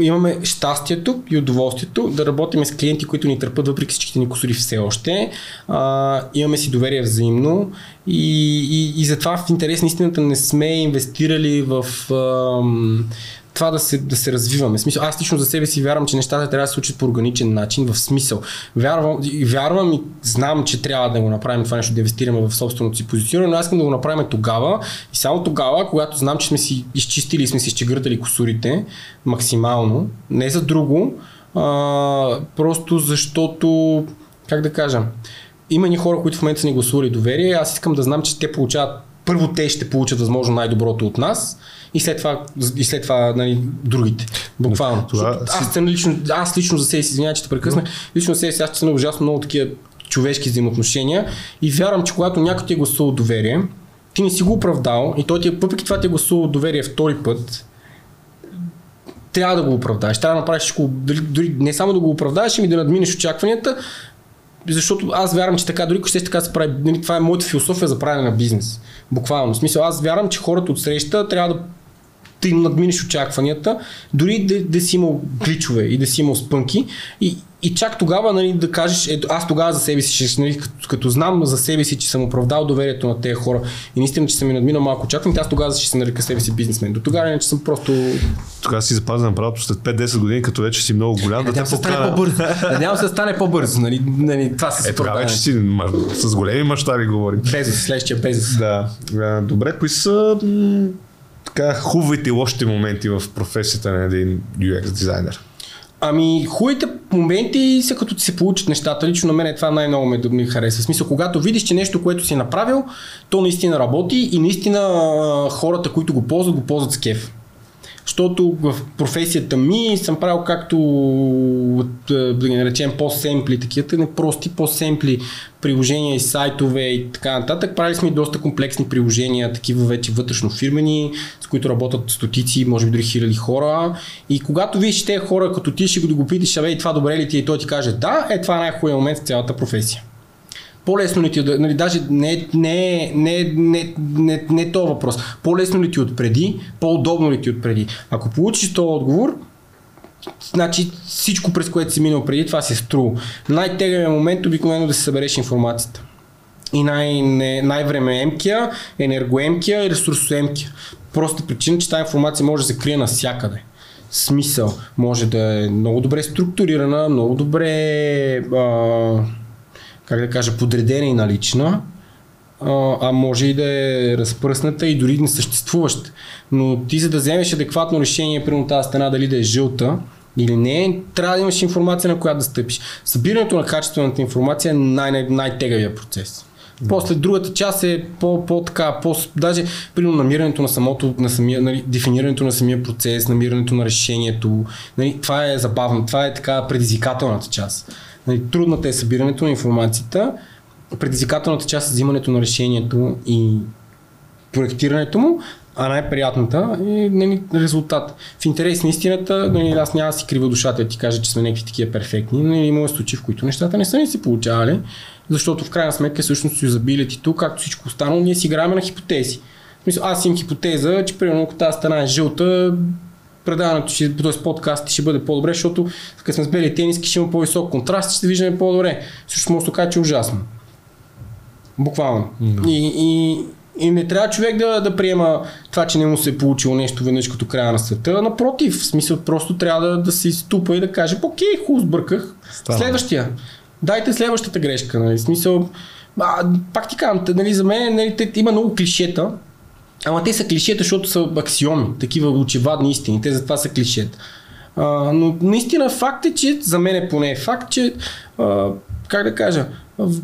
имаме щастието и удоволствието да работим с клиенти, които ни търпят въпреки всичките ни косури все още. А, имаме си доверие взаимно и, и, и затова в интерес на истината не сме инвестирали в ам, това да се, да се развиваме. Смисъл, аз лично за себе си вярвам, че нещата трябва да се случат по органичен начин, в смисъл. Вярвам, вярвам и знам, че трябва да го направим това нещо, да инвестираме в собственото си позициониране, но аз искам да го направим тогава и само тогава, когато знам, че сме си изчистили и сме си изчегъртали косурите максимално, не за друго, а, просто защото, как да кажа, има ни хора, които в момента са ни гласували доверие, аз искам да знам, че те получават първо те ще получат възможно най-доброто от нас и след това, и след това нали, другите. Буквално. Това, аз, лично, аз лично за себе си извинявам, че те прекъснах. Лично за себе си аз съм ужасно много такива човешки взаимоотношения и вярвам, че когато някой ти е гласувал доверие, ти не си го оправдал и той ти, е, въпреки това ти е гласувал доверие втори път, трябва да го оправдаеш. Трябва да направиш всичко, дори не само да го оправдаеш, ами да надминеш очакванията, защото аз вярвам, че така, дори ако ще така се прави, нали, това е моята философия за правене на бизнес. Буквално. В смисъл, аз вярвам, че хората от среща трябва да да им надминеш очакванията, дори да, да си имал гличове и да си имал спънки. И, и чак тогава нали, да кажеш, ето, аз тогава за себе си, ще, нали, като, като знам за себе си, че съм оправдал доверието на тези хора и наистина, че съм ми надминал малко очакваните, аз тогава ще се нарека себе си бизнесмен. До тогава не, че съм просто... Тогава си запазен правото след 5-10 години, като вече си много голям, да те се стане по-бързо. Надявам се да стане по-бързо. Нали, нали, това се е, тогава вече си с големи мащаби говорим. Безос, следващия Безос. Да. Добре, кои са така хубавите и лошите моменти в професията на един UX дизайнер? Ами, хубавите моменти са като ти се получат нещата. Лично на мен това най-много ме, ми харесва. В смисъл, когато видиш, че нещо, което си направил, то наистина работи и наистина хората, които го ползват, го ползват с кеф. Защото в професията ми съм правил както да ги наречем по-семпли, такива не прости по-семпли приложения и сайтове и така нататък. Правили сме и доста комплексни приложения, такива вече вътрешно фирмени, с които работят стотици, може би дори хиляди хора. И когато видиш тези хора, като ти ще го да го питаш, абе, това добре ли ти? И той ти каже, да, е това е най-хубавият момент в цялата професия по-лесно ли ти, нали, даже не, не, не, не, не, не този въпрос, по-лесно ли ти отпреди, по-удобно ли ти отпреди. Ако получиш този отговор, значи всичко през което си минал преди това си е струва. Най-тегавият момент обикновено да се събереш информацията. И най- най-времеемкия, енергоемкия и ресурсоемкия. Просто причина, че тази информация може да се крие навсякъде смисъл. Може да е много добре структурирана, много добре а, как да кажа, подредена и налична, а, може и да е разпръсната и дори не съществуваща. Но ти за да вземеш адекватно решение, примерно тази стена дали да е жълта, или не, трябва да имаш информация, на която да стъпиш. Събирането на качествената информация е най- най-тегавия процес. После другата част е по, по така, по, даже примерно намирането на самото, на самия, нали, дефинирането на самия процес, намирането на решението. Нали, това е забавно, това е така предизвикателната част. Нали, трудната е събирането на информацията, предизвикателната част е взимането на решението и проектирането му, а най-приятната е нали, резултат. В интерес на истината, нали, аз няма да си крива душата да ти кажа, че сме някакви такива перфектни, но нали, има случаи, в които нещата не са ни си получавали, защото в крайна сметка всъщност юзабилитито, както всичко останало, ние си играем на хипотези. Аз имам хипотеза, че примерно ако тази стена е жълта, предаването, ще, т.е. подкаст ще бъде по-добре, защото като сме с бели тениски ще има по-висок контраст ще виждаме по-добре. Също може да кажа, че е ужасно. Буквално. Mm-hmm. И, и, и не трябва човек да, да приема това, че не му се е получило нещо веднъж като края на света. Напротив, в смисъл просто трябва да, да се изтупа и да каже, окей, хубаво сбърках. Става. Следващия. Дайте следващата грешка. Нали? Смисъл, а, пак ти казвам, нали, за мен нали, има много клишета, Ама те са клишета, защото са аксиоми, такива очевадни истини. Те затова са клишета. А, но наистина факт е, че за мен е поне е факт, че а, как да кажа,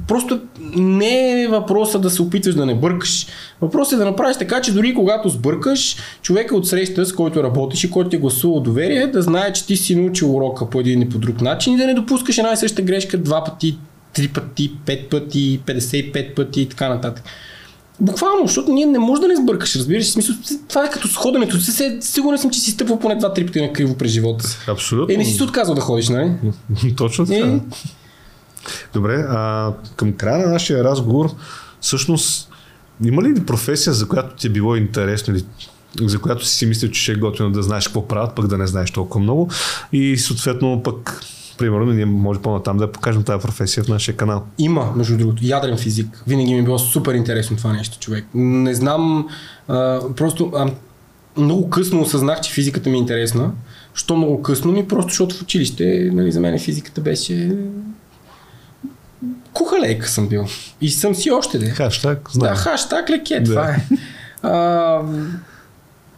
просто не е въпроса да се опитваш да не бъркаш. Въпросът е да направиш така, че дори когато сбъркаш, човека от среща, с който работиш и който ти е гласува доверие, да знае, че ти си научил урока по един и по друг начин и да не допускаш една и съща грешка два пъти, три пъти, пет пъти, 55 пъти и така нататък. Буквално, защото ние не може да не сбъркаш, разбираш. Смисъл, това е като с ходенето. Сигурен съм, че си стъпвал поне два-три пъти на криво през живота си. Абсолютно. Е, не си се отказал да ходиш, нали? Точно така. Е... Добре, а към края на нашия разговор, всъщност, има ли професия, за която ти е било интересно или за която си си мислил, че ще е готино да знаеш какво правят, пък да не знаеш толкова много и съответно пък примерно, ние може по-натам да покажем тази професия в нашия канал. Има, между другото, ядрен физик. Винаги ми е било супер интересно това нещо, човек. Не знам, а, просто а, много късно осъзнах, че физиката ми е интересна. Що много късно ми? Просто защото в училище, нали, за мен физиката беше кухалейка съм бил. И съм си още де. Хаштаг, знам. Да, хаштаг леке, да. това е. А,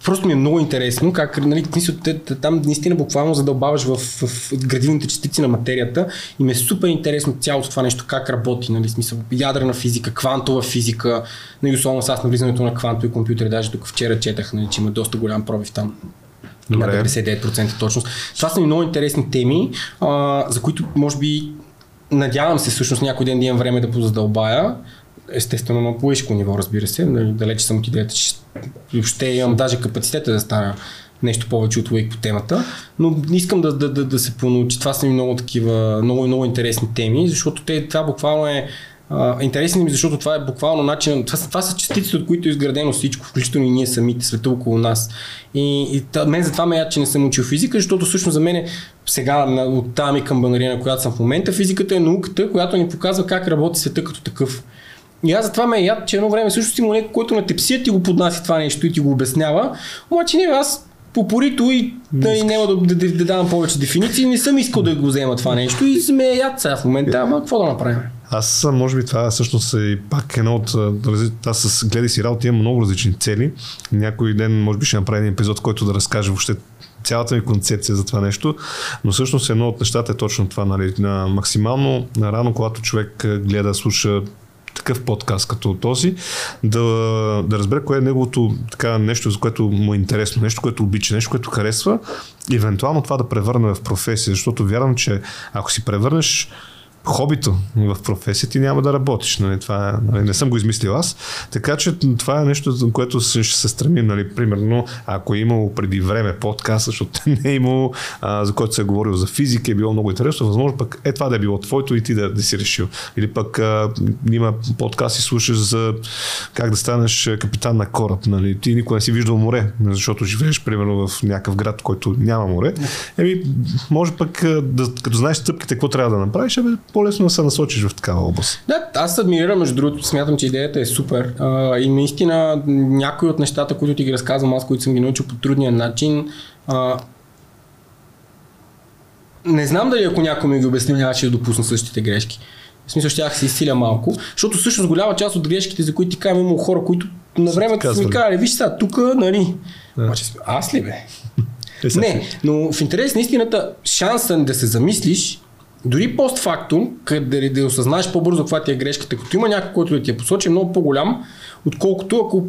Просто ми е много интересно как нали, там наистина буквално задълбаваш в, в, градивните частици на материята и ми е супер интересно цялото това нещо, как работи, нали, смисъл, ядрена физика, квантова физика, нали, особено с аз на влизането на квантови компютри, даже тук вчера четах, нали, че има доста голям пробив там. Добре. На 99% точност. Това са ми много интересни теми, а, за които може би надявам се всъщност някой ден да имам време да позадълбая естествено на поишко ниво, разбира се. Нали, далече съм от идеята, че въобще имам даже капацитета да стана нещо повече от лайк по темата, но искам да, да, да, да се понаучи. Това са ми много такива, много, много интересни теми, защото те, това буквално е А, интересни ми, защото това е буквално начин, това, това са частици, от които е изградено всичко, включително и ние самите, света около нас. И, и та, мен затова ме яд, че не съм учил физика, защото всъщност за мен сега от тази ми камбанария, на която съм в момента, физиката е науката, която ни показва как работи света като такъв. И аз затова ме яд, че едно време също има някой, който на тепсия ти го поднася това нещо и ти го обяснява. Обаче не, аз попорито и да, няма да, да, да, да, давам повече дефиниции. Не съм искал да го взема това нещо и сме яд сега в момента, ама какво да направим? Аз, може би, това всъщност е пак едно от... Аз с гледай си работа имам много различни цели. Някой ден, може би, ще направя един епизод, който да разкаже въобще цялата ми концепция за това нещо, но всъщност едно от нещата е точно това, нали, на максимално рано, когато човек гледа, слуша такъв подкаст като този, да, да разбере кое е неговото така, нещо, за което му е интересно, нещо, което обича, нещо, което харесва, евентуално това да превърне в професия, защото вярвам, че ако си превърнеш хобито в професия ти няма да работиш. Нали? Това, нали? Не съм го измислил аз. Така че това е нещо, за което ще се стремим. Нали? Примерно, ако е имало преди време подкаст, защото не е имало, а, за който се е говорил за физика, е било много интересно, възможно пък е това да е било твоето и ти да, да си решил. Или пък а, има подкаст и слушаш за как да станеш капитан на кораб. Нали? Ти никога не си виждал море, защото живееш примерно в някакъв град, който няма море. Еми, може пък да, като знаеш стъпките, какво трябва да направиш, бе, по-лесно да се насочиш в такава област. Да, аз адмирирам, между другото, смятам, че идеята е супер. А, и наистина някои от нещата, които ти ги разказвам, аз, които съм ги научил по трудния начин, а, не знам дали ако някой ми ги обясни, нямаше да допусна същите грешки. В смисъл, ще се изсиля малко, защото всъщност голяма част от грешките, за които ти казвам, има хора, които на времето са ми казали, виж сега, тук, нали, да. аз ли бе? Е, не, но в интерес на истината, шанса да се замислиш дори постфактум, къде да осъзнаеш по-бързо каква ти е грешката, като има някой, който да ти я посочи, е много по-голям, отколкото ако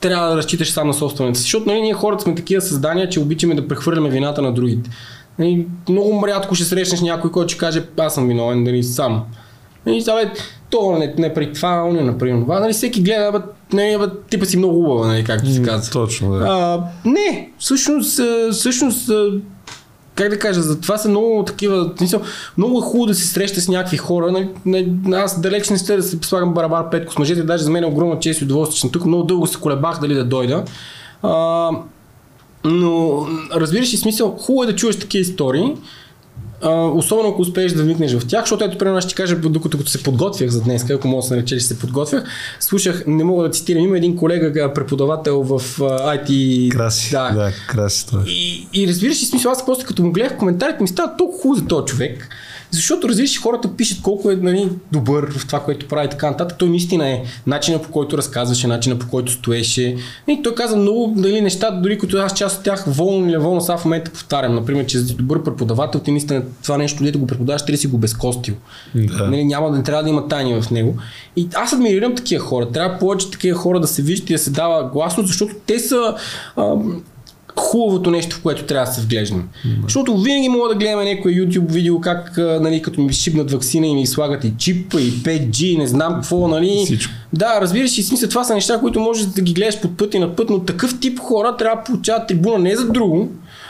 трябва да разчиташ сам на собствената си. Защото нали, ние хората сме такива създания, че обичаме да прехвърляме вината на другите. Нали, много рядко ще срещнеш някой, който ще каже, аз съм виновен, дали сам. И сега, то не, не при това, не направи това. Нали, всеки гледа, бе, не, бе, типа си много хубава, нали, както се казва. Точно, да. А, не, всъщност, всъщност как да кажа, за това са много такива, смисъл, много е хубаво да се среща с някакви хора. Нали, аз далеч не сте да се слагам барабар петко с мъжете, даже за мен е огромна чест и удоволствие, че тук. Много дълго се колебах дали да дойда. А, но разбираш ли смисъл, хубаво е да чуеш такива истории, Особено ако успееш да вникнеш в тях, защото ето примерно ще ти кажа, докато като се подготвях за днес, ако мога да се нарече, че се подготвях, слушах, не мога да цитирам, има един колега, преподавател в uh, IT. Краси, да, да краси това. И, и разбираш ли смисъл, аз после като му гледах коментарите ми става толкова хубаво за този човек, защото разбираш, хората пишат колко е нали, добър в това, което прави така нататък. Той наистина е начина по който разказваше, начина по който стоеше. И той каза много нали, неща, дори като аз част от тях волно или волно сега в момента повтарям. Например, че си добър преподавател, ти наистина това нещо, дето го преподаваш, трябва да си го безкостил. Да. Нали, няма да трябва да има тайни в него. И аз адмирирам такива хора. Трябва повече такива хора да се виждат и да се дава гласност, защото те са хубавото нещо, в което трябва да се вглеждам. Mm-hmm. Защото винаги мога да гледаме някое YouTube видео, как нали, като ми шибнат вакцина и ми слагат и чип, и 5G, не знам какво, нали. Всичко. Да, разбираш и смисъл, това са неща, които можеш да ги гледаш под път и на път, но такъв тип хора трябва да получават трибуна не за друго,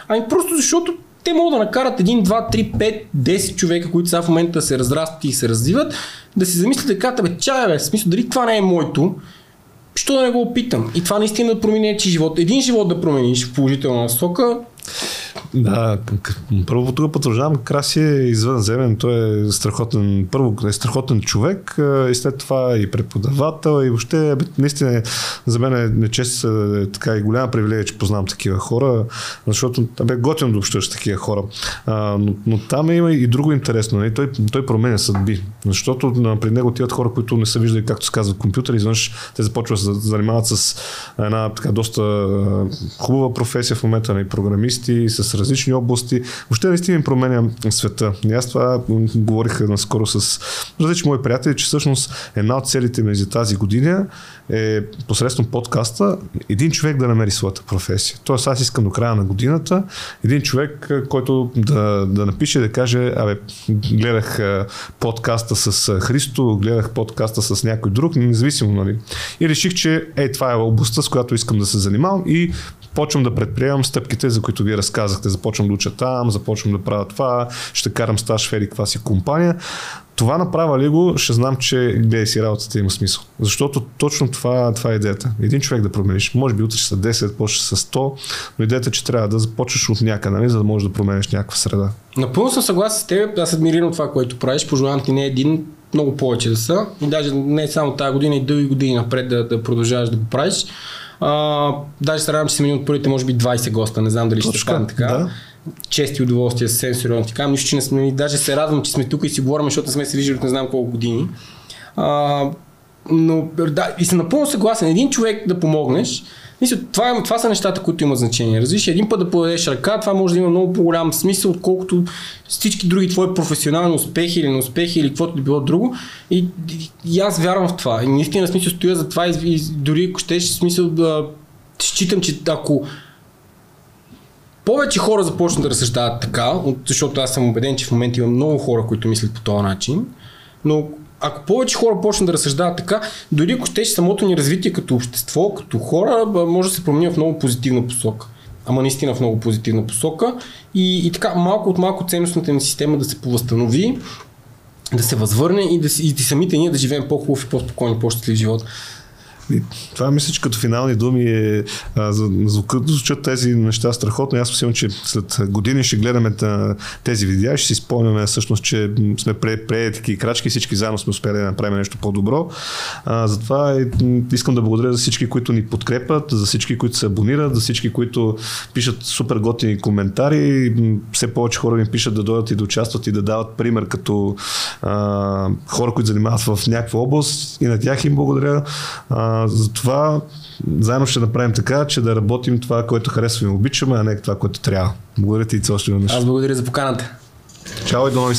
ами просто защото те могат да накарат 1, 2, 3, 5, 10 човека, които сега в момента се разрастват и се развиват, да си замислят така, бе, чая, бе, смисъл, дали това не е моето, Що да не го опитам? И това наистина да промени че живот. Един живот да промениш в положителна насока, да, първо тук потвърждавам, Краси е извънземен, той е страхотен, първо е страхотен човек и след това и преподавател и въобще наистина за мен е чест е, така и голяма привилегия, че познавам такива хора, защото бе готин да общуваш такива хора. А, но, но, там има и друго интересно, не? Нали? той, той променя съдби, защото при него отиват хора, които не са виждали, както се казва, компютър, изведнъж те започват да се занимават с една така доста хубава професия в момента, на нали? програмисти, с различни области. Въобще наистина им променя света. И аз това говорих наскоро с различни мои приятели, че всъщност една от целите ми за тази година е посредством подкаста един човек да намери своята професия. Тоест аз искам до края на годината един човек, който да, да напише, да каже, абе, гледах подкаста с Христо, гледах подкаста с някой друг, независимо, нали. И реших, че е, това е областта, с която искам да се занимавам и почвам да предприемам стъпките, за които вие разказахте. Започвам да уча там, започвам да правя това, ще карам стаж в каква си компания. това направя ли го, ще знам, че гледай си работата има смисъл. Защото точно това, това е идеята. Един човек да промениш. Може би утре ще са 10, после са 100, но идеята е, че трябва да започнеш от някъде, нали, за да можеш да промениш някаква среда. Напълно съм съгласен с теб. Аз адмирирам това, което правиш. Пожелавам ти не един, много повече да са. И даже не само тази година, и дълги години напред да, да продължаваш да го правиш. А, даже се радвам, че си един от първите, може би 20 госта. Не знам дали ще стане така. Да чести удоволствия, съвсем сериозно ти казвам, нищо, че не сме, даже се радвам, че сме тук и си говорим, защото не сме се виждали от не знам колко години. А, но да, и съм напълно съгласен. Един човек да помогнеш, мисля, това, това са нещата, които имат значение. Разбираш, един път да подадеш ръка, това може да има много по-голям смисъл, отколкото всички други твои професионални успехи или неуспехи или каквото да било друго. И, и, и, аз вярвам в това. И наистина смисъл стоя за това и, и дори ако щеш смисъл да считам, че ако повече хора започнат да разсъждават така, защото аз съм убеден, че в момента има много хора, които мислят по този начин, но ако повече хора почнат да разсъждават така, дори ако ще самото ни развитие като общество, като хора, може да се промени в много позитивна посока. Ама наистина в много позитивна посока. И, и така малко от малко ценностната ни система да се повъзстанови, да се възвърне и, да, и самите ние да живеем по-хубав и по-спокойни, по-щастлив живот. И това мисля, че като финални думи е, а, за, звучат тези неща страхотно. Аз съм че след години ще гледаме тези видеа ще си спомняме всъщност, че сме приели такива крачки всички заедно сме успели да направим нещо по-добро. А, затова е, искам да благодаря за всички, които ни подкрепят, за всички, които се абонират, за всички, които пишат супер готини коментари. Все повече хора ми пишат да дойдат и да участват и да дават пример като а, хора, които занимават в някаква област и на тях им благодаря. А, затова заедно ще направим така, че да работим това, което харесваме и обичаме, а не това, което трябва. Благодаря ти и още веднъж. Аз благодаря за поканата. Чао и до нови